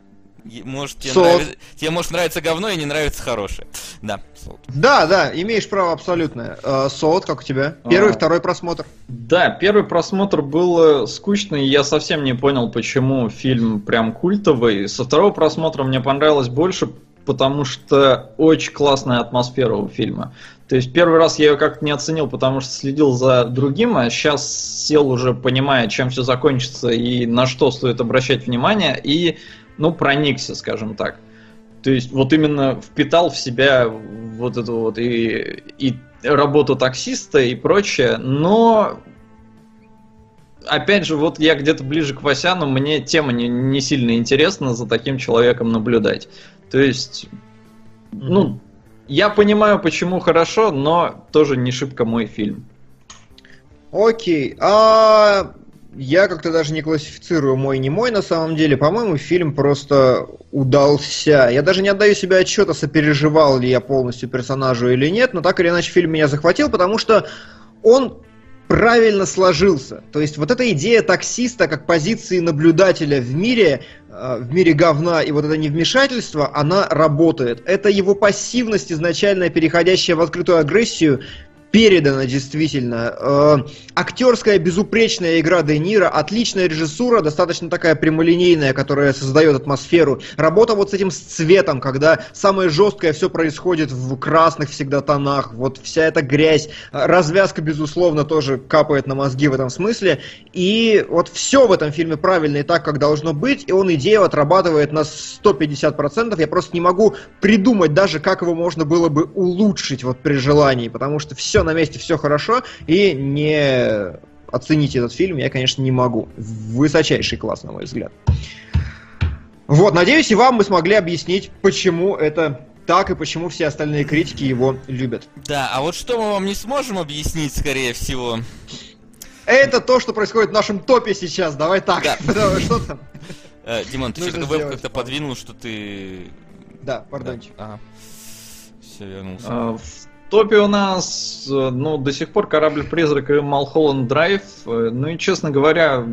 Может, тебе, нравится, тебе может нравиться говно и не нравится хорошее. Да, Солт. Да, да, имеешь право абсолютное. Э, Солт, как у тебя? Первый, а, второй просмотр. Да, первый просмотр был э, скучный, я совсем не понял, почему фильм прям культовый. Со второго просмотра мне понравилось больше, потому что очень классная атмосфера у фильма. То есть первый раз я ее как-то не оценил, потому что следил за другим, а сейчас сел уже понимая, чем все закончится и на что стоит обращать внимание, и ну, проникся, скажем так. То есть вот именно впитал в себя вот эту вот и, и работу таксиста и прочее, но опять же, вот я где-то ближе к Васяну, мне тема не, не сильно интересна за таким человеком наблюдать. То есть, ну, я понимаю, почему хорошо, но тоже не шибко мой фильм. Окей. А я как-то даже не классифицирую мой не мой на самом деле. По-моему, фильм просто удался. Я даже не отдаю себе отчета, сопереживал ли я полностью персонажу или нет, но так или иначе фильм меня захватил, потому что он правильно сложился. То есть вот эта идея таксиста как позиции наблюдателя в мире, э, в мире говна и вот это невмешательство, она работает. Это его пассивность изначально переходящая в открытую агрессию, передано действительно. Э, актерская безупречная игра Де Ниро, отличная режиссура, достаточно такая прямолинейная, которая создает атмосферу. Работа вот с этим с цветом, когда самое жесткое все происходит в красных всегда тонах, вот вся эта грязь. Развязка, безусловно, тоже капает на мозги в этом смысле. И вот все в этом фильме правильно и так, как должно быть, и он идею отрабатывает на 150%. Я просто не могу придумать даже, как его можно было бы улучшить вот при желании, потому что все все на месте, все хорошо, и не оценить этот фильм я, конечно, не могу. Высочайший класс, на мой взгляд. Вот, надеюсь, и вам мы смогли объяснить, почему это так и почему все остальные критики его любят. Да, а вот что мы вам не сможем объяснить, скорее всего. Это то, что происходит в нашем топе сейчас. Давай так. Да. <laughs> Что там? Э, Димон, ты что-то веб как-то подвинул, что ты... Да, пардончик. Ага. Все, вернулся. А, топе у нас, э, ну, до сих пор корабль-призрак и Малхолланд Драйв. Э, ну и, честно говоря,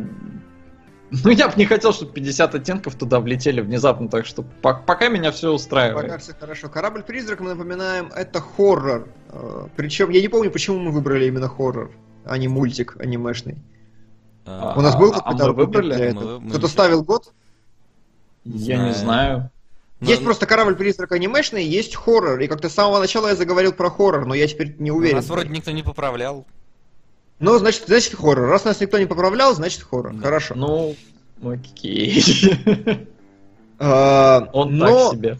ну, я бы не хотел, чтобы 50 оттенков туда влетели внезапно, так что пока меня все устраивает. Пока все хорошо. Корабль-призрак, мы напоминаем, это хоррор. Э, Причем, я не помню, почему мы выбрали именно хоррор, а не мультик анимешный. А, У нас был а, какой-то а мы выбрали? Кто-то ставил год? Я не знаю. Но... Есть просто корабль-призрак анимешный, есть хоррор. И как-то с самого начала я заговорил про хоррор, но я теперь не уверен. Нас вроде никто не поправлял. Ну, значит, значит хоррор. Раз нас никто не поправлял, значит хоррор. Да. Хорошо. Ну, окей. <laughs> А, Он так себе.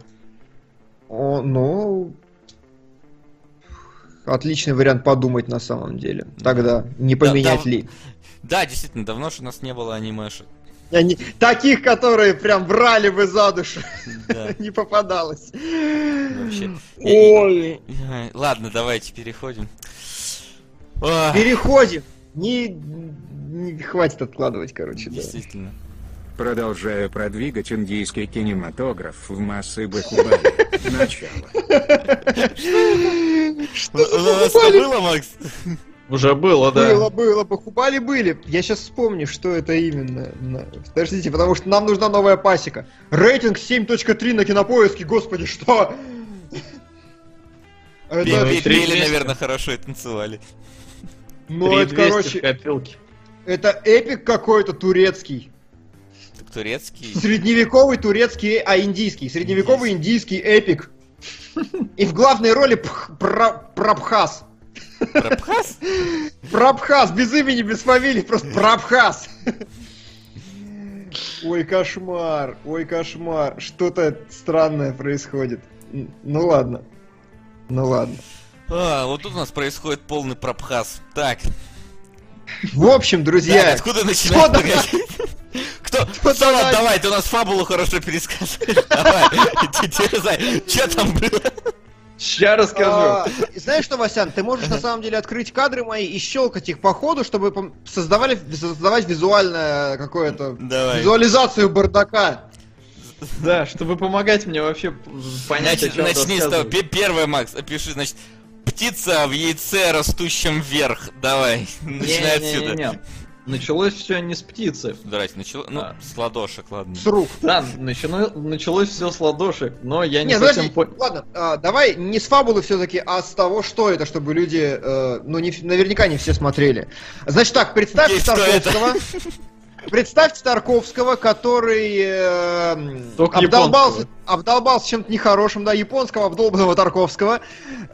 Ну, отличный вариант подумать на самом деле. Тогда не поменять ли. Да, действительно, давно же у нас не было анимешек. Они, таких, которые прям брали бы за душу. Да. <laughs> Не попадалось. Вообще. Ой. Ладно, давайте переходим. Переходим. Не, не хватит откладывать, короче. Действительно. Да. Продолжаю продвигать индийский кинематограф в массы Бахубали. <laughs> Начало. Что нас было, Макс? Уже было, да. Было, было, похубали были. Я сейчас вспомню, что это именно. Подождите, потому что нам нужна новая пасека. Рейтинг 7.3 на кинопоиске, господи, что? Это... Пели, наверное, хорошо и танцевали. Ну, это, короче... копилки. Это эпик какой-то турецкий. Турецкий? Средневековый турецкий, а индийский. Средневековый индийский эпик. И в главной роли Прабхас. Прабхас? Прабхас, без имени, без фамилии, просто Прабхас. Ой, кошмар, ой, кошмар. Что-то странное происходит. Ну ладно. Ну ладно. А, вот тут у нас происходит полный прабхас. Так. В общем, друзья... Так, откуда начинать? Кто? Кто давай, ты у нас фабулу хорошо пересказываешь. Давай, что там было? Сейчас расскажу. А, знаешь что, Васян, ты можешь на самом деле открыть кадры мои и щелкать их по ходу, чтобы создавали, создавать визуальное какое-то визуализацию бардака. Да, чтобы помогать мне вообще понять, значит, Начни с того. Первое, Макс, опиши, значит, птица в яйце, растущем вверх. Давай, <laughs> начинай отсюда. Началось все не с птицы. Здрасте, началось. Ну, а. с ладошек, ладно. С рук. Да, начало... началось все с ладошек, но я не, не совсем понял. Ладно, а, давай не с фабулы все-таки, а с того, что это, чтобы люди, э, ну, не, наверняка не все смотрели. Значит так, представьте Тарковского. Представьте Тарковского, который э, обдолбался, обдолбался чем-то нехорошим, да, японского обдолбанного Тарковского.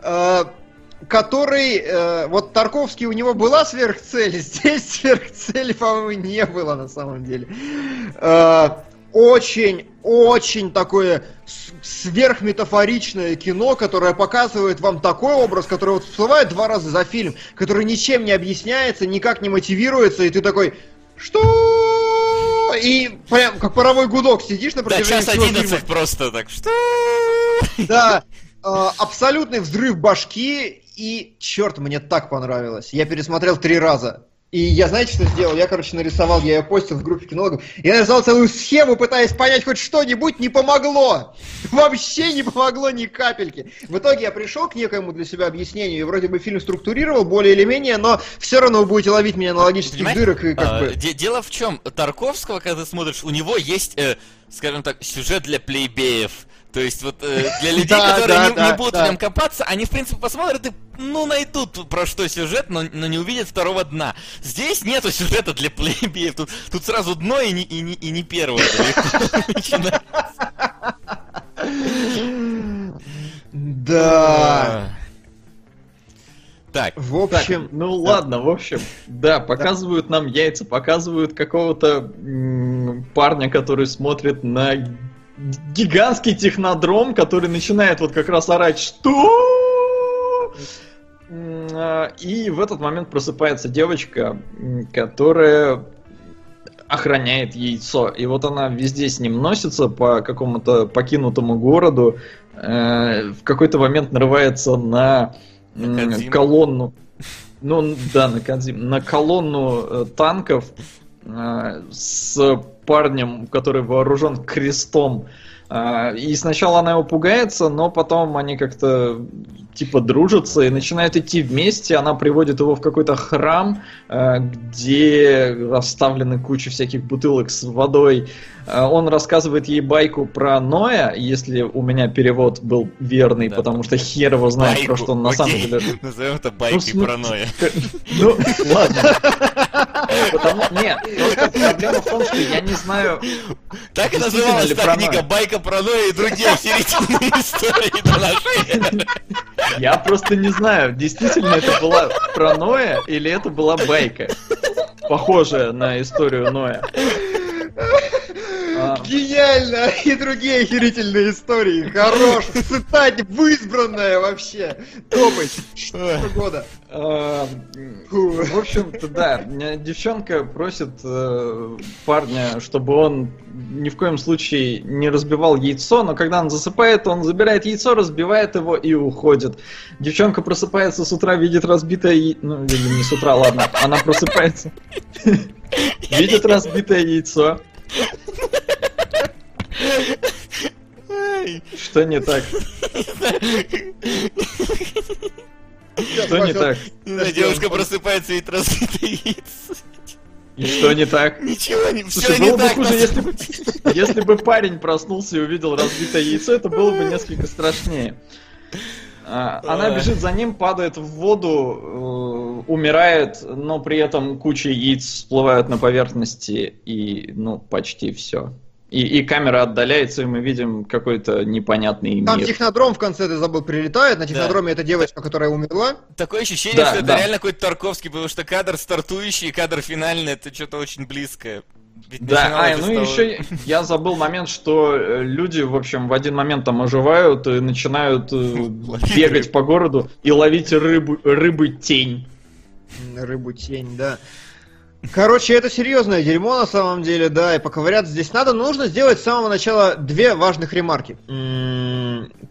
Э, который, э, вот Тарковский у него была сверхцель, <laughs> здесь сверхцели, по-моему, не было на самом деле. Э, очень, очень такое сверхметафоричное кино, которое показывает вам такой образ, который вот всплывает два раза за фильм, который ничем не объясняется, никак не мотивируется, и ты такой, что? И прям как паровой гудок сидишь на протяжении да, час 11 фильма. просто так, что? Да, э, абсолютный взрыв башки, и, черт, мне так понравилось. Я пересмотрел три раза. И я, знаете, что сделал? Я, короче, нарисовал, я ее постил в группе кинологов. Я нарисовал целую схему, пытаясь понять хоть что-нибудь, не помогло. Вообще не помогло ни капельки. В итоге я пришел к некоему для себя объяснению, и вроде бы фильм структурировал более или менее, но все равно вы будете ловить меня на логических Понимаете, дырок и как а, бы... де- Дело в чем? Тарковского, когда ты смотришь, у него есть, э, скажем так, сюжет для плейбеев. То есть вот э, для людей, Да, которые да, не, да, не будут да. в нем копаться, они в принципе посмотрят и ну найдут про что сюжет, но, но не увидят второго дна. Здесь нету сюжета для плейбеев. Тут, тут сразу дно и не, и не, и не первое. <laughs> Да. Так, В общем... Так, ну ладно, в общем, да, показывают нам яйца, показывают какого-то парня, который смотрит на гигантский технодром, который начинает вот как раз орать «Что?». А, И в этот момент просыпается девочка, которая охраняет яйцо. И вот она везде с ним носится по какому-то покинутому городу. э, В какой-то момент нарывается на На колонну. Ну да, на. На колонну э, танков э, с парнем, который вооружен крестом. А, И сначала она его пугается, но потом они как-то типа дружатся и начинают идти вместе. Она приводит его в какой-то храм, э, где расставлены куча всяких бутылок с водой. Э, Он рассказывает ей байку про Ноя, если у меня перевод был верный, Да. потому что хер его знает, про что он на самом окей. деле <laughs> Назовем это байкой см- паранойя. <laughs> ну, ладно. Потому, нет, просто проблема в том, что я не знаю, Так и называлась та книга «Байка паранойя и другие охерительные <laughs> истории до нашей эры». я просто не знаю, действительно это была про Ноя или это была байка, похожая на историю Ноя. Гениально! <laughs> И другие охерительные истории. Хорош! Цитать в вообще. Топать. Что года. а, В общем-то, да, девчонка просит э, парня, чтобы он ни в коем случае не разбивал яйцо, но когда он засыпает, он забирает яйцо, разбивает его и уходит. Девчонка просыпается с утра, видит разбитое яйцо. Ну, видимо, не с утра, ладно. Она просыпается. <laughs> Видит разбитое яйцо. Что не так? Что не так? Не Девушка просыпается и видит разбитое яйцо. И что не так? Ничего не, все Слушай, не было бы так. хуже, если бы, если бы парень проснулся и увидел разбитое яйцо, это было бы несколько страшнее. А, Она бежит за ним, падает в воду, э, умирает, но при этом куча яиц всплывают на поверхности, и, ну, почти все. И, и камера отдаляется, и мы видим какой-то непонятный Там мир. технодром в конце, ты забыл, прилетает. На технодроме эта девочка, которая умерла. Такое ощущение, Да, что это да. реально какой-то Тарковский, потому что кадр стартующий и кадр финальный это что-то очень близкое. Ведь Да, а, ну того- еще я забыл момент, что э, люди, в общем, в один момент там оживают и начинают э, <laughs> бегать по городу и ловить рыбу, рыбы тень. Рыбу тень, да. Короче, это серьезное дерьмо на самом деле, да, и поковыряться здесь надо, но нужно сделать с самого начала две важных ремарки.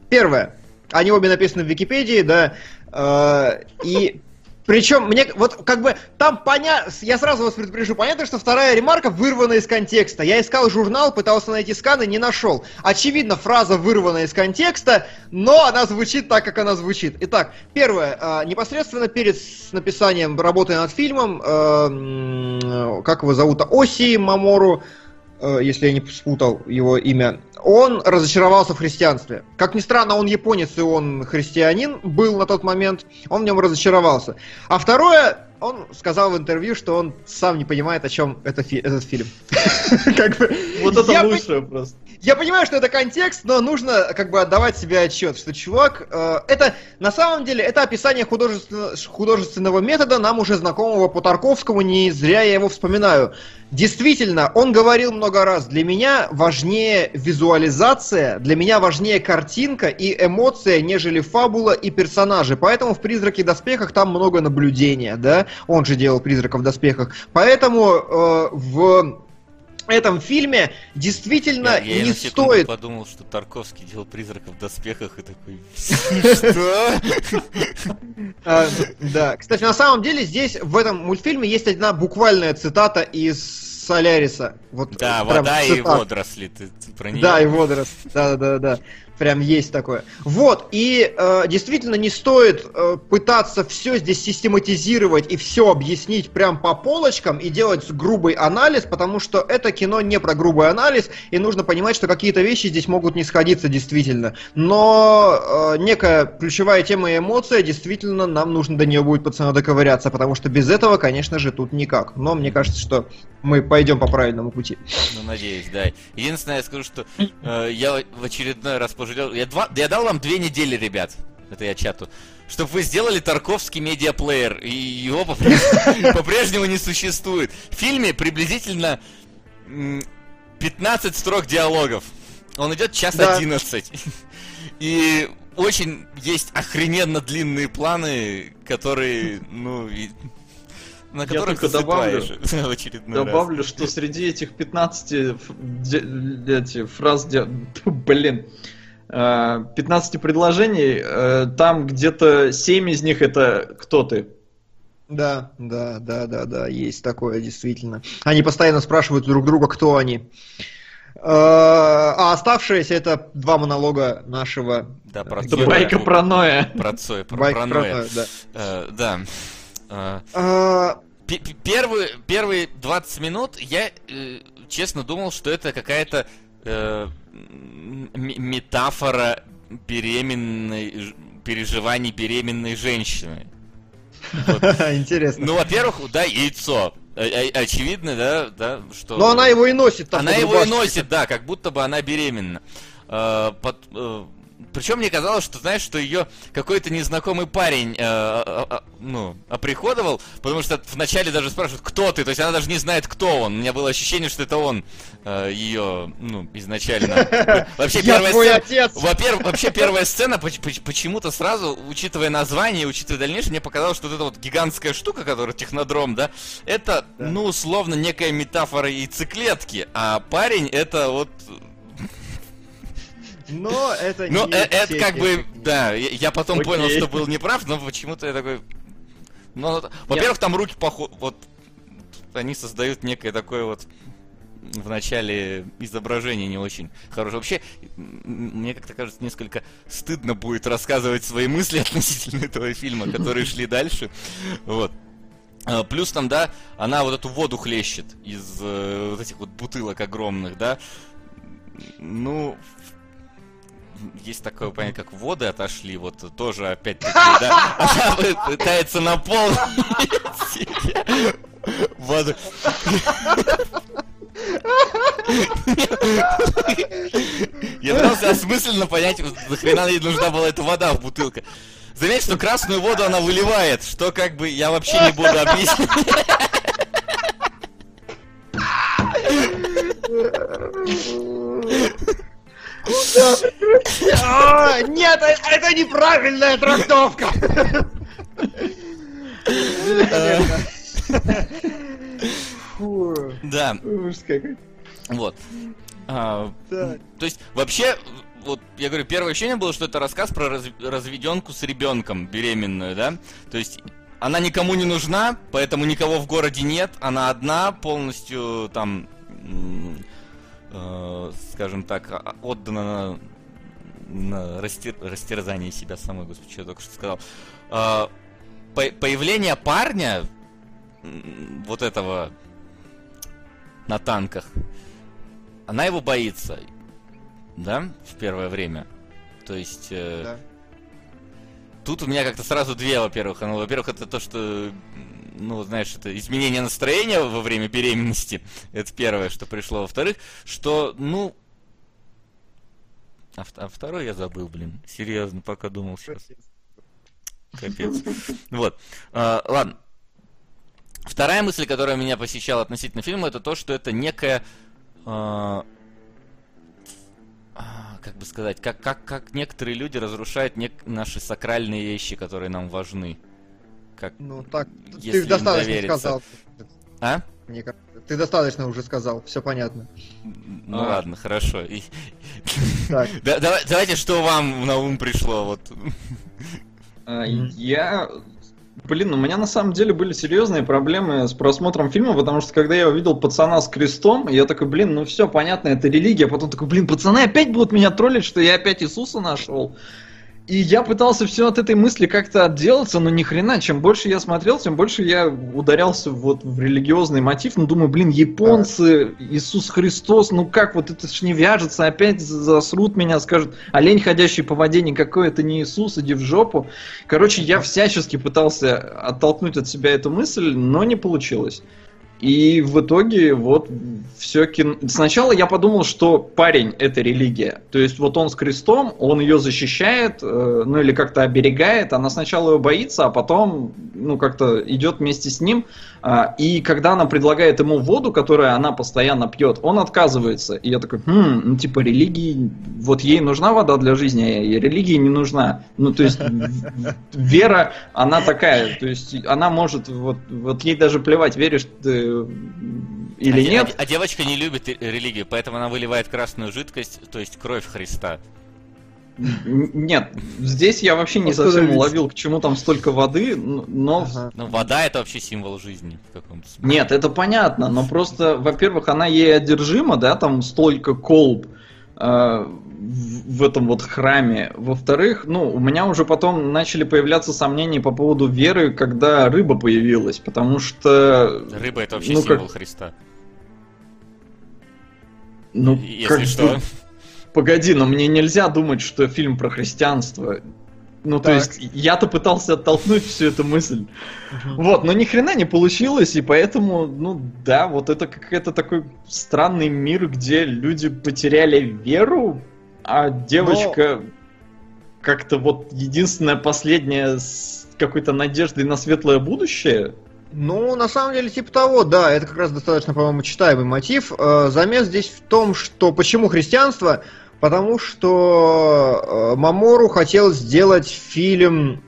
Первое. Они обе написаны в Википедии, да, э, и причем мне вот как бы там понятно, я сразу вас предупрежу, понятно, что вторая ремарка вырвана из контекста. Я искал журнал, пытался найти сканы, не нашел. Очевидно, фраза вырвана из контекста, но она звучит так, как она звучит. Итак, первое, э, непосредственно перед написанием работы над фильмом, э, м, как его зовут, Оси Мамору, э, если я не спутал его имя, он разочаровался в христианстве. Как ни странно, он японец и он христианин был на тот момент, он в нем разочаровался. А второе, он сказал в интервью, что он сам не понимает, о чем это фи- этот фильм. <laughs> Вот это я лучшее просто. Я понимаю, что это контекст, но нужно как бы отдавать себе отчет, что чувак, э, это на самом деле это описание художественно- художественного метода, нам уже знакомого по Тарковскому, не зря я его вспоминаю. Действительно, он говорил много раз, для меня важнее визуализация, для меня важнее картинка и эмоция, нежели фабула и персонажи. Поэтому в «Призраке в доспехах» там много наблюдения, да? Он же делал «Призрака в доспехах». Поэтому э, в этом фильме действительно Я, я не стоит... подумал, что Тарковский делал призраков в доспехах и такой... Что? А, да. Кстати, на самом деле здесь в этом мультфильме есть одна буквальная цитата из Соляриса. Вот Да, вода и водоросли, ты, про нее? Да, и водоросли. Да, да, да, да. Прям есть такое. Вот, и э, действительно не стоит э, пытаться все здесь систематизировать и все объяснить прям по полочкам и делать грубый анализ, потому что это кино не про грубый анализ, и нужно понимать, что какие-то вещи здесь могут не сходиться действительно. Но э, некая ключевая тема и эмоция, действительно, нам нужно до нее будет пацаны доковыряться, потому что без этого, конечно же, тут никак. Но мне кажется, что мы пойдем по правильному пути. Ну, надеюсь, да. Единственное, я скажу, что э, я в очередной раз пожалел. Я, два, я дал вам две недели, ребят. Это я чату. Чтобы вы сделали Тарковский медиаплеер. И его попрежнему, <laughs> не существует. В фильме приблизительно м, 15 строк диалогов. Он идет час Да. 11. <laughs> И очень есть охрененно длинные планы, которые, ну, и- на которых только добавлю- <laughs> в очередной раз. Добавлю, что среди этих 15 ф- эти фраз, блин, 15 предложений, э, там где-то 7 из них это кто ты. Да, да, да, да, да, есть такое, действительно. Они постоянно спрашивают друг друга, кто они. Э, А оставшиеся это два монолога нашего Да, про Цоя. байка про Ноя. Про Цоя, про, Байка про Ноя. Да. Э, да. Э, Э, пе- первые, первые 20 минут я, э, честно, думал, что это какая-то э, метафора беременной, переживаний беременной женщины. <laughs> Интересно. Ну, во-первых, да, яйцо. Очевидно, да, да, что... Но она его и носит. там Она под его и носит, да, как будто бы она беременна. Причем мне казалось, что, знаешь, что ее какой-то незнакомый парень, э, э, э, ну, оприходовал, потому что вначале даже спрашивают, кто ты, то есть она даже не знает, кто он. У меня было ощущение, что это он ее, ну, изначально. <laughs> Вообще первая сцена... Во-первых, вообще первая сцена поч- поч- почему-то сразу, учитывая название, учитывая дальнейшее, мне показалось, что вот эта вот гигантская штука, которая технодром, да, это, ну, условно, некая метафора яйцеклетки, а парень это вот... Но это Ну, не э- это как бы, да, я, потом понял, что был неправ, но почему-то я такой... Ну, во-первых, там руки похожи, вот, они создают некое такое вот в начале изображение не очень хорошее. Вообще, мне как-то кажется, несколько стыдно будет рассказывать свои мысли <laughs> относительно этого фильма, которые шли дальше. Вот. А, Плюс там, да, она вот эту воду хлещет из э, вот этих вот бутылок огромных, да. Ну, есть такое понятие, как воды отошли, вот тоже опять-таки, да, <laughs> она пы- пытается наполнить воду. Я пытался осмысленно понять, нахрена ей нужна была эта вода в бутылке. Заметь, что красную воду она выливает, что как бы я вообще не буду объяснять. <laughs> А, Нет, э- это неправильная трактовка. Да, вот. А. То есть, вообще, вот я говорю, первое ощущение было, что это рассказ про раз- разведенку с ребенком беременную, да? То есть она никому не нужна, поэтому никого в городе нет, она одна, полностью там, э, скажем так, а- отдана на, на растер- растерзание себя самой, господи, что я только что сказал. А, по- появление парня, вот этого на танках, она его боится, да, в первое время. То есть э, Да. тут у меня как-то сразу две, во-первых. Ну, во-первых, это то, что, ну, знаешь, это изменение настроения во время беременности. Это первое, что пришло. Во-вторых, что, ну, а, а второй я забыл, блин. Серьезно, пока думал сейчас. Капец. Вот. А, ладно. Вторая мысль, которая меня посещала относительно фильма, это то, что это некая... а, а, как бы сказать, как, как, как некоторые люди разрушают нек- наши сакральные вещи, которые нам важны. Как... Ну так, Если ты достаточно довериться. сказал. А? мне кажется. Ты достаточно уже сказал, все понятно. Ну А. ладно, хорошо. <laughs> Да- давай- Давайте, что вам на ум пришло? Вот. А. Я... Блин, у меня на самом деле были серьезные проблемы с просмотром фильма, потому что когда я увидел пацана с крестом, я такой, блин, ну все, понятно, это религия. Потом такой, блин, пацаны опять будут меня троллить, что я опять Иисуса нашел. И я пытался все от этой мысли как-то отделаться, но ни хрена. Чем больше я смотрел, тем больше я ударялся вот в религиозный мотив. Ну, думаю, блин, японцы, Иисус Христос, ну как вот это ж не вяжется, опять засрут меня, скажут, олень, ходящий по воде, никакой это не Иисус, иди в жопу. Короче, я всячески пытался оттолкнуть от себя эту мысль, но не получилось. И в итоге вот все кино... Сначала я подумал, что парень это религия. То есть вот он с крестом, он ее защищает, э, ну или как-то оберегает. Она сначала ее боится, а потом ну как-то идет вместе с ним. А, и когда она предлагает ему воду, которую она постоянно пьет, он отказывается. И я такой, хм, ну типа религии, вот ей нужна вода для жизни, а религии не нужна. Ну то есть вера, она такая, то есть она может, вот, вот ей даже плевать, веришь ты или а, де- нет. А, а девочка не любит ре- религию, поэтому она выливает красную жидкость, то есть кровь Христа. Нет, здесь я вообще не совсем уловил, к чему там столько воды, но... Ага. Ну, вода это вообще символ жизни в каком-то смысле. Нет, это понятно, но просто, во-первых, она ей одержима, да, там столько колб э, в этом вот храме. Во-вторых, ну, у меня уже потом начали появляться сомнения по поводу веры, когда рыба появилась, потому что... Рыба это вообще ну, как- символ Христа. Ну, Если как что. Погоди, но мне нельзя думать, что фильм про христианство. Ну, то Так. есть, я-то пытался оттолкнуть всю эту мысль. Вот, но ни хрена не получилось, и поэтому, ну да, вот это какой-то такой странный мир, где люди потеряли веру, а девочка как-то вот единственная последняя с какой-то надеждой на светлое будущее. Ну, на самом деле, типа того, да, это как раз достаточно, по-моему, читаемый мотив. Э, Замес здесь в том, что почему христианство? Потому что э, Мамору хотел сделать фильм,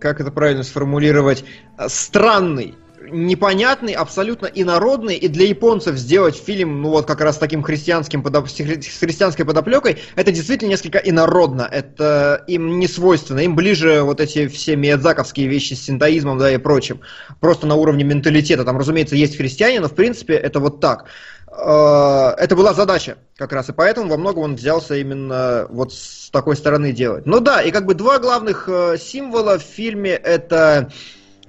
как это правильно сформулировать, странный, непонятный, абсолютно инородный, и для японцев сделать фильм, ну вот как раз таким христианским подоп- с христианской подоплекой, это действительно несколько инородно, это им не свойственно, им ближе вот эти все миядзаковские вещи с синтоизмом, да, и прочим, просто на уровне менталитета, там, разумеется, есть христиане, но в принципе это вот так. Э, Это была задача как раз, и поэтому во многом он взялся именно вот с такой стороны делать. Ну да, и как бы два главных э, символа в фильме это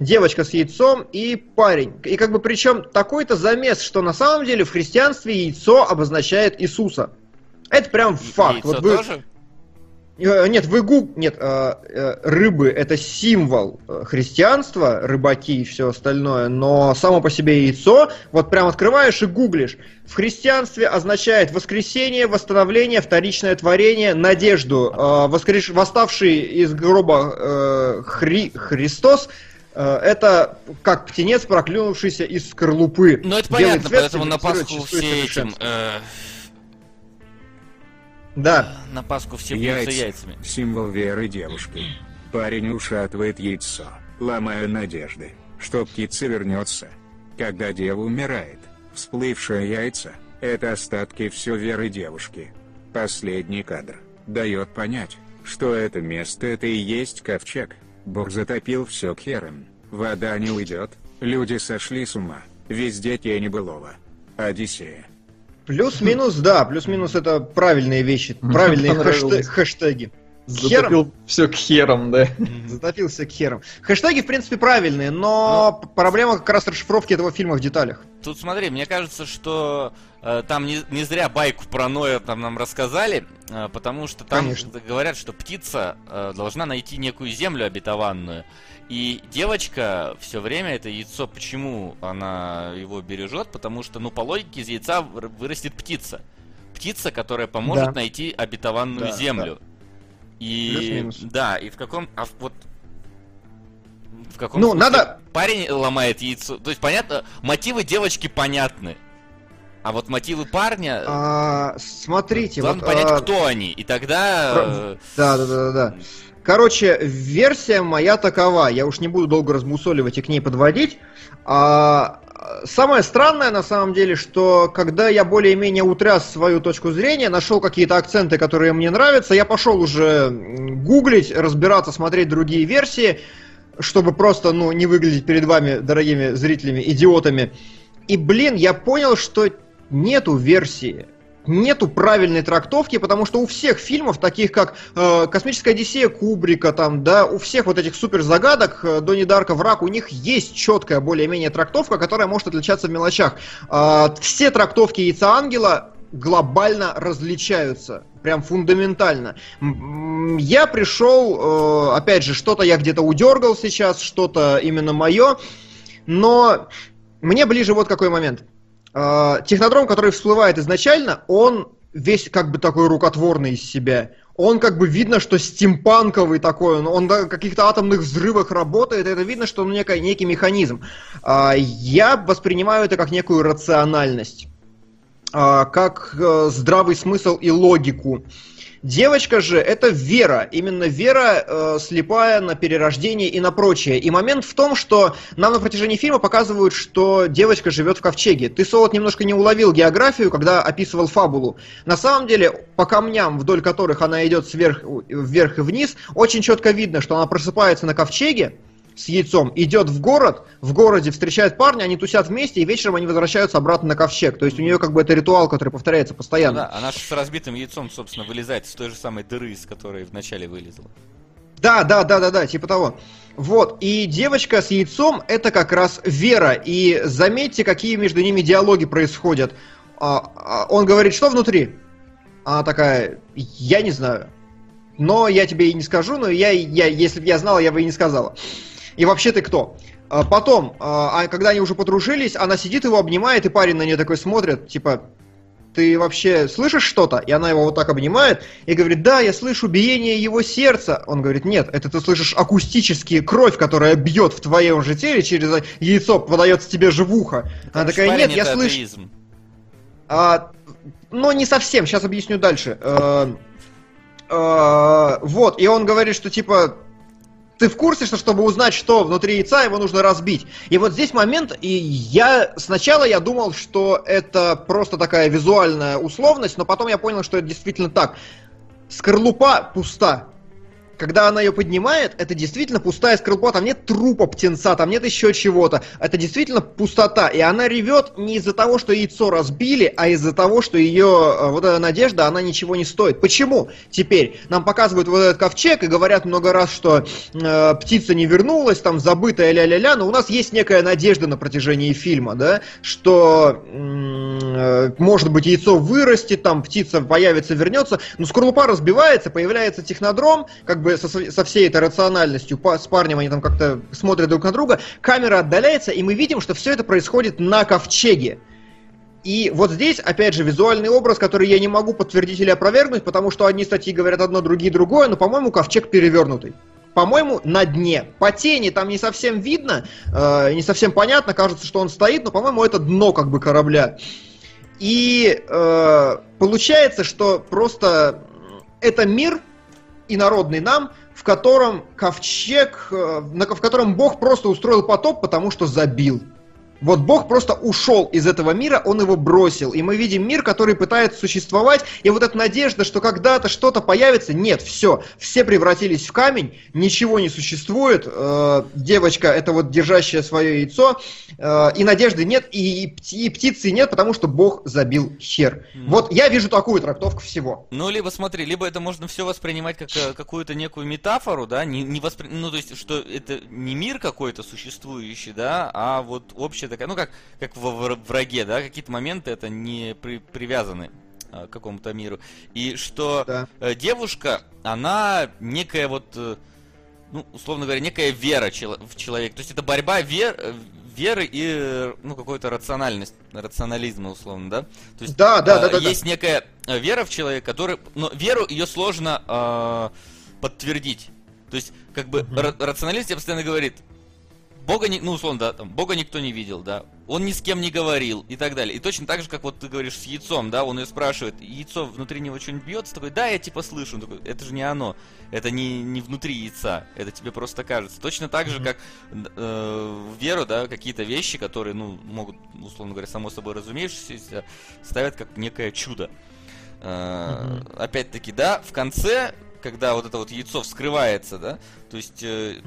девочка с яйцом и парень. И как бы причем такой-то замес, что на самом деле в христианстве яйцо обозначает Иисуса. Это прям факт. Яйцо Вот вы, тоже? Э, Нет, вы гуг... Нет, э, э, рыбы это символ христианства, рыбаки и все остальное, но само по себе яйцо, вот прям открываешь и гуглишь. В христианстве означает воскресение, восстановление, вторичное творение, надежду. Воскреш... Восставший из гроба Хри... Христос это как птенец, проклюнувшийся из скорлупы. Ну, это понятно, свет, поэтому на Пасху все этим... э, Да. на Пасху все бьются Яйца. яйцами. Символ веры девушки. Парень ушатывает яйцо, ломая надежды, что птица вернется. Когда дева умирает, всплывшие яйца – это остатки все веры девушки. Последний кадр дает понять, что это место это и есть ковчег. Бог затопил все хером, вода не уйдет, люди сошли с ума, везде тени былого. Одиссея. Плюс-минус, да, плюс-минус это правильные вещи, правильные понравилось. хэште- хэштеги. Затопил все к херам, да. Затопился к херам. Хэштеги, в принципе, правильные, но п- проблема как раз расшифровки этого фильма в деталях. Тут смотри, мне кажется, что э, там не, не зря байку про Ноя там нам рассказали, э, потому что там Конечно. говорят, что птица э, должна найти некую землю обетованную. И девочка все время это яйцо, почему она его бережет? Потому что, ну, по логике, из яйца выр- вырастет птица. Птица, которая поможет Да. найти обетованную Да, землю. И Плюс-минус. да, и в каком. А в- вот в каком Ну, надо- парень ломает яйцо. То есть, понятно, мотивы девочки понятны. А вот мотивы парня. А, смотрите, главное вот, понять, а, кто они. И тогда. э, Да, да, да, да, да. Короче, версия моя такова. Я уж не буду долго размусоливать и к ней подводить. А, самое странное на самом деле, что когда я более-менее утряс свою точку зрения, нашел какие-то акценты, которые мне нравятся, я пошел уже гуглить, разбираться, смотреть другие версии, чтобы просто ну, не выглядеть перед вами, дорогими зрителями, идиотами. И, блин, я понял, что нету версии нету правильной трактовки, потому что у всех фильмов, таких как э, «Космическая Одиссея» Кубрика, там, да, у всех вот этих суперзагадок э, Донни Дарка, Враг, у них есть четкая более-менее трактовка, которая может отличаться в мелочах. Э, все трактовки Яйца Ангела глобально различаются. Прям фундаментально. Я пришел, э, опять же, что-то я где-то удергал сейчас, что-то именно мое, но мне ближе вот какой момент – э, технодром, который всплывает изначально, он весь как бы такой рукотворный из себя. Он как бы видно, что стимпанковый такой, он, он на каких-то атомных взрывах работает, это видно, что он некий, некий механизм. Э, я воспринимаю это как некую рациональность, э, как э, здравый смысл и логику. Девочка же это вера, именно вера э, слепая на перерождение и на прочее. И момент в том, что нам на протяжении фильма показывают, что девочка живет в ковчеге. Ты, Солод, немножко не уловил географию, когда описывал фабулу. На самом деле, по камням, вдоль которых она идет сверх, вверх и вниз, очень четко видно, что она просыпается на ковчеге, с яйцом идет в город, в городе встречает парня, они тусят вместе, и вечером они возвращаются обратно на ковчег. То есть у нее как бы это ритуал, который повторяется постоянно. Ну да, она же с разбитым яйцом, собственно, вылезает из той же самой дыры, из которой вначале вылезла. Да, да, да, да, да, типа того. Вот, и девочка с яйцом это как раз Вера. И заметьте, какие между ними диалоги происходят. А, а, он говорит, что внутри? Она такая, я не знаю. Но я тебе и не скажу, но я, я если бы я знала, я бы и не сказала. И вообще ты кто? А потом, а, а когда они уже подружились, она сидит, его обнимает, и парень на нее такой смотрит, типа, ты вообще слышишь что-то? И она его вот так обнимает и говорит, да, я слышу биение его сердца. Он говорит, нет, это ты слышишь акустически кровь, которая бьет в твоем же теле через яйцо, подается тебе живуха. Она такая, нет, я слышу... А, но не совсем, сейчас объясню дальше. А, а, вот, и он говорит, что типа, ты в курсе, что чтобы узнать, что внутри яйца, его нужно разбить. И вот здесь момент, и я сначала я думал, что это просто такая визуальная условность, но потом я понял, что это действительно так. Скорлупа пуста когда она ее поднимает, это действительно пустая скорлупа, там нет трупа птенца, там нет еще чего-то. Это действительно пустота. И она ревет не из-за того, что яйцо разбили, а из-за того, что ее э, вот эта надежда, она ничего не стоит. Почему? Теперь нам показывают вот этот ковчег и говорят много раз, что э, птица не вернулась, там забытая ля-ля-ля, но у нас есть некая надежда на протяжении фильма, да, что э, может быть яйцо вырастет, там птица появится, вернется, но скорлупа разбивается, появляется технодром, как бы бы со, со всей этой рациональностью, по, с парнем они там как-то смотрят друг на друга, камера отдаляется, и мы видим, что все это происходит на ковчеге. И вот здесь, опять же, визуальный образ, который я не могу подтвердить или опровергнуть, потому что одни статьи говорят одно, другие другое, но, по-моему, ковчег перевернутый. По-моему, на дне. По тени там не совсем видно, э, не совсем понятно, кажется, что он стоит, но, по-моему, это дно как бы корабля. И э, получается, что просто это мир, инородный нам, в котором ковчег, э, в котором Бог просто устроил потоп, потому что забил. Вот Бог просто ушел из этого мира, он его бросил. И мы видим мир, который пытается существовать. И вот эта надежда, что когда-то что-то появится, нет, все. Все превратились в камень, ничего не существует. Э, девочка, это вот держащая свое яйцо. Э, и надежды нет, и, и птицы нет, потому что Бог забил хер. Mm. Вот я вижу такую трактовку всего. Ну, либо смотри, либо это можно все воспринимать как э, какую-то некую метафору, да, не, не воспри... ну, то есть, что это не мир какой-то существующий, да, а вот общее такая, ну как, как во враге, да, какие-то моменты это не при, привязаны а, к какому-то миру. И что да. Э, девушка, она некая вот, э, ну, условно говоря, некая вера в человека. То есть это борьба вер, э, веры и, ну, какой-то рациональность, рационализма, условно, да? То есть да, да, да, да, есть да. некая вера в человека, который, но веру ее сложно э, подтвердить. То есть, как бы, угу. рационалист тебе постоянно говорит, Бога, не, ну, условно, да, там, Бога никто не видел, да. он ни с кем не говорил и так далее. И точно так же, как вот ты говоришь с яйцом, да, он ее спрашивает, яйцо внутри него что-нибудь бьется, такой, да, я типа слышу, он такой, это же не оно, это не, не внутри яйца, это тебе просто кажется. Точно так же, как э, веру, да, какие-то вещи, которые, ну, могут, условно говоря, само собой разумеющиеся, ставят как некое чудо. Э, Опять-таки, да, в конце, когда вот это вот яйцо вскрывается, да, то есть э,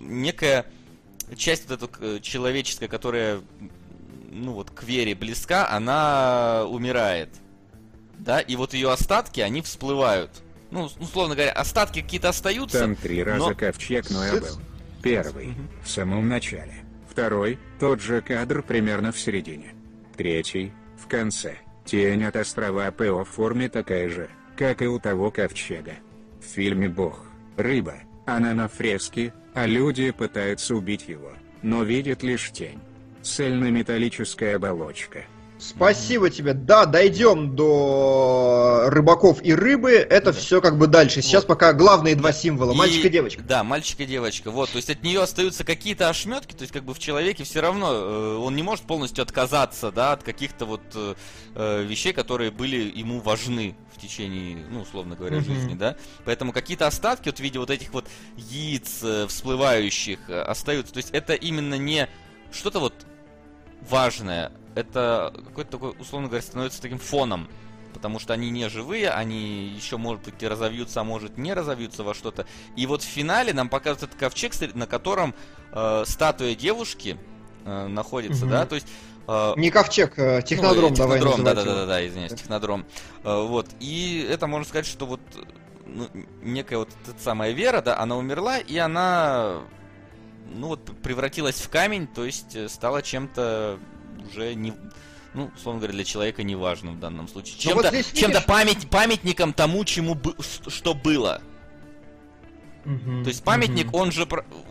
некая часть вот эта э, человеческая, которая, ну вот, к вере близка, она умирает. Да, и вот ее остатки, они всплывают. Ну, условно говоря, остатки какие-то остаются. Там три раза но- ковчег Ноя был. Первый – в самом начале. Второй – тот же кадр примерно в середине. Третий – в конце. Тень от острова ПО в форме такая же, как и у того ковчега. В фильме «Бог» – рыба, она на фреске, а люди пытаются убить его, но видят лишь тень. Цельнометаллическая оболочка. Спасибо тебе. Да, дойдем до рыбаков и рыбы. Это все как бы дальше. Сейчас Вот. пока главные два символа. Мальчик и девочка. Да, мальчик и девочка. Вот, то есть от нее остаются какие-то ошметки, то есть как бы в человеке все равно э, он не может полностью отказаться, да, от каких-то вот э, э, вещей, которые были ему важны в течение, ну, условно говоря, Мгм. жизни, да. Поэтому какие-то остатки вот в виде вот этих вот яиц э, всплывающих э, остаются. То есть это именно не что-то вот важное, это какой-то такой, условно говоря, становится таким фоном. Потому что они не живые, они еще, может быть, и разовьются, а может не разовьются во что-то. И вот в финале нам показывают этот ковчег, на котором э, статуя девушки э, находится, Мгм. да, то есть... э, Не ковчег, э, технодром ну, давай технодром, да, называть да, его. да, да, извиняюсь, технодром. Вот. И это можно сказать, что вот ну, некая вот эта самая Вера, да, она умерла, и она ну вот превратилась в камень, то есть стала чем-то уже не ну, условно говоря, для человека неважным в данном случае. Ну вот Чем-то, видишь- чем-то память, памятником тому, чему бы, что было. Мгм, То есть памятник, мгм. он же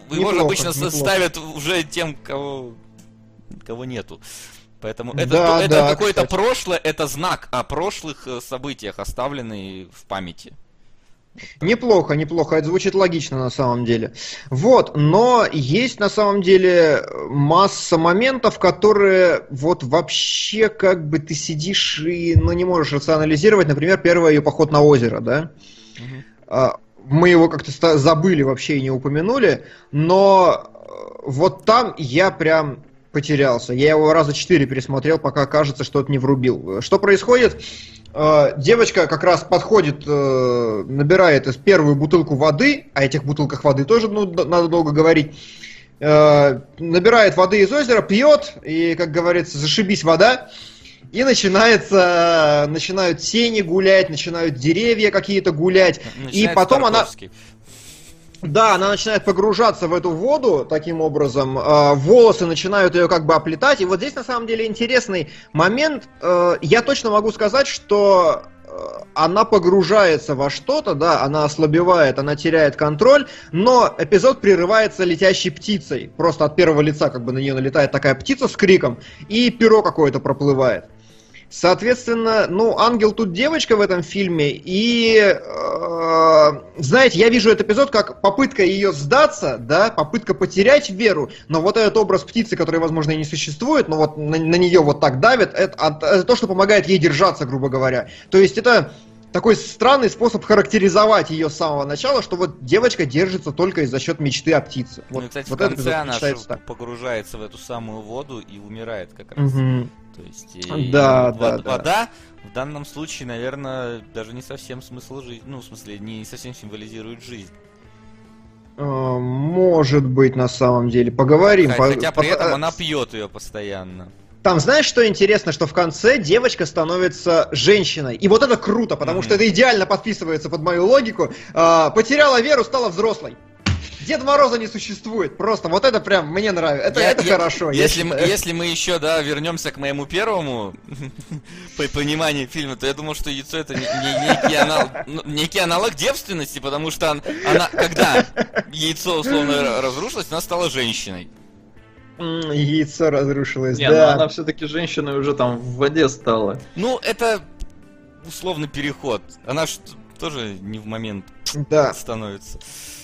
его же обычно неплохо. ставят уже тем, кого кого нету. Поэтому это, Да, это да, какое-то кстати. прошлое, это знак о прошлых э, событиях, оставленный в памяти. Неплохо, неплохо. Это звучит логично на самом деле. Вот, но есть на самом деле масса моментов, которые вот вообще как бы ты сидишь и ну, не можешь рационализировать. Например, первый ее поход на озеро, да? А, Мы его как-то забыли вообще и не упомянули, но э, вот там я прям потерялся. Я его раза четыре пересмотрел, пока кажется, что это не врубил. Что происходит? Э, Девочка как раз подходит, э, набирает из первую бутылку воды, а этих бутылках воды тоже ну, надо долго говорить. Э, Набирает воды из озера, пьет, и, как говорится, зашибись вода. И начинается, начинают тени гулять, начинают деревья какие-то гулять. И Начинается потом она. Да, она начинает погружаться в эту воду таким образом, э, волосы начинают ее как бы оплетать. И вот здесь на самом деле интересный момент. Э, я точно могу сказать, что э, она погружается во что-то, да, она ослабевает, она теряет контроль, но эпизод прерывается летящей птицей. Просто от первого лица как бы на нее налетает такая птица с криком, и перо какое-то проплывает. Соответственно, ну, ангел тут девочка в этом фильме, и, э, знаете, я вижу этот эпизод как попытка ее сдаться, да, попытка потерять веру, но вот этот образ птицы, который, возможно, и не существует, но вот на, на нее вот так давит, это, а- это то, что помогает ей держаться, грубо говоря. То есть это такой странный способ характеризовать ее с самого начала, что вот девочка держится только из за счет мечты о птице. Ну, Вот, и, кстати, вот в конце она так. погружается в эту самую воду и умирает как раз. Мгм. То есть и Да, вод- да, да. вода в данном случае, наверное, даже не совсем смысл жизни, ну, в смысле, не совсем символизирует жизнь. Э, Может быть, на самом деле. Поговорим. Хотя, По- при этом она пьет ее постоянно. Там знаешь, что интересно, что в конце девочка становится женщиной. И вот это круто, потому Мгм. что это идеально подписывается под мою логику. А, потеряла веру, стала взрослой. Дед Мороза не существует. Просто вот это прям мне нравится. Это, Я- это я- хорошо. Если, мы, если мы еще, да, вернемся к моему первому <laughs> по- пониманию фильма, то я думал, что яйцо это не- не- некий, аналог, ну, некий аналог девственности, потому что он- она, когда яйцо условно разрушилось, она стала женщиной. Яйцо разрушилось, Не, ну да. она все-таки женщиной уже там в воде стала. Ну, это условный переход. Она ж тоже не в момент Да. становится.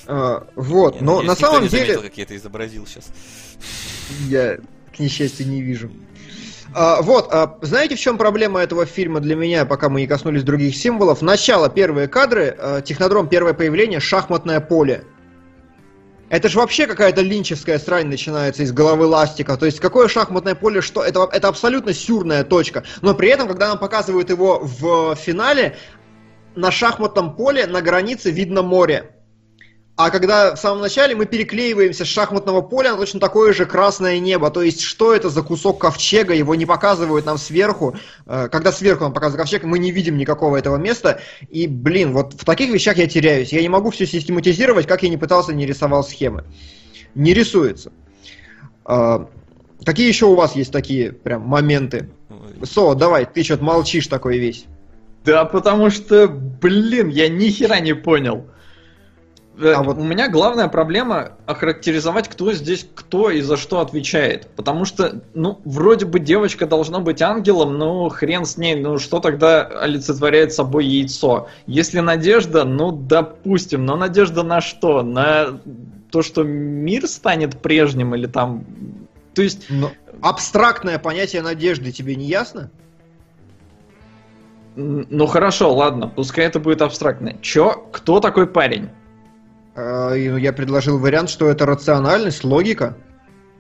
А, вот, но надеюсь, на никто самом не деле... как я это изобразил сейчас. Я к несчастью, не вижу. А, вот, а, знаете, в чем проблема этого фильма для меня, пока мы не коснулись других символов? Начало, первые кадры, а, технодром, первое появление, шахматное поле. Это же вообще какая-то линчевская срань начинается из головы ластика. То есть какое шахматное поле, что это, это абсолютно сюрная точка. Но при этом, когда нам показывают его в финале, на шахматном поле на границе видно море. А когда в самом начале мы переклеиваемся с шахматного поля на точно такое же красное небо, то есть что это за кусок ковчега, его не показывают нам сверху, э, когда сверху нам показывают ковчег, мы не видим никакого этого места, и, блин, вот в таких вещах я теряюсь, я не могу все систематизировать, как я не пытался, не рисовал схемы. Не рисуется. А, какие еще у вас есть такие прям моменты? Со, давай, ты что-то молчишь такой весь. Да, потому что, блин, я ни хера не понял. Э, а вот у меня главная проблема охарактеризовать, кто здесь кто и за что отвечает. Потому что, ну, вроде бы девочка должна быть ангелом, но хрен с ней, ну что тогда олицетворяет собой яйцо? Если надежда, ну, допустим, но надежда на что? На то, что мир станет прежним или там... То есть... Но абстрактное понятие надежды тебе не ясно? Ну хорошо, ладно, пускай это будет абстрактно. Чё? Кто такой парень? А, я предложил вариант, что это рациональность, логика.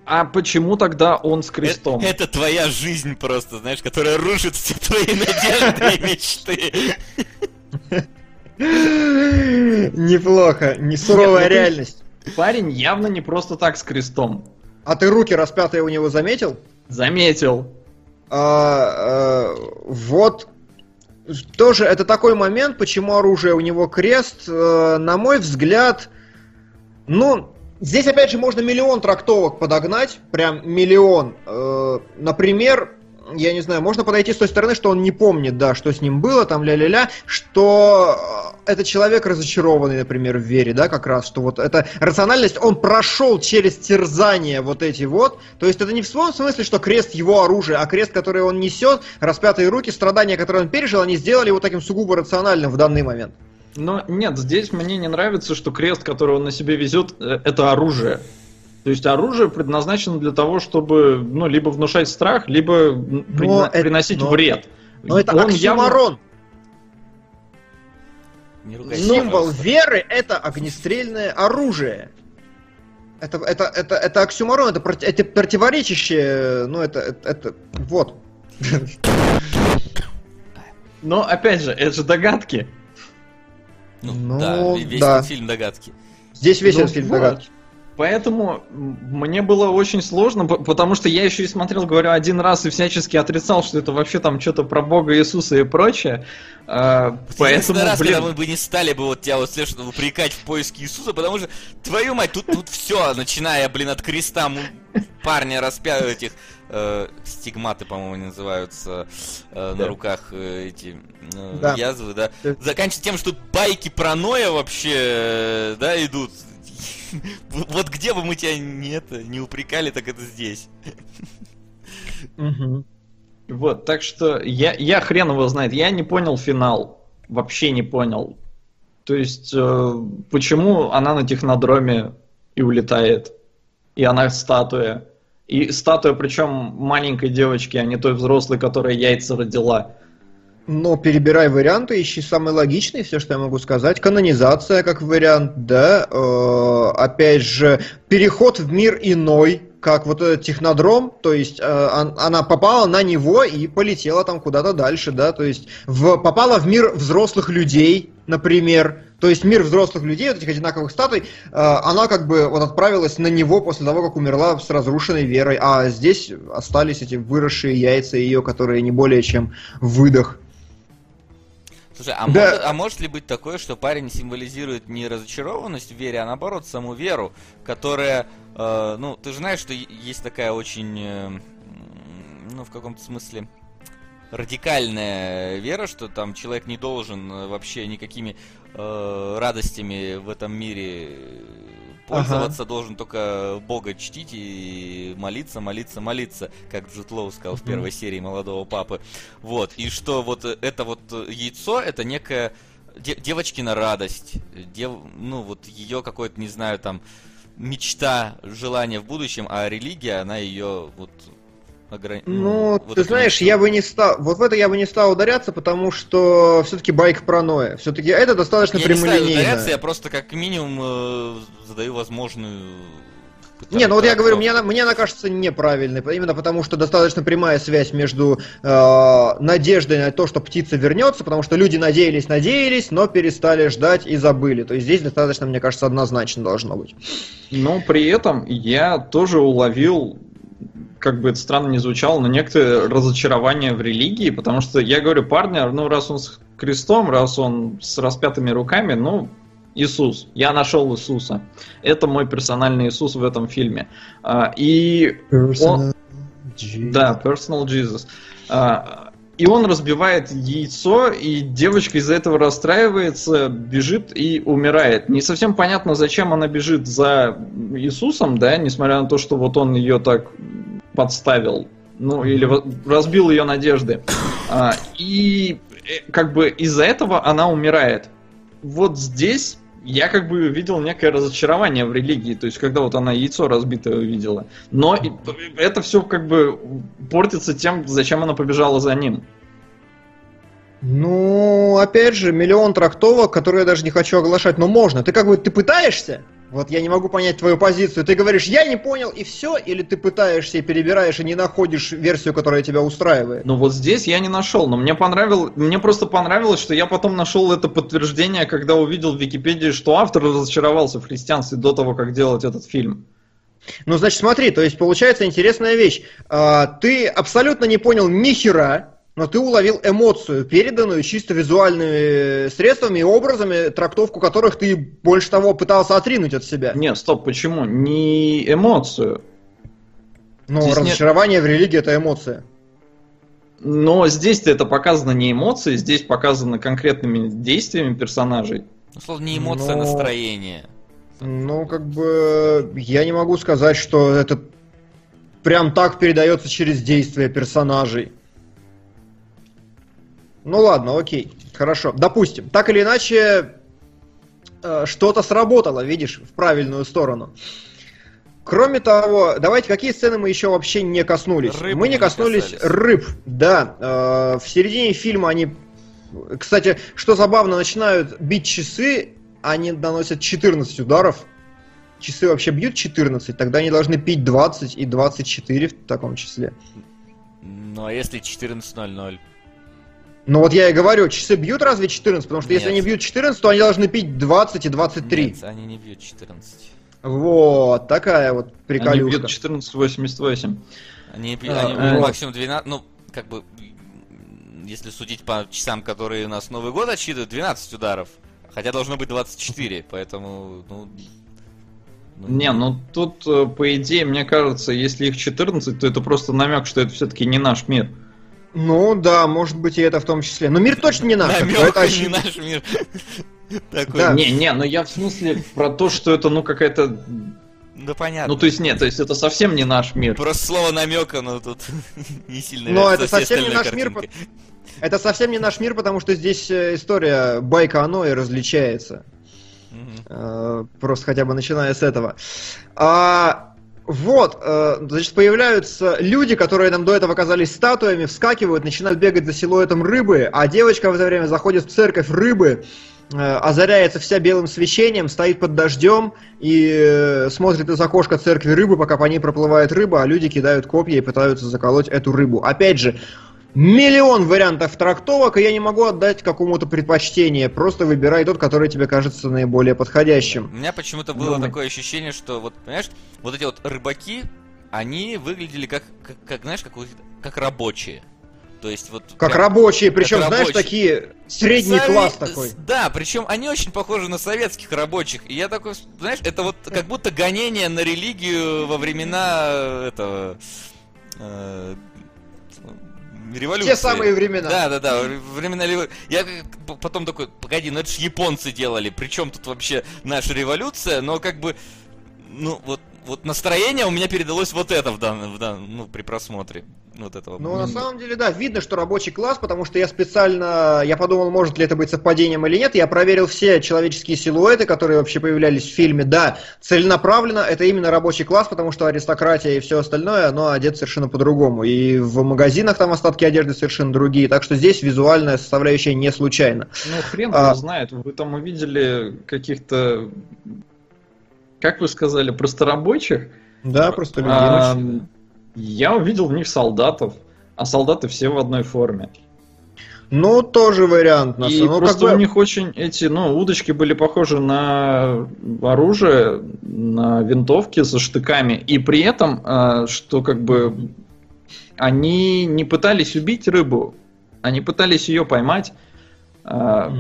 А почему тогда он с крестом? Это, это твоя жизнь просто, знаешь, которая рушит все твои надежды и мечты. <laughs> Неплохо, не суровая ну, реальность. Парень явно не просто так с крестом. А ты руки распятые у него заметил? Заметил. А, а, вот тоже это такой момент, почему оружие у него крест, э, на мой взгляд, ну, здесь опять же можно миллион трактовок подогнать, прям миллион. Э, например, я не знаю, можно подойти с той стороны, что он не помнит, да, что с ним было, там ля-ля-ля, что э, это человек разочарованный, например, в вере, да, как раз, что вот эта рациональность, он прошел через терзание вот эти вот, то есть это не в том смысле, что крест его оружие, а крест, который он несет, распятые руки, страдания, которые он пережил, они сделали его таким сугубо рациональным в данный момент. Но нет, здесь мне не нравится, что крест, который он на себе везет, э, это оружие. То есть оружие предназначено для того, чтобы ну, либо внушать страх, либо но приносить но, вред. Но это Он оксюмарон. Явно... Символ веры это огнестрельное оружие. Это, это, это, это оксюмарон, это, проти, это противоречащее, ну это, это, это вот. Но опять же, это же догадки. Ну, ну да, весь да. фильм догадки. Здесь весь ну, фильм вот. догадки. Поэтому мне было очень сложно, потому что я еще и смотрел, говорю, один раз и всячески отрицал, что это вообще там что-то про Бога Иисуса и прочее. А, поэтому, раз, блин... когда мы бы не стали бы вот тебя вот слышно упрекать в поиске Иисуса, потому что, твою мать, тут, тут все, начиная, блин, от креста парня распя... этих э, стигматы, по-моему, называются э, да. на руках э, эти э, да. язвы, да. Заканчивая тем, что байки про Ноя вообще, э, да, идут Вот где бы мы тебя не, это, не упрекали, так это здесь. Вот, так что я, я хрен его знает. Я не понял финал. Вообще не понял. То есть, э, почему она на технодроме и улетает? И она статуя. И статуя, причем маленькой девочки, а не той взрослой, которая яйца родила. Ну, перебирай варианты, ищи самый логичный, все, что я могу сказать. Канонизация как вариант, да. Э, опять же, переход в мир иной, как вот этот технодром, то есть э, она попала на него и полетела там куда-то дальше, да, то есть в, попала в мир взрослых людей, например, то есть мир взрослых людей, вот этих одинаковых статуй, э, она как бы вот отправилась на него после того, как умерла с разрушенной верой, а здесь остались эти выросшие яйца ее, которые не более чем выдох. Слушай, а, да. может, а может ли быть такое, что парень символизирует не разочарованность в вере, а наоборот саму веру, которая, э, ну, ты же знаешь, что есть такая очень, э, ну, в каком-то смысле, радикальная вера, что там человек не должен э, вообще никакими э, радостями в этом мире пользоваться, ага. должен только Бога чтить и молиться, молиться, молиться, как Джуд Лоу сказал в первой серии молодого папы. Вот. И что вот это вот яйцо, это некая девочкина радость. Дев, ну, вот ее какой-то, не знаю, там, мечта, желание в будущем, а религия, она ее вот ограни... Ну, вот ты знаешь, я бы не стал, вот в это я бы не стал ударяться, потому что все-таки байк про Ноя. Все-таки это достаточно я прямолинейно. Я не ударяться, я просто как минимум э, задаю возможную не, ну вот я говорю, мне, мне она кажется неправильной, именно потому что достаточно прямая связь между э, надеждой на то, что птица вернется, потому что люди надеялись, надеялись, но перестали ждать и забыли. То есть здесь достаточно, мне кажется, однозначно должно быть. Но при этом я тоже уловил как бы это странно не звучало, но некоторое разочарование в религии, потому что я говорю, парня, ну раз он с крестом, раз он с распятыми руками, ну, Иисус. Я нашел Иисуса. Это мой персональный Иисус в этом фильме. А, и он... Да, Personal Jesus. И он разбивает яйцо, и девочка из-за этого расстраивается, бежит и умирает. Не совсем понятно, зачем она бежит за Иисусом, да, несмотря на то, что вот он ее так подставил, ну или разбил ее надежды. А, и э, как бы из-за этого она умирает. Вот здесь я как бы видел некое разочарование в религии, то есть когда вот она яйцо разбитое увидела. Но это все как бы портится тем, зачем она побежала за ним. Ну, опять же, миллион трактовок, которые я даже не хочу оглашать, но можно. Ты как бы, ты пытаешься, вот я не могу понять твою позицию. Ты говоришь, я не понял, и все, или ты пытаешься и перебираешь, и не находишь версию, которая тебя устраивает? Ну вот здесь я не нашел, но мне понравилось, мне просто понравилось, что я потом нашел это подтверждение, когда увидел в Википедии, что автор разочаровался в христианстве до того, как делать этот фильм. Ну, значит, смотри, то есть получается интересная вещь. А, ты абсолютно не понял ни хера, но ты уловил эмоцию, переданную чисто визуальными средствами и образами, трактовку которых ты больше того пытался отринуть от себя. Нет, стоп, почему? Не эмоцию. Ну, здесь разочарование нет... в религии это эмоция. Но здесь-то это показано не эмоцией, здесь показано конкретными действиями персонажей. Ну, словно не эмоция, а Но... а настроение. Ну, как бы я не могу сказать, что это прям так передается через действия персонажей. Ну ладно, окей, хорошо. Допустим, так или иначе, э, что-то сработало, видишь, в правильную сторону. Кроме того, давайте, какие сцены мы еще вообще не коснулись? Рыбы мы не коснулись не рыб, да. Э, в середине фильма они, кстати, что забавно, начинают бить часы, они наносят 14 ударов. Часы вообще бьют 14, тогда они должны пить 20 и 24 в таком числе. Ну а если 14.00? Ну вот я и говорю, часы бьют разве 14? Потому что Нет. если они бьют 14, то они должны пить 20 и 23. Нет, они не бьют 14. Вот, такая вот приколюшка. Они бьют 14,88. Они, а, они а, максимум 12, ну, как бы, если судить по часам, которые у нас Новый год отсчитывают, 12 ударов. Хотя должно быть 24, поэтому, ну... ну не, ну тут, э, по идее, мне кажется, если их 14, то это просто намек, что это все-таки не наш мир. Ну да, может быть и это в том числе. Но мир точно не наш. Намек это не наш мир. <laughs> Такой. Да. Не, не, но я в смысле про то, что это ну какая-то да понятно. Ну, то есть нет, то есть это совсем не наш мир. Просто слово намека, но тут <laughs> не сильно. Но это совсем не наш мир. Это совсем не наш мир, потому что здесь э, история байка оно и различается. Угу. Просто хотя бы начиная с этого. А вот, э, значит, появляются люди, которые нам до этого казались статуями, вскакивают, начинают бегать за силуэтом рыбы, а девочка в это время заходит в церковь рыбы, э, озаряется вся белым свечением, стоит под дождем и э, смотрит из окошка церкви рыбы, пока по ней проплывает рыба, а люди кидают копья и пытаются заколоть эту рыбу. Опять же, миллион вариантов трактовок, и я не могу отдать какому-то предпочтение. Просто выбирай тот, который тебе кажется наиболее подходящим. У меня почему-то было Думай. такое ощущение, что вот, понимаешь, вот эти вот рыбаки, они выглядели как, как, как знаешь, как, как рабочие. То есть вот... Как прям, рабочие, причем, как знаешь, рабочие. такие средний Сове... класс такой. Да, причем они очень похожи на советских рабочих. И я такой, знаешь, это вот как будто гонение на религию во времена этого... Э, революции. Те самые времена. Да, да, да, времена революции. Я потом такой, погоди, ну это же японцы делали, причем тут вообще наша революция, но как бы, ну вот вот настроение у меня передалось вот это в данном, в данном ну, при просмотре вот этого. Ну, на самом деле, да, видно, что рабочий класс, потому что я специально, я подумал, может ли это быть совпадением или нет, я проверил все человеческие силуэты, которые вообще появлялись в фильме, да, целенаправленно, это именно рабочий класс, потому что аристократия и все остальное, оно одет совершенно по-другому, и в магазинах там остатки одежды совершенно другие, так что здесь визуальная составляющая не случайна. Ну, хрен а... знает, вы там увидели каких-то, как вы сказали, просто рабочих? Да, просто людей. А, я увидел в них солдатов, а солдаты все в одной форме. Ну, тоже вариант. На. И ну, просто как бы... у них очень эти, ну, удочки были похожи на оружие, на винтовки со штыками. И при этом, э, что как бы они не пытались убить рыбу, они пытались ее поймать. Э,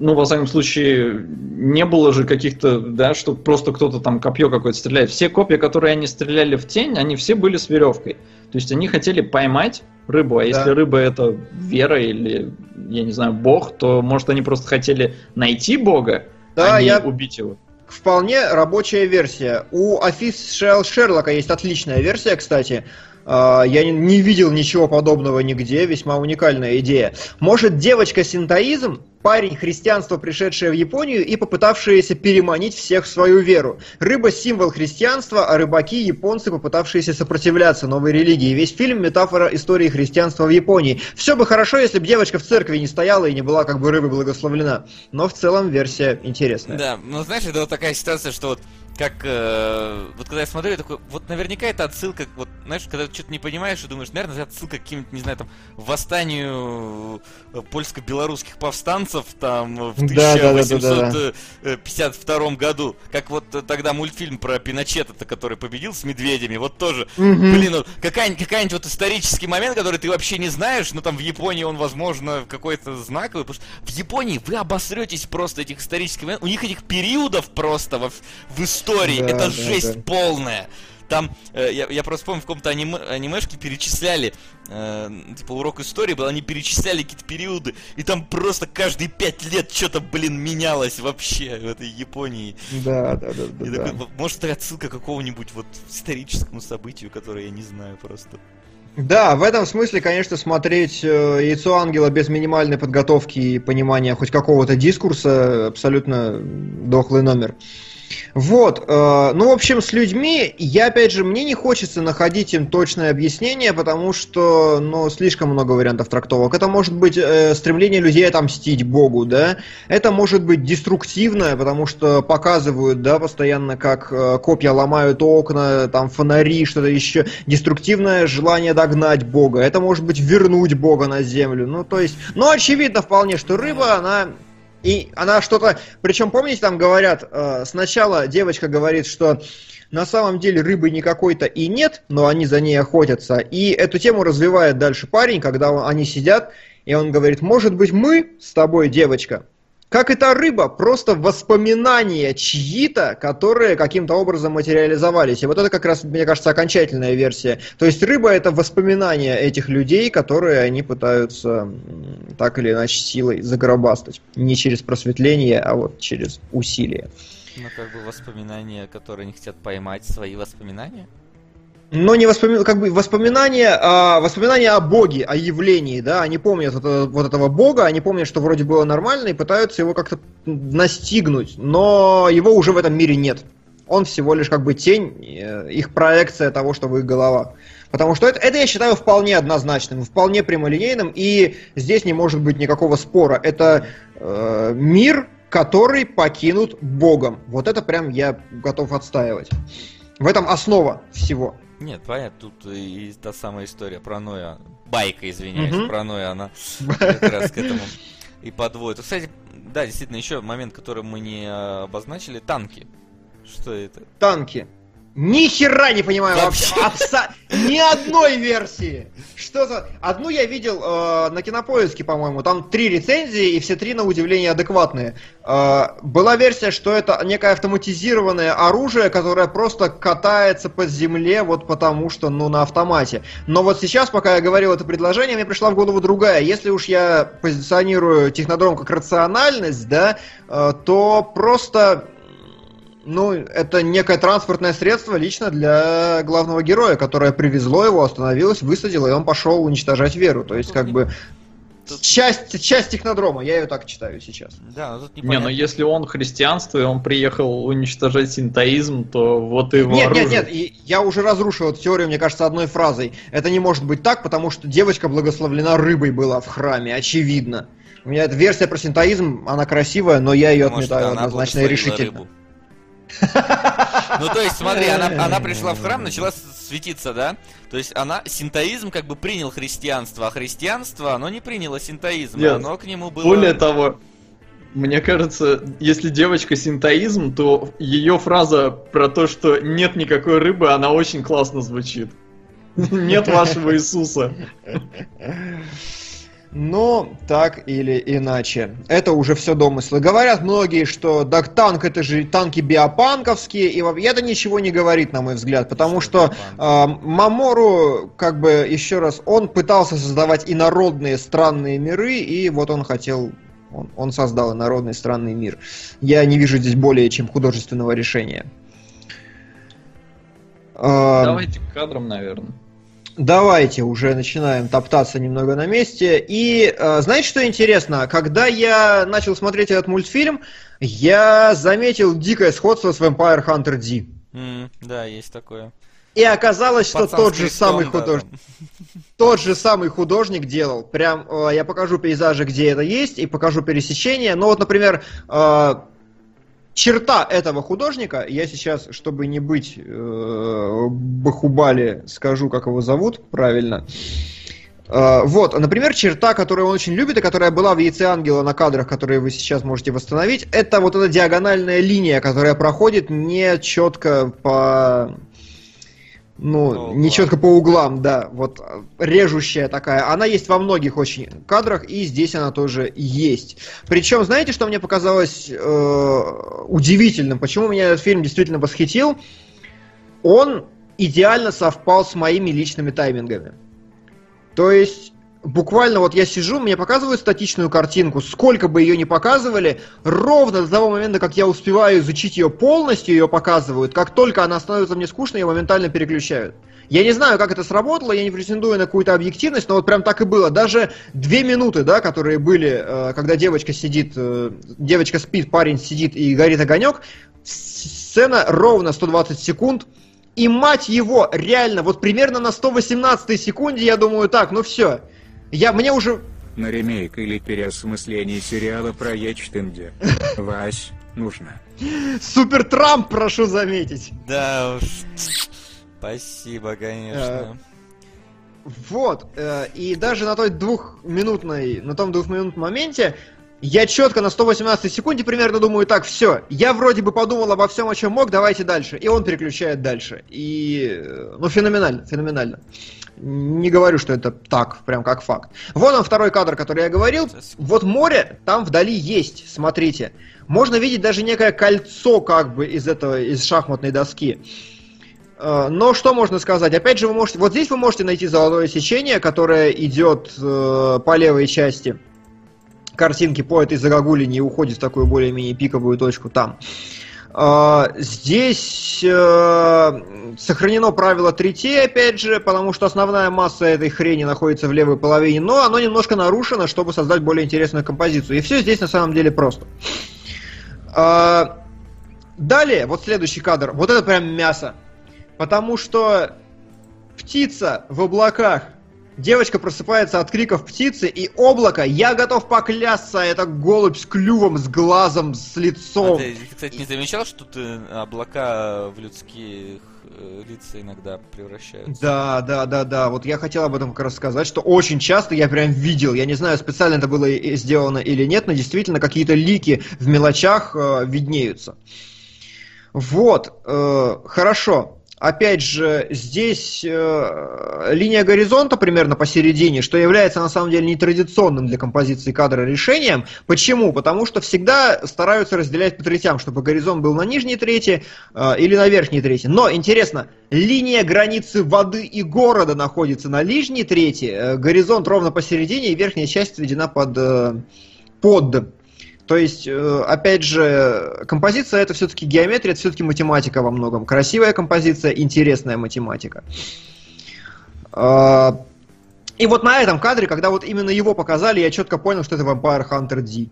ну, во всяком случае, не было же каких-то, да, что просто кто-то там копье какое-то стреляет. Все копья, которые они стреляли в тень, они все были с веревкой. То есть они хотели поймать рыбу, а да. если рыба это вера или, я не знаю, бог, то, может, они просто хотели найти бога, да, а не я... убить его. Вполне рабочая версия. У Official Шерлока есть отличная версия, кстати. А, я не видел ничего подобного нигде, весьма уникальная идея. Может, девочка-синтоизм парень христианства, пришедший в Японию и попытавшийся переманить всех в свою веру. Рыба – символ христианства, а рыбаки – японцы, попытавшиеся сопротивляться новой религии. Весь фильм – метафора истории христианства в Японии. Все бы хорошо, если бы девочка в церкви не стояла и не была как бы рыбой благословлена. Но в целом версия интересная. Да, ну знаешь, это вот такая ситуация, что вот как э, вот когда я смотрю, я такой, вот наверняка это отсылка, вот знаешь, когда ты что-то не понимаешь и думаешь, наверное, это отсылка к каким-то, не знаю, там, восстанию э, польско-белорусских повстанцев там в 1852 году, как вот тогда мультфильм про Пиночета, который победил с медведями, вот тоже, блин, ну, какая-нибудь какая-нибудь вот исторический момент, который ты вообще не знаешь, но там в Японии он, возможно, какой-то знаковый, потому что в Японии вы обосретесь просто этих исторических моментов, у них этих периодов просто в, в истории истории. Да, это да, жесть да. полная. Там, э, я, я просто помню, в каком-то аниме, анимешке перечисляли, э, типа урок истории был, они перечисляли какие-то периоды, и там просто каждые пять лет что-то, блин, менялось вообще в этой Японии. Да, да, да. да, такой, да. Может, это отсылка к какому-нибудь вот историческому событию, которое я не знаю просто. Да, в этом смысле, конечно, смотреть э, «Яйцо ангела» без минимальной подготовки и понимания хоть какого-то дискурса абсолютно дохлый номер. Вот, э, ну, в общем, с людьми, я, опять же, мне не хочется находить им точное объяснение, потому что, ну, слишком много вариантов трактовок. Это может быть э, стремление людей отомстить Богу, да, это может быть деструктивное, потому что показывают, да, постоянно, как э, копья ломают окна, там, фонари, что-то еще, деструктивное желание догнать Бога, это может быть вернуть Бога на землю, ну, то есть, ну, очевидно вполне, что рыба, она и она что-то... Причем, помните, там говорят, э, сначала девочка говорит, что на самом деле рыбы никакой-то и нет, но они за ней охотятся. И эту тему развивает дальше парень, когда он, они сидят, и он говорит, может быть, мы с тобой, девочка, как и рыба, просто воспоминания чьи-то, которые каким-то образом материализовались. И вот это как раз, мне кажется, окончательная версия. То есть рыба это воспоминания этих людей, которые они пытаются так или иначе силой загробастать. Не через просветление, а вот через усилие. Ну, как бы воспоминания, которые они хотят поймать, свои воспоминания? Но не воспоми... как бы воспоминания, а, воспоминания о Боге, о явлении, да, они помнят это, вот этого Бога, они помнят, что вроде было нормально, и пытаются его как-то настигнуть, но его уже в этом мире нет. Он всего лишь как бы тень, э, их проекция того, что в их головах. Потому что это, это я считаю вполне однозначным, вполне прямолинейным, и здесь не может быть никакого спора. Это э, мир, который покинут Богом. Вот это прям я готов отстаивать. В этом основа всего. Нет, понятно, тут и та самая история про Ноя, байка, извиняюсь, угу. про Ноя, она <laughs> как раз к этому и подводит. Кстати, да, действительно, еще момент, который мы не обозначили, танки. Что это? Танки. Ни хера не понимаю вообще. Абса... Ни одной версии. Что за... Одну я видел э, на кинопоиске, по-моему. Там три рецензии, и все три, на удивление, адекватные. Э, была версия, что это некое автоматизированное оружие, которое просто катается по земле, вот потому что, ну, на автомате. Но вот сейчас, пока я говорил это предложение, мне пришла в голову другая. Если уж я позиционирую технодром как рациональность, да, э, то просто Ну, это некое транспортное средство лично для главного героя, которое привезло его, остановилось, высадило, и он пошел уничтожать веру. То есть, как бы, Тут- часть, часть технодрома, я ее так читаю сейчас. Да, ну тут Не, непонятно. ну если он христианство, и он приехал уничтожать синтоизм, то вот и его Нет, нет, оружие. нет, и я уже разрушил эту теорию, мне кажется, одной фразой. Это не может быть так, потому что девочка благословлена рыбой была в храме, очевидно. У меня эта версия про синтоизм, она красивая, но я ее Может, отметаю однозначно и решительно. рыбу. Ну, то есть, смотри, она, она пришла в храм, начала светиться, да? То есть, она, синтоизм как бы принял христианство, а христианство, оно не приняло синтоизм, Нет. оно к нему было... Более того, мне кажется, если девочка синтоизм, то ее фраза про то, что нет никакой рыбы, она очень классно звучит. <laughs> Нет вашего Иисуса. <laughs> Ну, так или иначе. Это уже все домыслы. Говорят многие, что да, танк это же танки биопанковские, и это ничего не говорит, на мой взгляд, потому что э, Мамору, как бы, еще раз, он пытался создавать инородные странные миры, и вот он хотел, он, он создал инородный странный мир. Я не вижу здесь более чем художественного решения. Э, Давайте к кадрам, наверное. Давайте уже начинаем топтаться немного на месте. И э, знаете, что интересно? Когда я начал смотреть этот мультфильм, я заметил дикое сходство с Vampire Hunter D. М, да, есть такое. И оказалось, что Пацан тот же крестом, самый да, художник, там. <laughs> тот же самый художник делал. Прям э, я покажу пейзажи, где это есть, и покажу пересечение. Ну вот, например, э, черта этого художника, я сейчас, чтобы не быть э, бахубали, скажу, как его зовут правильно. Э, вот, например, черта, которую он очень любит, и которая была в яйце ангела на кадрах, которые вы сейчас можете восстановить, это вот эта диагональная линия, которая проходит не четко по ну, По не углам. четко по углам, да, вот э, режущая такая. Она есть во многих очень кадрах, и здесь она тоже есть. Причем, знаете, что мне показалось э, удивительным? Почему меня этот фильм действительно восхитил? Он идеально совпал с моими личными таймингами. То есть, буквально вот я сижу, мне показывают статичную картинку, сколько бы ее ни показывали, ровно до того момента, как я успеваю изучить ее полностью, ее показывают. Как только она становится мне скучной, ее моментально переключают. Я не знаю, как это сработало, я не претендую на какую-то объективность, но вот прям так и было. Даже две минуты, да, которые были, э, когда девочка сидит, э, девочка спит, парень сидит и горит огонек, сцена ровно 120 секунд, и мать его, реально, вот примерно на 118 секунде я думаю, так, ну все, я, мне уже На ремейк или переосмысление сериала про Ечтенде. <laughs> Вась, нужно. Супер Трамп, прошу заметить. Да уж. Спасибо, конечно. Вот, э, и даже на той двухминутной, на том двухминутном моменте я четко на 118 секунде примерно думаю, так, все, я вроде бы подумал обо всем, о чем мог, давайте дальше. И он переключает дальше. И, э, ну, феноменально, феноменально. Не говорю, что это так, прям как факт. Вот он второй кадр, который я говорил. Вот море там вдали есть, смотрите. Можно видеть даже некое кольцо как бы из этого, из шахматной доски. Э, Но что можно сказать? Опять же, вы можете. Вот здесь вы можете найти золотое сечение, которое идет э, по левой части картинки по этой загогулине и уходит в такую более-менее пиковую точку там. Э, Здесь э, сохранено правило 3T, опять же, потому что основная масса этой хрени находится в левой половине, но оно немножко нарушено, чтобы создать более интересную композицию. И все здесь на самом деле просто. Э, Далее, вот следующий кадр. Вот это прям мясо. Потому что птица в облаках. Девочка просыпается от криков птицы, и облако, я готов поклясться, это голубь с клювом, с глазом, с А лицом. ты, ты, кстати, не замечал, что ты облака в людские э, лица иногда превращаются? Да, да, да, да. Вот я хотел об этом как раз сказать, что очень часто я прям видел, я не знаю, специально это было сделано или нет, но действительно какие-то лики в мелочах э, виднеются. Вот, э, хорошо. Опять же, здесь э, линия горизонта примерно посередине, что является на самом деле нетрадиционным для композиции кадра решением. Почему? Потому что всегда стараются разделять по третям, чтобы горизонт был на нижней трети э, или на верхней трети. Но интересно, линия границы воды и города находится на нижней трети, э, горизонт ровно посередине и верхняя часть сведена под, э, под. То есть, э, опять же, композиция это все-таки геометрия, это все-таки математика во многом. Красивая композиция, интересная математика. А, и вот на этом кадре, когда вот именно его показали, я четко понял, что это Vampire Hunter D.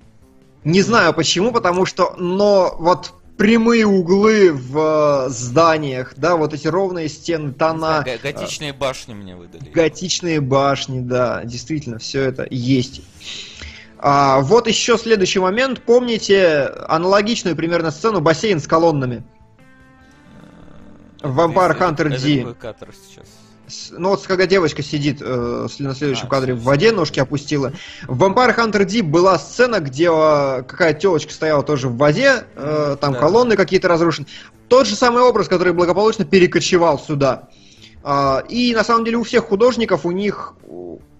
Не знаю почему, потому что, но вот прямые углы в э, зданиях, да, вот эти ровные стены, тона. Г- готичные башни мне выдали. Готичные башни, да, действительно, все это есть. А, вот еще следующий момент. Помните аналогичную примерно сцену бассейн с колоннами? В Vampire Hunter D. кадр сейчас? Ну вот когда девочка сидит э, на следующем А, кадре в воде, ножки опустила. В Vampire Hunter D была сцена, где э, какая-то телочка стояла тоже в воде, э, там Да. колонны какие-то разрушены. Тот же самый образ, который благополучно перекочевал сюда. А, и на самом деле у всех художников, у них...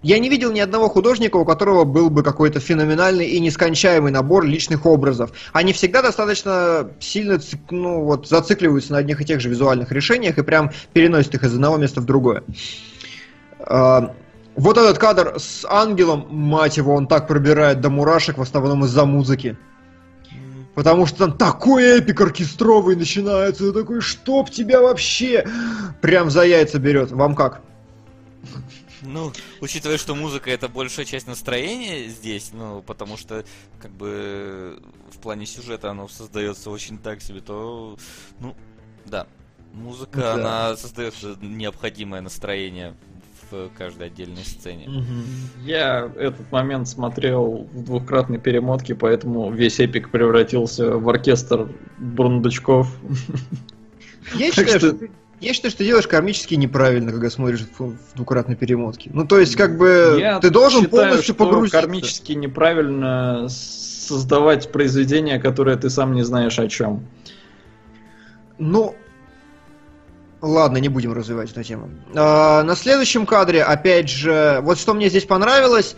Я не видел ни одного художника, у которого был бы какой-то феноменальный и нескончаемый набор личных образов. Они всегда достаточно сильно ну, вот, зацикливаются на одних и тех же визуальных решениях и прям переносят их из одного места в другое. А, Вот этот кадр с ангелом, мать его, он так пробирает до мурашек, в основном из-за музыки. Потому что там такой эпик оркестровый начинается, и такой, чтоб тебя вообще прям за яйца берет. Вам как? Ну, учитывая, что музыка это большая часть настроения здесь, ну, потому что, как бы, в плане сюжета оно создается очень так себе, то, ну, да. Музыка, Да. она создает необходимое настроение в каждой отдельной сцене. Я этот момент смотрел в двухкратной перемотке, поэтому весь эпик превратился в оркестр бурундучков. Я считаю, что- что... я считаю, что ты делаешь кармически неправильно, когда смотришь в, в двукратной перемотке. Ну, то есть, как бы, Я ты должен считаю, полностью что погрузиться. кармически неправильно создавать произведение, которое ты сам не знаешь о чем. Ну, ладно, не будем развивать эту тему. А, на следующем кадре, опять же, вот что мне здесь понравилось.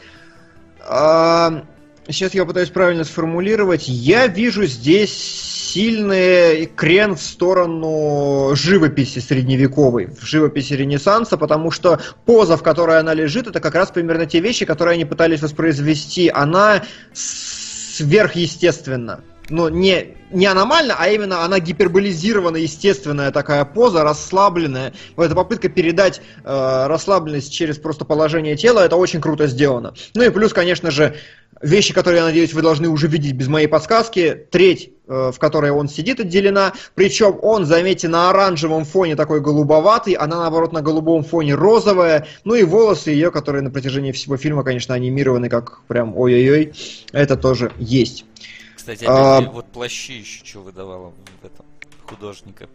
а, сейчас я пытаюсь правильно сформулировать. Я вижу здесь сильный крен в сторону живописи средневековой, в живописи Ренессанса, потому что поза, в которой она лежит, это как раз примерно те вещи, которые они пытались воспроизвести. Она сверхъестественна. Ну, не, не аномально, а именно она гиперболизирована, естественная такая поза, расслабленная. Вот эта попытка передать э, расслабленность через просто положение тела, это очень круто сделано. Ну и плюс, конечно же, вещи, которые, я надеюсь, вы должны уже видеть без моей подсказки. Треть, э, в которой он сидит, отделена. Причем он, заметьте, на оранжевом фоне такой голубоватый, она, наоборот, на голубом фоне розовая. Ну и волосы ее, которые на протяжении всего фильма, конечно, анимированы как прям ой-ой-ой. Это тоже есть. Кстати, А- опять вот плащи еще что выдавало в этом художника.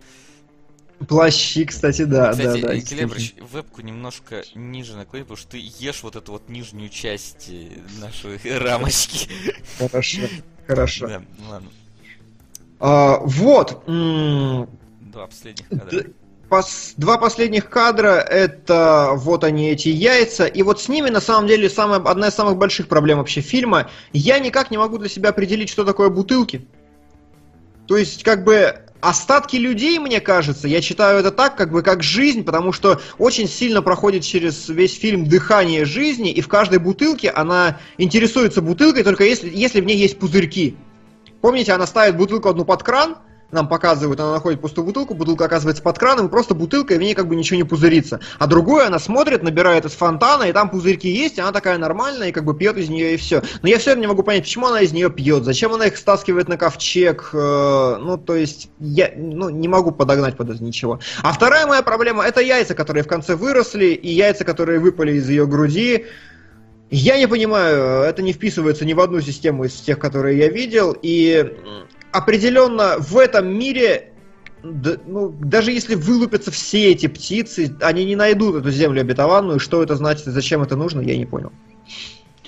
Плащи, кстати, да, Кстати, да, да. Келебрыч, вебку немножко ниже наклони, потому что ты ешь вот эту вот нижнюю часть э, нашей <laughs> рамочки. Хорошо, хорошо. Да, ладно. А, вот. м, Два последних кадра. Пос- Два последних кадра это вот они эти яйца, и вот с ними на самом деле самая, одна из самых больших проблем вообще фильма. Я никак не могу для себя определить, что такое бутылки. То есть, как бы, остатки людей, мне кажется, я читаю это так, как бы, как жизнь, потому что очень сильно проходит через весь фильм дыхание жизни, и в каждой бутылке она интересуется бутылкой, только если, если в ней есть пузырьки. Помните, она ставит бутылку одну под кран, нам показывают, она находит пустую бутылку, бутылка оказывается под краном, и просто бутылка, и в ней как бы ничего не пузырится. А другую она смотрит, набирает из фонтана, и там пузырьки есть, и она такая нормальная, и как бы пьет из нее, и все. Но я все равно не могу понять, почему она из нее пьет, зачем она их стаскивает на ковчег, э, ну, то есть, я ну, не могу подогнать под это ничего. А вторая моя проблема, это яйца, которые в конце выросли, и яйца, которые выпали из ее груди, я не понимаю, это не вписывается ни в одну систему из тех, которые я видел, и определенно в этом мире, д- ну, даже если вылупятся все эти птицы, они не найдут эту землю обетованную, что это значит и зачем это нужно, я не понял.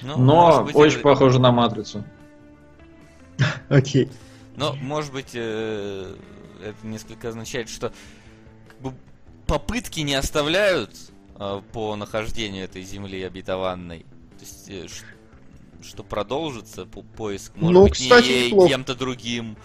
Ну, Но быть, очень это- похоже на матрицу. <laughs> Окей. Но, может быть, э, это несколько означает, что как бы, попытки не оставляют э, по нахождению этой земли обетованной. То есть, э, что продолжится по поиск, может Ну, быть, кстати, не кем-то другим.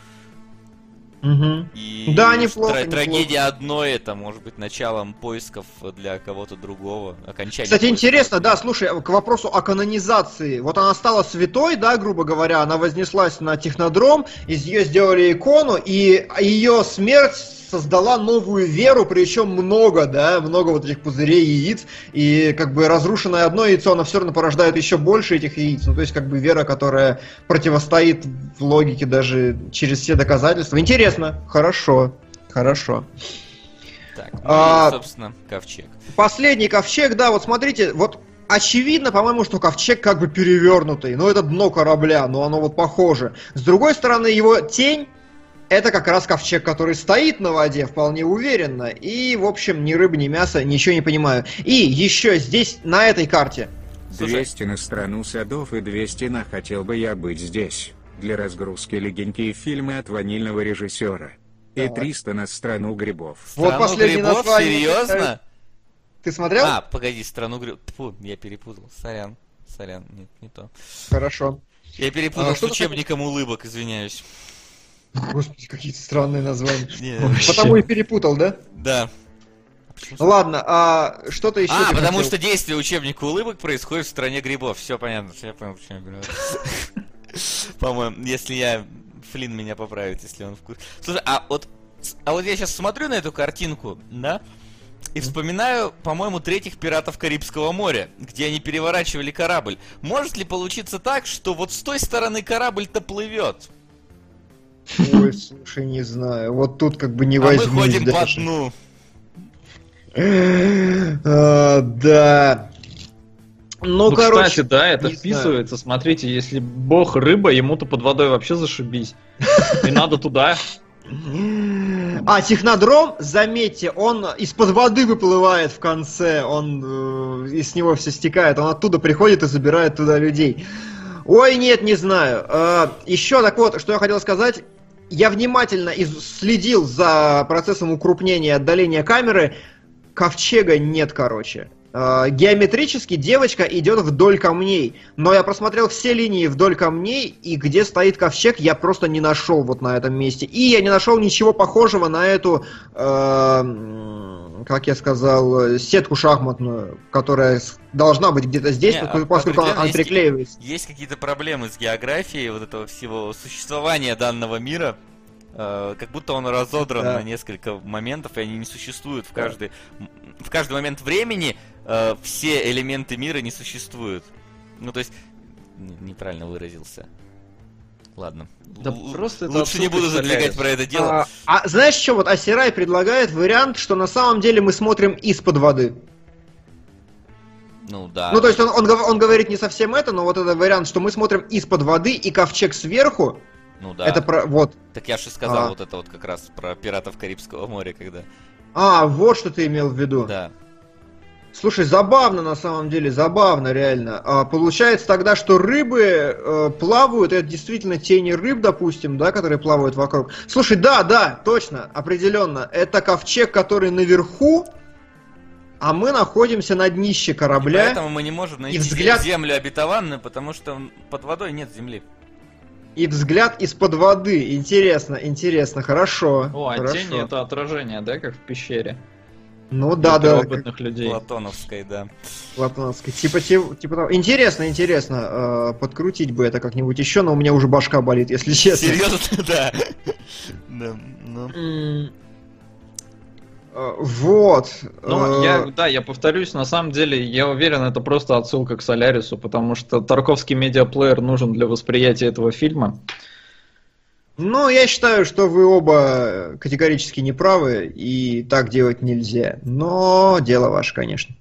Мгм. И Да, неплохо, тра- неплохо. трагедия одной это может быть началом поисков для кого-то другого. Окончание. Кстати, интересно, да, слушай, к вопросу о канонизации. Вот она стала святой, да, грубо говоря, она вознеслась на технодром, из нее сделали икону, и ее смерть создала новую веру, причем много, да, много вот этих пузырей яиц, и как бы разрушенное одно яйцо, оно все равно порождает еще больше этих яиц. Ну, то есть, как бы вера, которая противостоит в логике даже через все доказательства. Интересно, хорошо, хорошо. Так, ну А- и, собственно, ковчег. Последний ковчег, да, вот смотрите, вот очевидно, по-моему, что ковчег как бы перевернутый. Ну, это дно корабля, но оно вот похоже. С другой стороны, его тень это как раз ковчег, который стоит на воде вполне уверенно. И, в общем, ни рыбы, ни мяса, ничего не понимаю. И еще здесь, на этой карте, Слушай. 200 на страну садов и 200 на «Хотел бы я быть здесь» для разгрузки легенькие фильмы от ванильного режиссера. И Так. 300 на страну грибов. Вот Страну последнее грибов? название. Серьезно? ты смотрел? А, погоди, страну грибов. Фу, я перепутал. Сорян. Сорян, нет, не то. Хорошо. Я перепутал А, с что ты учебником улыбок, извиняюсь. Господи, какие-то странные названия. <laughs> Не, Потому и перепутал, да? Да. Ладно, а что-то еще А, потому хотел? что действие учебника улыбок происходит в стране грибов. Все понятно, я понял, почему я говорю. <laughs> <laughs> По-моему, если я... Флин меня поправит, если он в курсе. Слушай, а вот, а вот я сейчас смотрю на эту картинку, да, и вспоминаю, по-моему, третьих пиратов Карибского моря, где они переворачивали корабль. Может ли получиться так, что вот с той стороны корабль-то плывет, Ой, слушай, не знаю. Вот тут как бы не а мы возьмусь ходим по даже. дну? А, Да. Ну, Ну, короче, кстати, да, это не вписывается. Смотрите, если бог рыба, ему-то под водой вообще зашибись. И надо туда. А, технодром, заметьте, он из-под воды выплывает в конце, он э, и с него все стекает, он оттуда приходит и забирает туда людей. Ой, нет, не знаю. Э, еще так вот, что я хотел сказать. Я внимательно из- следил за процессом укрупнения и отдаления камеры. Ковчега нет, короче. Э, геометрически девочка идет вдоль камней. Но я просмотрел все линии вдоль камней, и где стоит ковчег, я просто не нашел вот на этом месте. И я не нашел ничего похожего на эту, э, как я сказал, сетку шахматную, которая должна быть где-то здесь, Не, поскольку, а- поскольку она есть- приклеивается. Есть какие-то проблемы с географией вот этого всего существования данного мира. Э, как будто он разодран Да. на несколько моментов, и они не существуют в каждый, в каждый момент времени. э, все элементы мира не существуют. Ну, то есть, неправильно выразился. Ладно. Да Л- просто это Лучше не буду задвигать про это дело. А, а знаешь что, вот Асирай предлагает вариант, что на самом деле мы смотрим из-под воды. Ну да. Ну, то есть он, он, он говорит не совсем это, но вот это вариант, что мы смотрим из-под воды и ковчег сверху, ну да. это про... Вот. Так я же сказал А. вот это вот как раз про пиратов Карибского моря, когда. А, вот что ты имел в виду. Да. Слушай, забавно на самом деле, забавно реально. А, получается тогда, что рыбы э, плавают, это действительно тени рыб, допустим, да, которые плавают вокруг. Слушай, да, да, точно, определенно. Это ковчег, который наверху, а мы находимся на днище И корабля. поэтому мы не можем найти взгляд- землю обетованную, потому что под водой нет земли. И взгляд из-под воды. Интересно, интересно, хорошо. О, а хорошо. тени это отражение, да, как в пещере? Ну да, да, как Первобытных людей. Платоновской, да. платоновской. Типа, типа того. Интересно, интересно. э, подкрутить бы это как-нибудь еще, но у меня уже башка болит, если честно. Серьезно, <laughs> да. Да, ну. Э, Вот. Ну, э, я, да, я повторюсь, на самом деле, я уверен, это просто отсылка к Солярису, потому что Тарковский медиаплеер нужен для восприятия этого фильма. Ну, я считаю, что вы оба категорически неправы, и так делать нельзя. Но дело ваше, конечно.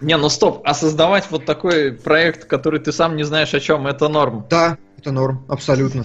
Не, ну стоп, а создавать вот такой проект, который ты сам не знаешь о чем, это норм. Да, это норм, абсолютно.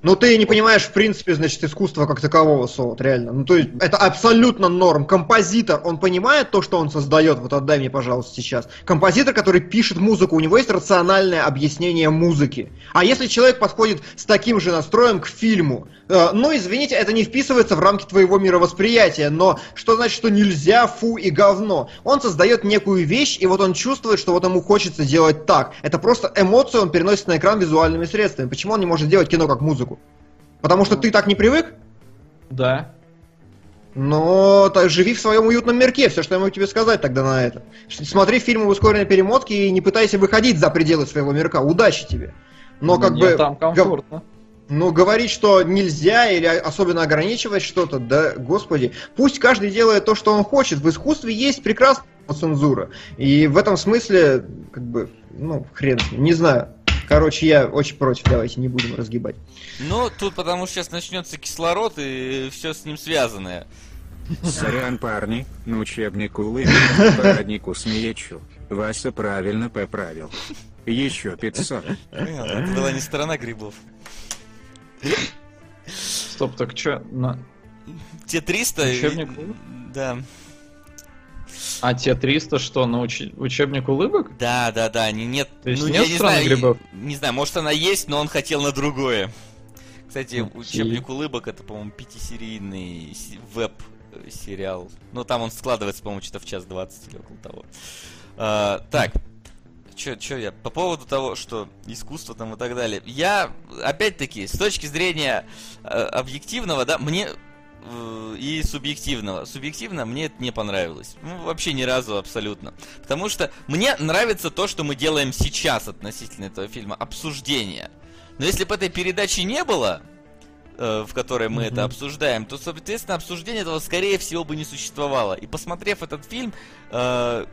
Ну, ты не понимаешь, в принципе, значит, искусства как такового, Солод, реально. Ну, то есть, это абсолютно норм. Композитор, он понимает то, что он создает? Вот отдай мне, пожалуйста, сейчас. Композитор, который пишет музыку, у него есть рациональное объяснение музыки. А если человек подходит с таким же настроем к фильму, э, ну, извините, это не вписывается в рамки твоего мировосприятия, но что значит, что нельзя, фу и говно? Он создает некую вещь, и вот он чувствует, что вот ему хочется делать так. Это просто эмоцию он переносит на экран визуальными средствами. Почему он не может делать кино как музыку? Потому что ты так не привык? Да. Но так, живи в своем уютном мирке, все, что я могу тебе сказать тогда на это. Смотри фильмы в ускоренной перемотке и не пытайся выходить за пределы своего мирка. Удачи тебе. Но как Мне бы... там комфортно. Ну, говорить, что нельзя или особенно ограничивать что-то, да, господи. Пусть каждый делает то, что он хочет. В искусстве есть прекрасная цензура. И в этом смысле, как бы, ну, хрен, не знаю. Короче, я очень против, давайте не будем разгибать. Ну, тут потому что сейчас начнется кислород и все с ним связанное. Сорян, парни, на учебник улыбки, параднику смеечу. Вася правильно поправил. Еще 500. Понял, Это была не сторона грибов. Стоп, так что? На... Те 300... Учебник? Да. А те 300 что, на уч- учебник улыбок? Да, да, да, не, нет, То есть ну, нет я не знаю, грибов? Не знаю, может она есть, но он хотел на другое. Кстати, Окей. учебник улыбок это, по-моему, пятисерийный веб-сериал. Ну, там он складывается, по-моему, что-то в час двадцать или около того. А, так, Чё, чё я? По поводу того, что искусство там и так далее. Я, опять-таки, с точки зрения э, объективного, да, мне э, и субъективного. Субъективно мне это не понравилось. Ну, вообще ни разу абсолютно. Потому что мне нравится то, что мы делаем сейчас относительно этого фильма. Обсуждение. Но если бы этой передачи не было, э, в которой мы это Мгм. обсуждаем, то, соответственно, обсуждение этого, скорее всего, бы не существовало. И посмотрев этот фильм, э,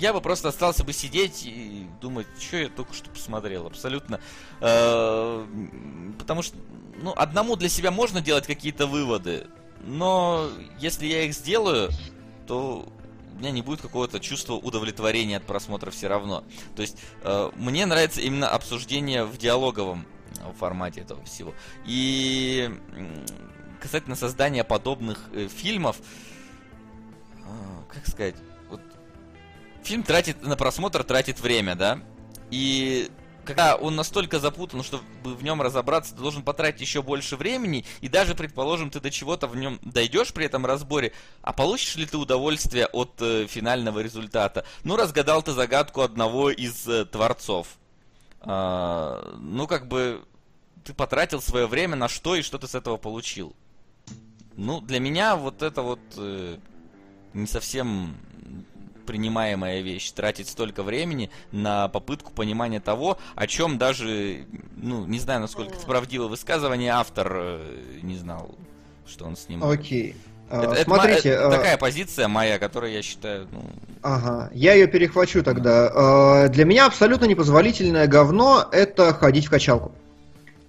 я бы просто остался бы сидеть и думать, что я только что посмотрел. Абсолютно. Э, Потому что, ну, одному для себя можно делать какие-то выводы, но если я их сделаю, то у меня не будет какого-то чувства удовлетворения от просмотра все равно. То есть э, мне нравится именно обсуждение в диалоговом э, формате этого всего. И касательно создания подобных э, фильмов, э, как сказать, вот фильм тратит на просмотр тратит время, да? И когда он настолько запутан, чтобы в нем разобраться, ты должен потратить еще больше времени, и даже, предположим, ты до чего-то в нем дойдешь при этом разборе, а получишь ли ты удовольствие от э, финального результата? Ну, разгадал ты загадку одного из э, творцов. А, ну, как бы, ты потратил свое время на что и что ты с этого получил. Ну, для меня вот это вот э, не совсем принимаемая вещь, тратить столько времени на попытку понимания того, о чем даже, ну, не знаю, насколько это правдивое высказывание, автор э, не знал, что он снимает. Окей. А, Это, это Смотрите, ма- а, такая позиция моя, которую я считаю, ну, Ага, я ее перехвачу тогда. Э, Для меня абсолютно непозволительное говно это ходить в качалку.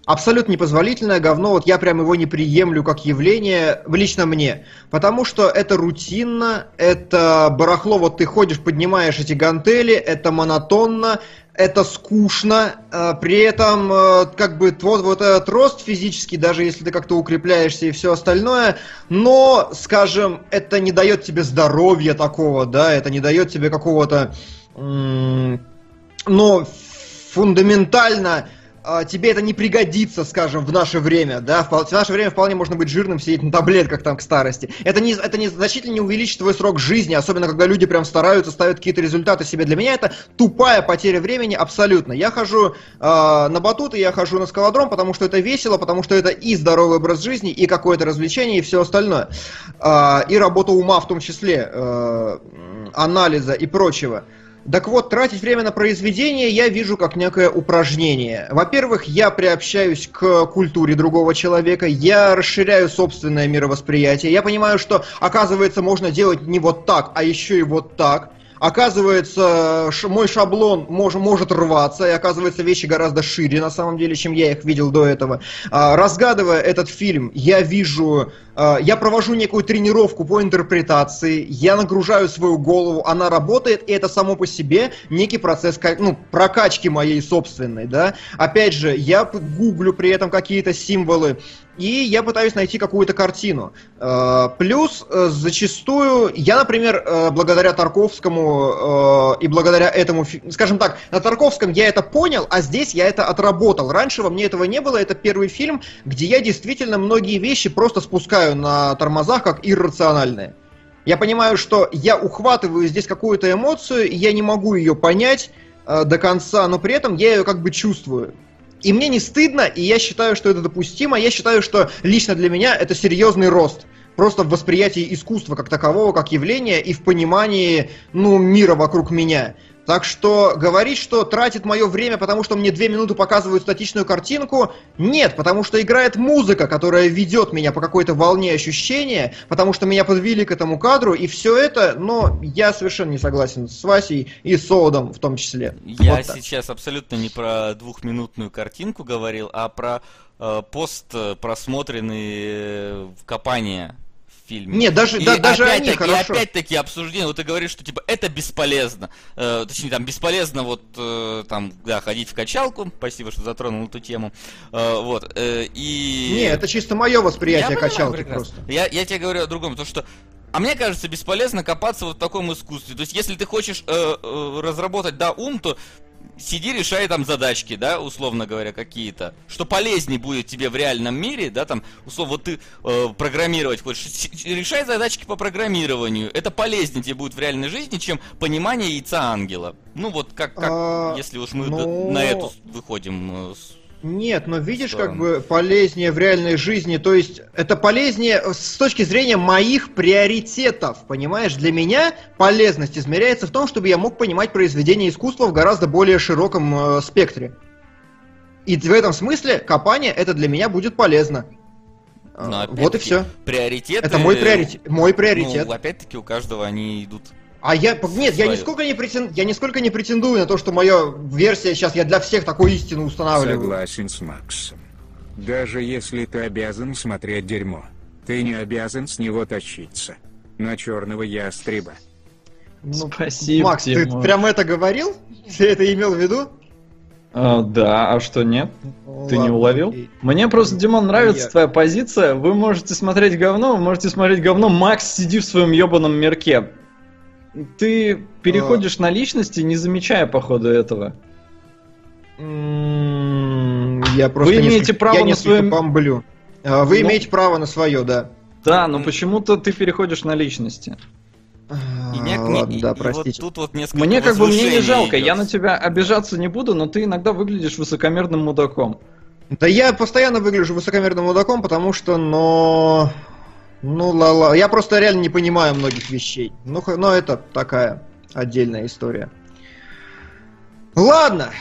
Абсолютно непозволительное говно, вот я прям его не приемлю как явление, лично мне. Потому что это рутинно, это барахло, вот ты ходишь, поднимаешь эти гантели, это монотонно, это скучно, э, при этом э, как бы твой вот этот рост физический, даже если ты как-то укрепляешься и все остальное, но, скажем, это не дает тебе здоровья такого, да, это не дает тебе какого-то, но фундаментально тебе это не пригодится, скажем, в наше время, да, в, в наше время вполне можно быть жирным, сидеть на таблетках там к старости. Это не, это не значительно не увеличит твой срок жизни, особенно когда люди прям стараются, ставят какие-то результаты себе. Для меня это тупая потеря времени абсолютно. Я хожу а, на батуты, я хожу на скалодром, потому что это весело, потому что это и здоровый образ жизни, и какое-то развлечение, и все остальное. А, и работа ума в том числе, э, анализа и прочего. Так вот, тратить время на произведение я вижу как некое упражнение. Во-первых, я приобщаюсь к культуре другого человека, я расширяю собственное мировосприятие, я понимаю, что, оказывается, можно делать не вот так, а еще и вот так. Оказывается, мой шаблон мож- может рваться, и оказывается, вещи гораздо шире на самом деле, чем я их видел до этого. А, разгадывая этот фильм, я вижу, а, я провожу некую тренировку по интерпретации, я нагружаю свою голову, она работает, и это само по себе некий процесс ну, прокачки моей собственной, да. Опять же, я гуглю при этом какие-то символы, и я пытаюсь найти какую-то картину. Э, Плюс э, зачастую я, например, э, благодаря Тарковскому и благодаря этому, скажем так, на Тарковском я это понял, а здесь я это отработал. Раньше во мне этого не было. Это первый фильм, где я действительно многие вещи просто спускаю на тормозах как иррациональные. Я понимаю, что я ухватываю здесь какую-то эмоцию, и я не могу ее понять до конца, но при этом я ее как бы чувствую. И мне не стыдно, и я считаю, что это допустимо. Я считаю, что лично для меня это серьезный рост. Просто в восприятии искусства как такового, как явления, и в понимании ну, мира вокруг меня. Так что говорить, что тратит мое время, потому что мне две минуты показывают статичную картинку, нет, потому что играет музыка, которая ведет меня по какой-то волне ощущения, потому что меня подвели к этому кадру, и все это, но я совершенно не согласен с Васей и с Соудом в том числе. Я вот сейчас абсолютно не про двухминутную картинку говорил, а про э, пост просмотренный э, копания фильме. Нет, даже, и да, даже они хорошо. И опять-таки обсуждение, вот ты говоришь, что типа это бесполезно. Э, точнее, там бесполезно вот э, там, да, ходить в качалку. Спасибо, что затронул эту тему. Э, вот. Э, и... Не, это чисто мое восприятие я качалки просто. Я, я тебе говорю о другом, то что а мне кажется, бесполезно копаться вот в таком искусстве. То есть, если ты хочешь э, э, разработать, да, ум, то сиди, решай там задачки, да, условно говоря, какие-то. Что полезнее будет тебе в реальном мире, да, там, условно, вот ты э, программировать хочешь, решай задачки по программированию. Это полезнее тебе будет в реальной жизни, чем понимание яйца ангела. Ну вот как, как а, если уж мы ну... на эту выходим э, нет, но видишь, как бы полезнее в реальной жизни. То есть это полезнее с точки зрения моих приоритетов. Понимаешь, для меня полезность измеряется в том, чтобы я мог понимать произведение искусства в гораздо более широком э, спектре. И в этом смысле копание это для меня будет полезно. Но, вот и все. Приоритеты. Это мой приоритет. Мой приоритет. Ну, опять-таки у каждого они идут а я, нет, я нисколько не, претен, я нисколько не претендую на то, что моя версия сейчас, я для всех такую истину устанавливаю. Согласен с Максом. Даже если ты обязан смотреть дерьмо, ты не обязан с него тащиться. На черного ястреба. Ну, Спасибо, Макс, Тимур. ты прям это говорил? Ты это имел в виду? А, да, а что нет? Ну, ты ладно, не уловил? Окей. Мне просто, Димон, нравится я... твоя позиция. Вы можете смотреть говно, вы можете смотреть говно. Макс, сиди в своем ебаном мерке ты переходишь а... на личности, не замечая по ходу этого. Я просто Вы имеете несколько... право я на свое... бомблю. А, вы ну... имеете право на свое, да. Да, но почему-то ты переходишь на личности. И не, Ладно, да, простите. вот тут вот несколько мне как бы мне не жалко, идет. я на тебя обижаться не буду, но ты иногда выглядишь высокомерным мудаком. Да я постоянно выгляжу высокомерным мудаком, потому что, но ну, ла-ла. Я просто реально не понимаю многих вещей. Ну, но это такая отдельная история. Ладно.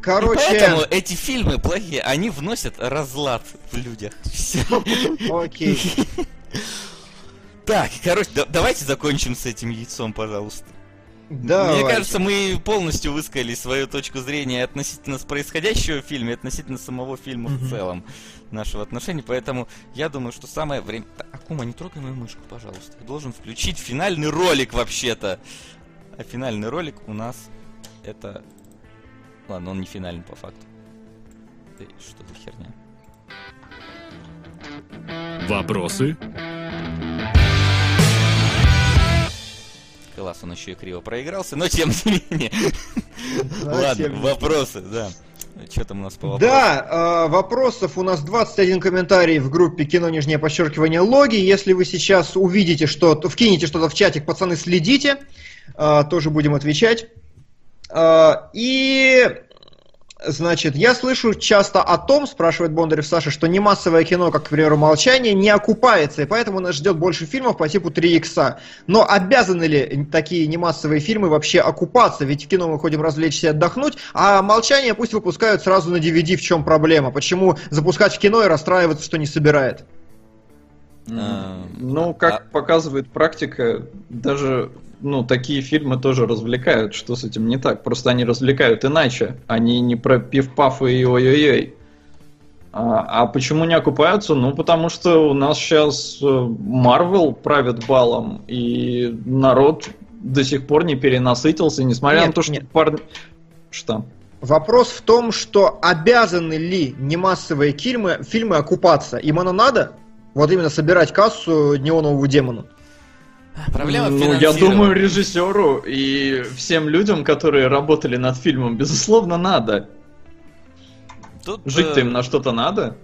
Короче... И поэтому эти фильмы плохие, они вносят разлад в людях. Окей. Так, короче, да, давайте закончим с этим яйцом, пожалуйста. Да. Мне кажется, мы полностью высказали свою точку зрения относительно происходящего в фильме, относительно самого фильма в целом нашего отношения. Поэтому я думаю, что самое время. Акума, не трогай мою мышку, пожалуйста. Я должен включить финальный ролик вообще-то. А финальный ролик у нас это. Ладно, он не финальный по факту. Что за херня? Вопросы? Класс, он еще и криво проигрался, но тем не менее. Ладно, вопросы, да. Что там у нас по вопросам? Да, вопросов у нас 21 комментарий в группе кино нижнее подчеркивание логи. Если вы сейчас увидите что-то, вкинете что-то в чатик, пацаны, следите. Э, тоже будем отвечать. Э, и Значит, я слышу часто о том, спрашивает Бондарев Саша, что не массовое кино, как, к примеру, «Молчание», не окупается, и поэтому нас ждет больше фильмов по типу 3 икса. Но обязаны ли такие немассовые фильмы вообще окупаться? Ведь в кино мы ходим развлечься и отдохнуть, а «Молчание» пусть выпускают сразу на DVD, в чем проблема? Почему запускать в кино и расстраиваться, что не собирает? Ну, как а показывает практика, даже ну, такие фильмы тоже развлекают. Что с этим не так? Просто они развлекают иначе. Они не про пив-паф и ой-ой-ой. А, а почему не окупаются? Ну, потому что у нас сейчас Марвел правит балом, и народ до сих пор не перенасытился, несмотря нет, на то, что нет. парни... Что? Вопрос в том, что обязаны ли немассовые фильмы, фильмы окупаться? Им оно надо? Вот именно собирать кассу неоновому демону. Проблема ну, я думаю, режиссеру и всем людям, которые работали над фильмом, безусловно, надо. Тут, Жить-то э... им на что-то надо.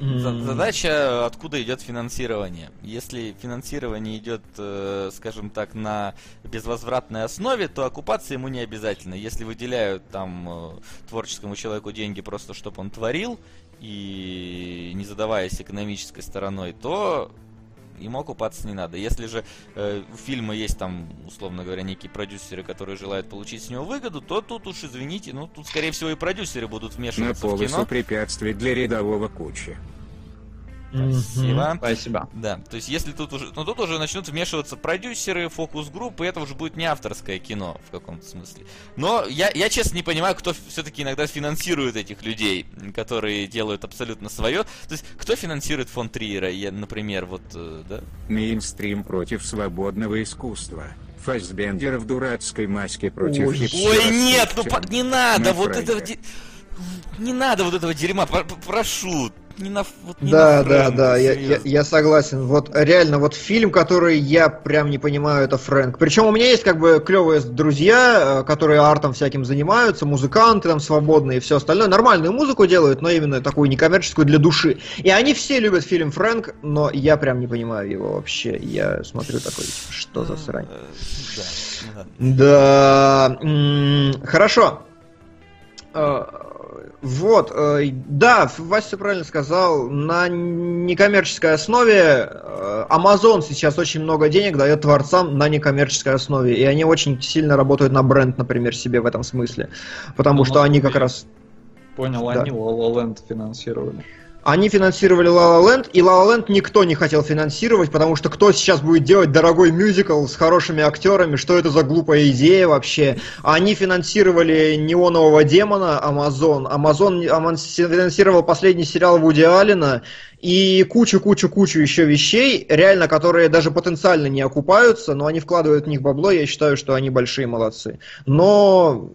За- Задача, откуда идет финансирование. Если финансирование идет, э, скажем так, на безвозвратной основе, то оккупация ему не обязательно. Если выделяют там э, творческому человеку деньги просто, чтобы он творил, и не задаваясь экономической стороной, то ему окупаться не надо. Если же э, у фильма есть там, условно говоря, некие продюсеры, которые желают получить с него выгоду, то тут уж извините, ну тут скорее всего и продюсеры будут На вмешиваться в полосу кино. препятствий для рядового кучи. Спасибо. Спасибо. Да, то есть если тут уже, ну тут уже начнут вмешиваться продюсеры, фокус-группы, и это уже будет не авторское кино в каком-то смысле. Но я, я честно не понимаю, кто все-таки иногда финансирует этих людей, которые делают абсолютно свое. То есть кто финансирует фонд Триера, я, например, вот, э, да? Мейнстрим против свободного искусства. Фассбендер в дурацкой маске против Ой, Ой, нет, ну по- не надо На вот этого... Не надо вот этого дерьма, про- прошу. Не на, вот не Да, да, да, я, я, серьезно. я согласен. Вот реально, вот фильм, который я прям не понимаю, это Фрэнк. Причем у меня есть как бы клевые друзья, э, которые артом всяким занимаются, музыканты там свободные и все остальное. Нормальную музыку делают, но именно такую некоммерческую для души. И они все любят фильм Фрэнк, но я прям не понимаю его вообще. Я смотрю такой, что за срань. Э, Да, ну ладно. Да, м, хорошо. Вот, э, да, Вася всё правильно сказал, на некоммерческой основе э, Amazon сейчас очень много денег дает творцам на некоммерческой основе, и они очень сильно работают на бренд, например, себе в этом смысле, потому Ну, что они как раз... Понял, Да. они La La Land финансировали. Они финансировали La La Land, и La La Land никто не хотел финансировать, потому что кто сейчас будет делать дорогой мюзикл с хорошими актерами, что это за глупая идея вообще. Они финансировали Неонового демона Amazon, Amazon, Amazon финансировал последний сериал Вуди Аллена, и кучу-кучу-кучу еще вещей, реально, которые даже потенциально не окупаются, но они вкладывают в них бабло, я считаю, что они большие молодцы. Но...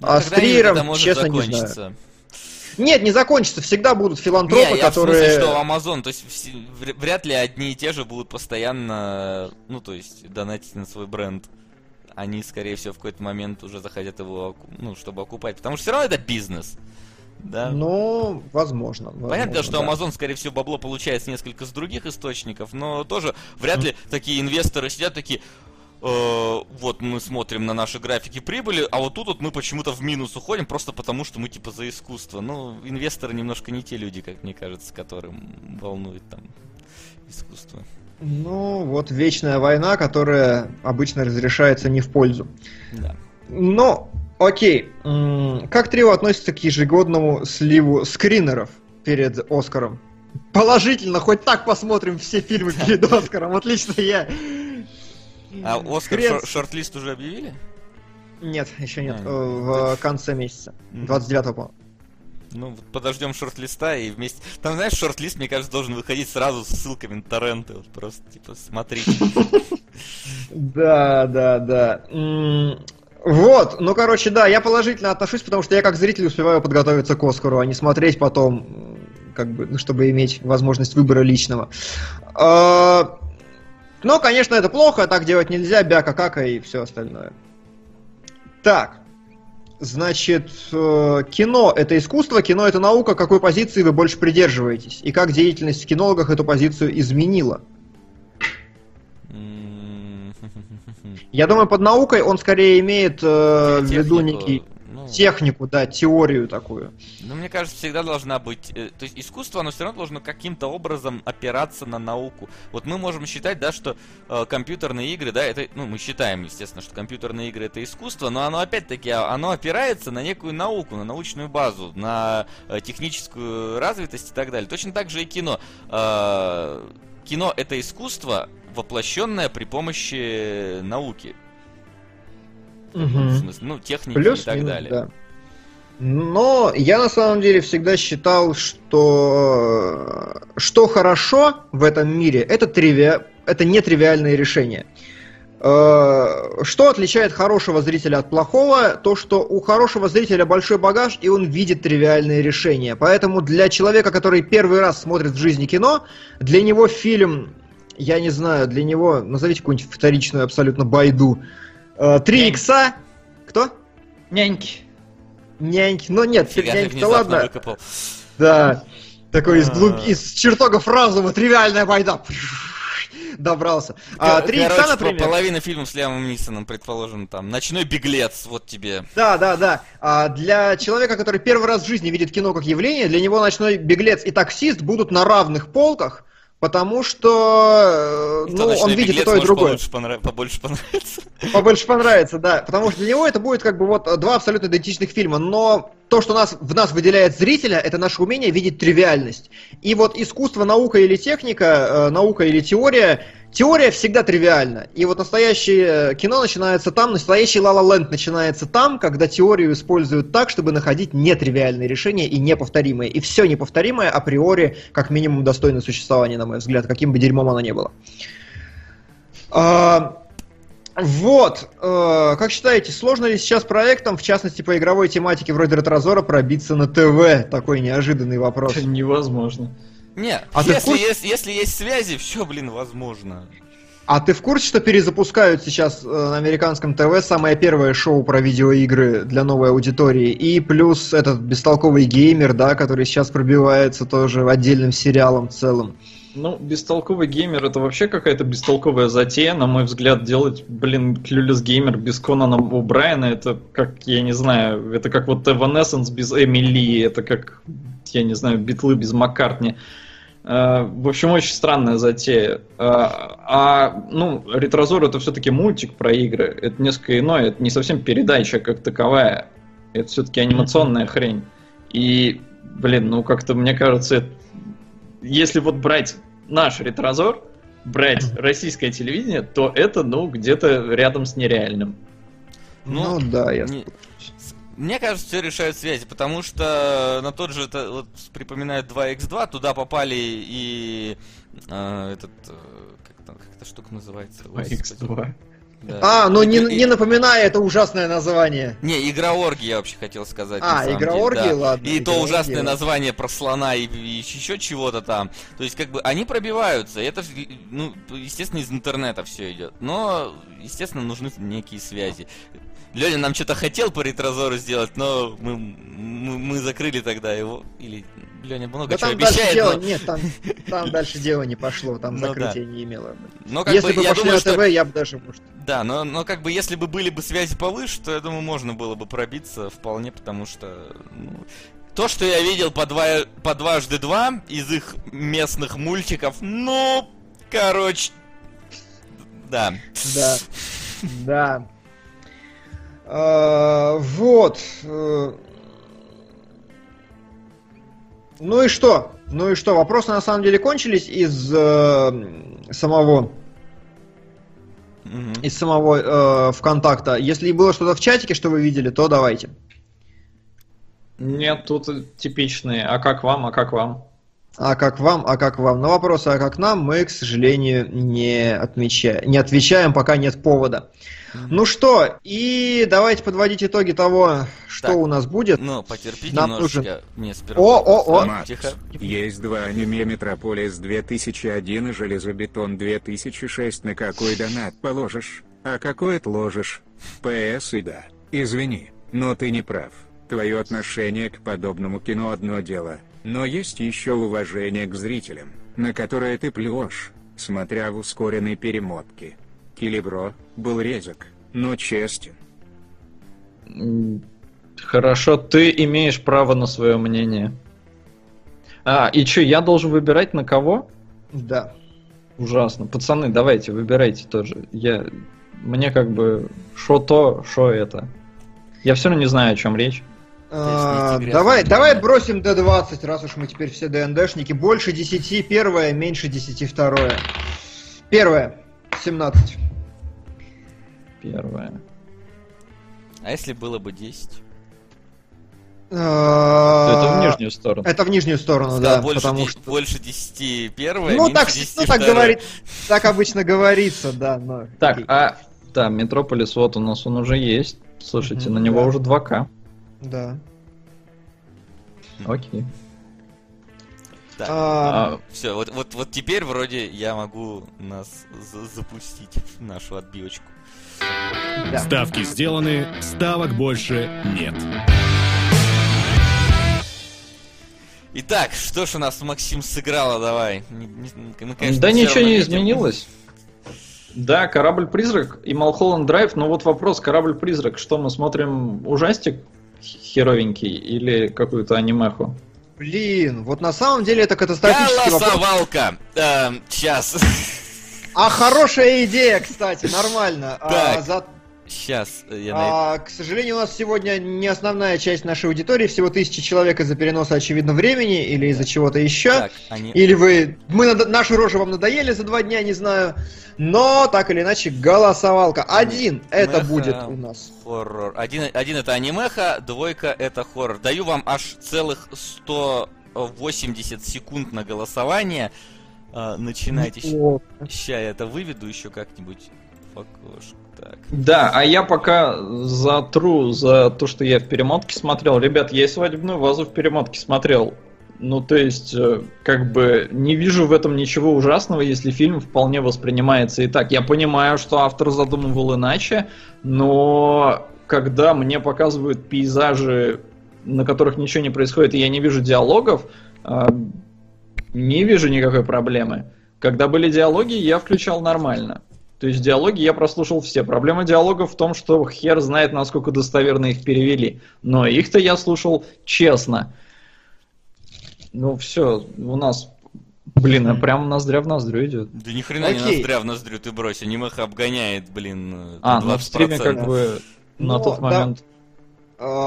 А с Триером, честно, не знаю. Нет, не закончится, всегда будут филантропы, Не, я которые... в смысле, что Amazon, то есть вряд ли одни и те же будут постоянно, ну, то есть, донатить на свой бренд. Они, скорее всего, в какой-то момент уже захотят его, ну, чтобы окупать. Потому что все равно это бизнес. Да. Ну, возможно. Понятно, возможно, что да. Amazon, скорее всего, бабло получает с несколько с других источников, но тоже вряд ли такие инвесторы сидят такие, «Э, вот мы смотрим на наши графики прибыли, а вот тут вот мы почему-то в минус уходим, просто потому что мы типа за искусство. Ну, инвесторы немножко не те люди, как мне кажется, которым волнует там искусство. Ну, вот вечная война, которая обычно разрешается не в пользу. Да. Но, окей. Как трио относится к ежегодному сливу скринеров перед Оскаром? Положительно, хоть так посмотрим все фильмы перед Оскаром. Вот лично я... А Оскар Хрен шор- шорт-лист уже объявили? Нет, еще нет. А, В конце месяца. Мгм. 29 по Ну, подождем шорт-листа и вместе... Там, знаешь, шорт-лист, мне кажется, должен выходить сразу с ссылками на торренты. Вот просто, типа, смотрите. Да, да, да. Вот, ну, короче, да, я положительно отношусь, потому что я как зритель успеваю подготовиться к Оскару, а не смотреть потом, как бы, ну, чтобы иметь возможность выбора личного. Но, конечно, это плохо, так делать нельзя, бяка-кака и все остальное. Так, значит, э, кино это искусство, кино это наука, какой позиции вы больше придерживаетесь? И как деятельность в кинологах эту позицию изменила? <laughs> Я думаю, под наукой он скорее имеет э, в виду некий технику, да, теорию такую. Ну, мне кажется, всегда должна быть... э, то есть искусство, оно все равно должно каким-то образом опираться на науку. Вот мы можем считать, да, что э, компьютерные игры, да, это... Ну, мы считаем, естественно, что компьютерные игры это искусство, но оно, опять-таки, а- оно опирается на некую науку, на научную базу, на э, техническую развитость и так далее. Точно так же и кино. Э, кино это искусство, воплощенное при помощи науки. В смысле, ну, техники и Плюс так минус, далее. да. Но я на самом деле всегда считал, что что хорошо в этом мире, это тривиа... это нетривиальные решения. Э, Что отличает хорошего зрителя от плохого? То, что у хорошего зрителя большой багаж, и он видит тривиальные решения. Поэтому для человека, который первый раз смотрит в жизни кино, для него фильм, я не знаю, для него, назовите какую-нибудь вторичную абсолютно байду, «Три икса», кто? Няньки. Няньки. Ну нет, няньки-то ладно. выкопал. Да. Такой из, глуб... А. из чертогов разума, тривиальная война. Добрался. А, Три икса, например. по- половина фильмов с Лиамом Нисоном, предположим, там, «Ночной беглец», вот тебе. Да, да, да. А для человека, который первый раз в жизни видит кино как явление, для него ночной беглец и таксист будут на равных полках, потому что э, ну, он «Ночной видит и беглец» то, и другое. Побольше, понрав- побольше понравится. Побольше понравится, да. Потому что для него это будет как бы вот два абсолютно идентичных фильма. Но то, что нас, в нас выделяет зрителя, это наше умение видеть тривиальность. И вот искусство, наука или техника, э, наука или теория, теория всегда тривиальна. И вот настоящее э, кино начинается там, настоящий La La Land начинается там, когда теорию используют так, чтобы находить нетривиальные решения и неповторимые. И все неповторимое априори, как минимум, достойно существования, на мой взгляд, каким бы дерьмом оно ни было. А, вот, э, как считаете, сложно ли сейчас проектам, в частности по игровой тематике вроде Ретрозора, пробиться на ТВ? Такой неожиданный вопрос. Это <laughs> невозможно. Не, А если, есть, если есть связи, все, блин, возможно. А ты в курсе, что перезапускают сейчас э, на американском ТВ самое первое шоу про видеоигры для новой аудитории? И плюс этот бестолковый геймер, да, который сейчас пробивается тоже отдельным сериалом целым. Ну, бестолковый геймер это вообще какая-то бестолковая затея, на мой взгляд, делать, блин, Clueless геймер без Конана О'Брайена, это как, я не знаю, это как вот Evanescence без Эмили, это как, я не знаю, Битлы без Маккартни. Э, В общем, очень странная затея. А, а, ну, Ретрозор это все-таки мультик про игры. Это несколько иное, это не совсем передача как таковая. Это все-таки анимационная хрень. И, блин, ну как-то мне кажется, это- если вот брать наш ретрозор, брать российское телевидение, то это, ну, где-то рядом с нереальным. Ну, ну да, я... Не... Мне кажется, все решают связи, потому что на тот же, это, вот, припоминаю 2x2, туда попали и э, этот, э, как, там, как эта штука называется? 2x2. Да. А, ну не, И- не напоминай это ужасное название. Не, игроорги я вообще хотел сказать. А, деле, игроорги, да. ладно, И то ужасное название про слона и, и еще чего-то там. То есть, как бы, они пробиваются. Это, ну, естественно, из интернета все идет. Но, естественно, нужны некие связи. Леня нам что-то хотел по ретрозору сделать, но мы, мы, мы закрыли тогда его. Или Леня много Да чего там дальше обещает, дело, но, нет, там, там дальше дело не пошло, там Ну закрытия не имело. но как Если бы, бы я пошли думаю, что... ТВ, я бы даже, может... Да, но, но как бы если бы были бы связи повыше, то я думаю, можно было бы пробиться вполне, потому что ну, то, что я видел по, два, по дважды два из их местных мультиков, ну, короче, да. Да, да. А, Вот. э, Ну и что? Ну и что? Вопросы на самом деле кончились из э, самого из самого э, ВКонтакта. Если было что-то в чатике, что вы видели, то давайте. Нет, тут типичные. А как вам, а как вам? А как вам, а как вам? На вопросы, а как нам, мы, к сожалению, не, отмечаем, не отвечаем, пока нет повода. Ну что, и давайте подводить итоги того, что Так. у нас будет. Ну, потерпи Нам немножечко. Мне сперва. О, о, о. Макс, Тихо. есть два аниме Метрополис 2001 и Железобетон 2006. На какой донат положишь? А какой отложишь? ПС и да. Извини, но ты не прав. Твое отношение к подобному кино одно дело, но есть еще уважение к зрителям, на которое ты плюешь, смотря в ускоренной перемотке. Килибро был резок, но честен. Хорошо, ты имеешь право на свое мнение. А, и что, я должен выбирать на кого? Да. Ужасно. Пацаны, давайте, выбирайте тоже. Я... Мне как бы шо то, шо это. Я все равно не знаю, о чем речь. А, давай, давай бросим D20, раз уж мы теперь все ДНДшники. Больше 10 первое, меньше 10 второе. Первое. 17. Первое. А если было бы 10? Это в нижнюю сторону. Это в нижнюю сторону, Сказал, да, больше, потому что... больше 10 первое, Ну так, 10 ну, так второе. говорит, так обычно говорится, да, но... Так, окей. а да, Метрополис, вот у нас он уже есть. Слушайте, на него да. уже 2К. Да. Окей. Так, А, все, вот, вот, вот теперь вроде я могу нас за- запустить в нашу отбивочку. да. Ставки сделаны, ставок больше нет. Итак, что ж у нас Максим сыграла, давай. Мы, конечно, да ничего не видим. изменилось. Да, корабль-призрак и Малхолланд Драйв, но вот вопрос, корабль-призрак, что мы смотрим, ужастик херовенький или какую-то анимеху? Блин, вот на самом деле это катастрофический вопрос. Голосовалка. Эм, сейчас. А хорошая идея, кстати, нормально. А, Так. за- Сейчас я найду. а, к сожалению, у нас сегодня не основная часть нашей аудитории, всего тысячи человек из-за переноса, очевидно, времени или из-за чего-то еще. Так, они... Или вы... Мы надо- наши рожи вам надоели за два дня, не знаю. Но, так или иначе, голосовалка. Один это Меха. будет у нас. Хоррор. Один, один это анимеха, двойка это хоррор. Даю вам аж целых 180 секунд на голосование. А, начинайте. Ща я это выведу еще как-нибудь в окошко. Так. Да, а я пока затру за то, что я в перемотке смотрел. Ребят, я и свадебную вазу в перемотке смотрел. Ну, то есть, э, как бы, не вижу в этом ничего ужасного, если фильм вполне воспринимается и так. Я понимаю, что автор задумывал иначе, но когда мне показывают пейзажи, на которых ничего не происходит, и я не вижу диалогов, э, не вижу никакой проблемы. Когда были диалоги, я включал нормально. То есть диалоги я прослушал все. Проблема диалогов в том, что хер знает, насколько достоверно их перевели. Но их-то я слушал честно. Ну все, у нас... Блин, а прям ноздря в ноздрю идет. Да ни хрена не Окей. ноздря в ноздрю ты брось. Анимеха обгоняет, блин, э, А, ну в 20%. стриме как бы на Ну, тот да. момент... э,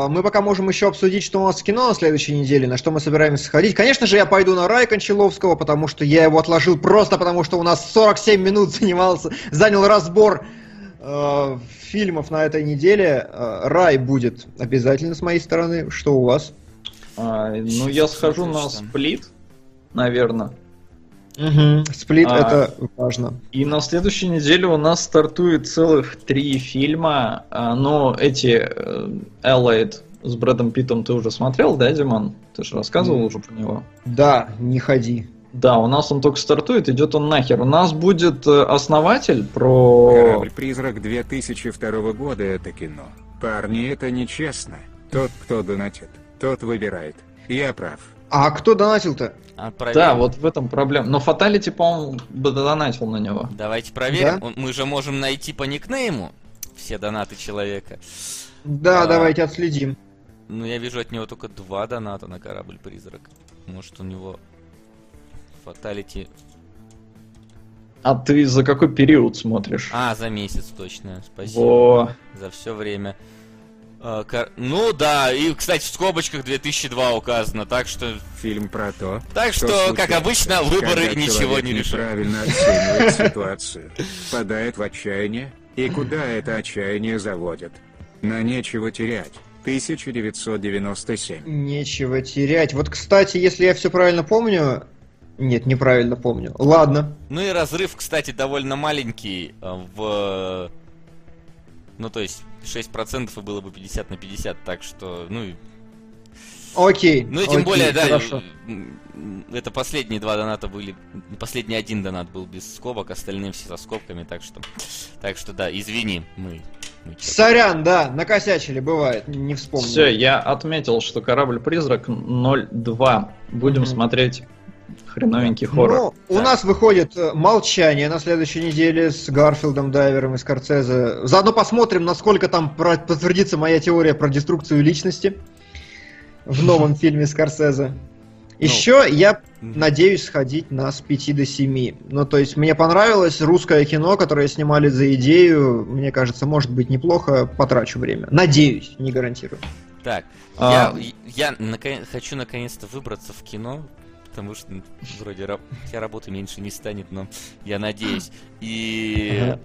Мы пока можем еще обсудить, что у нас в кино на следующей неделе, на что мы собираемся сходить. Конечно же, я пойду на Рай Кончаловского, потому что я его отложил просто потому, что у нас 47 минут занимался, занял разбор э, фильмов на этой неделе. Э, Рай будет обязательно с моей стороны. Что у вас? А, ну я схожу на сплит, наверное. Сплит А. это важно. И на следующей неделе у нас стартует целых три фильма. А, Ну, эти э, Allied с Брэдом Питтом ты уже смотрел, да, Димон? Ты же рассказывал М. уже про него. Да, не ходи. Да, у нас он только стартует, идет он нахер. У нас будет э, основатель про... Корабль-призрак 2002 года это кино. Парни, это нечестно. Тот, кто донатит, тот выбирает. Я прав. А кто донатил-то? А, проверим. Да, вот в этом проблема. Но Фаталити, по-моему, бы донатил на него. Давайте проверим. Да? Мы же можем найти по никнейму все донаты человека. Да, А. давайте отследим. Ну, я вижу от него только два доната на корабль-призрак. Может, у него фаталити... А ты за какой период смотришь? А, за месяц точно. Спасибо. Во. За все время. А, кор- Ну да, и, кстати, в скобочках 2002 указано, так что... Фильм про то, Так что, как случается, обычно, выборы когда ничего не решат. неправильно оценивает <laughs> ситуацию, впадает в отчаяние, и куда это отчаяние заводит? На нечего терять. 1997. Нечего терять. Вот, кстати, если я все правильно помню... Нет, неправильно помню. Ладно. Ну и разрыв, кстати, довольно маленький э, в... Ну, то есть, 6% и было бы 50 на 50, так что, ну, и- Окей. ну и тем окей, более, да, Хорошо. это последние два доната были, последний один донат был без скобок, остальные все со скобками, так что, так что, да, извини, мы... Сорян, да, накосячили, бывает, не вспомнил. Все, я отметил, что корабль-призрак 0.2. Будем Мгм. смотреть хреновенький хоррор. Ну, у Так. нас выходит э, «Молчание» на следующей неделе с Гарфилдом, Дайвером и Скорцезе. Заодно посмотрим, насколько там про- подтвердится моя теория про деструкцию личности в новом фильме Скорсезе. Еще я Мгм. надеюсь сходить на с 5 до 7. Ну, то есть, мне понравилось русское кино, которое снимали за идею. Мне кажется, может быть неплохо, потрачу время. Надеюсь, не гарантирую. Так, А. я, я наконец- хочу наконец-то выбраться в кино, потому что м, вроде раб- хотя работы меньше не станет, но я надеюсь. И...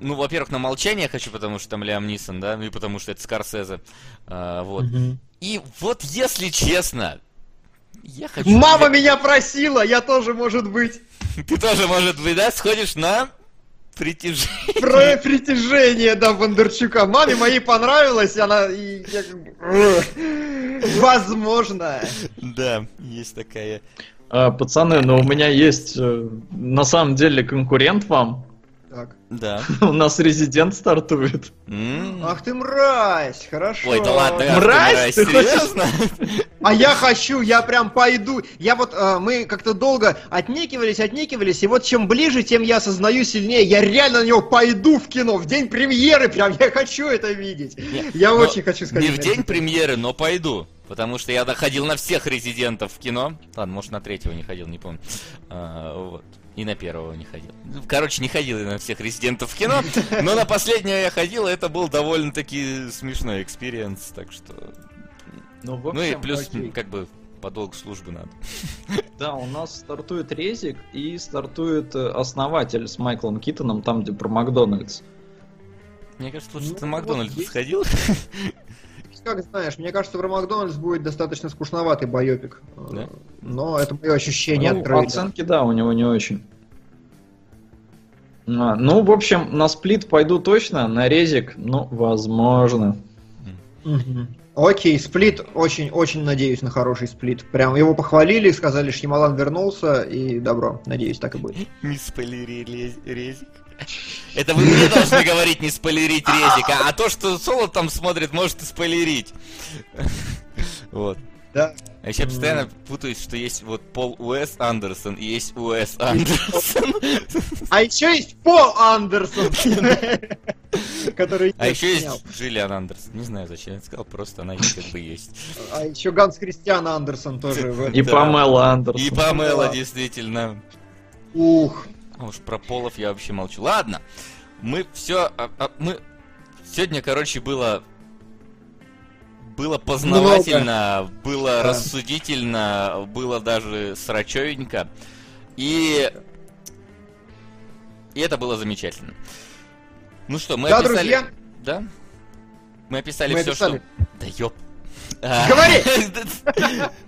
Ну, во-первых, на молчание хочу, потому что там Лиам Нисон, да, ну и потому что это Скорсезе. А, вот. Мгм. И вот если честно, я хочу... Мама меня просила, я тоже, может быть, <laughs> Ты тоже, может быть, да, сходишь на притяжение. про притяжение, да, Бондарчука. Маме моей понравилось, она... и я «Ugh». Возможно. Да, есть такая. А, пацаны, но у меня есть э, на самом деле конкурент вам. Да. <laughs> У нас резидент стартует. Ах ты мразь, хорошо. Ой, да ладно, Мразь, ты хочешь- серьезно? А я хочу, я прям пойду. Я вот, э, мы как-то долго отнекивались, отнекивались, и вот чем ближе, тем я осознаю сильнее. Я реально на него пойду в кино, в день премьеры прям, я хочу это видеть. Я очень хочу сходить. Не в день премьеры, но пойду. Потому что я доходил на всех Резидентов в кино. Ладно, может, на третьего не ходил, не помню. А, вот. И на первого не ходил. Короче, не ходил я на всех Резидентов в кино, но на последнее я ходил, и это был довольно-таки смешной experience, так что... Ну, в Ну и общем, плюс, окей. как бы, по долгу службы надо. Да, у нас стартует Резик и стартует э, «Основатель» с Майклом Китоном, там, где про Макдональдс. Мне кажется, лучше Ну, ты на Макдональдс вот сходил. Как знаешь, мне кажется, про Макдональдс будет достаточно скучноватый байопик. Э, Да? Но это мое ощущение Ну, от трейлера. оценки, да, у него не очень. А, ну, в общем, на сплит пойду точно, на резик, ну, возможно. Окей, сплит, очень-очень надеюсь на хороший сплит. Прям его похвалили, сказали, Шьямалан вернулся, и добро, надеюсь, так и будет. <laughs> Не спойлери резик. <laughs> Это вы мне должны говорить не спойлерить резика, а то, что Соло там смотрит, может и спойлерить. <laughs> Вот. Да. А я постоянно путаюсь, что есть вот Пол Уэс Андерсон и есть Уэс Андерсон. <laughs> А еще есть Пол Андерсон, который А еще есть Джиллиан Андерсон. Не знаю, зачем я это сказал, просто она как бы есть. А еще Ганс Кристиан Андерсон тоже. И. Памела Андерсон. И Памела, действительно. Ух. А уж про полов я вообще молчу. Ладно, мы все, мы сегодня, короче, было было познавательно, было Да. рассудительно, было даже срачевенько. И и это было замечательно. Ну что, мы Да, описали... друзья, Да? Мы описали Мы все, описали. что... Да ёп. А, Говори!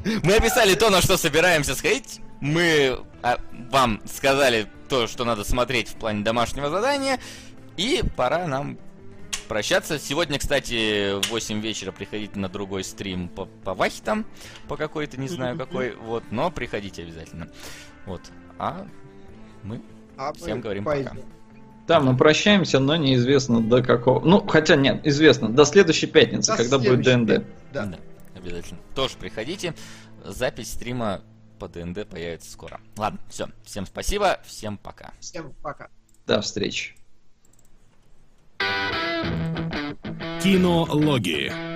<laughs> Мы описали то, на что собираемся сходить. Мы а, вам сказали то, что надо смотреть в плане домашнего задания. И пора нам прощаться. Сегодня, кстати, в 8 вечера приходите на другой стрим по, по Вахитам. По какой-то, не знаю какой. Вот, но приходите обязательно. Вот. А мы а Всем говорим пойдем. пока. Да, мы прощаемся, но неизвестно до какого. Ну, хотя нет, известно, до следующей пятницы, До когда будет ДНД. Да. Да, обязательно. Тоже приходите. Запись стрима по ДНД появится скоро. Ладно, все. Всем спасибо, всем пока. Всем пока. До встречи. Кинологии.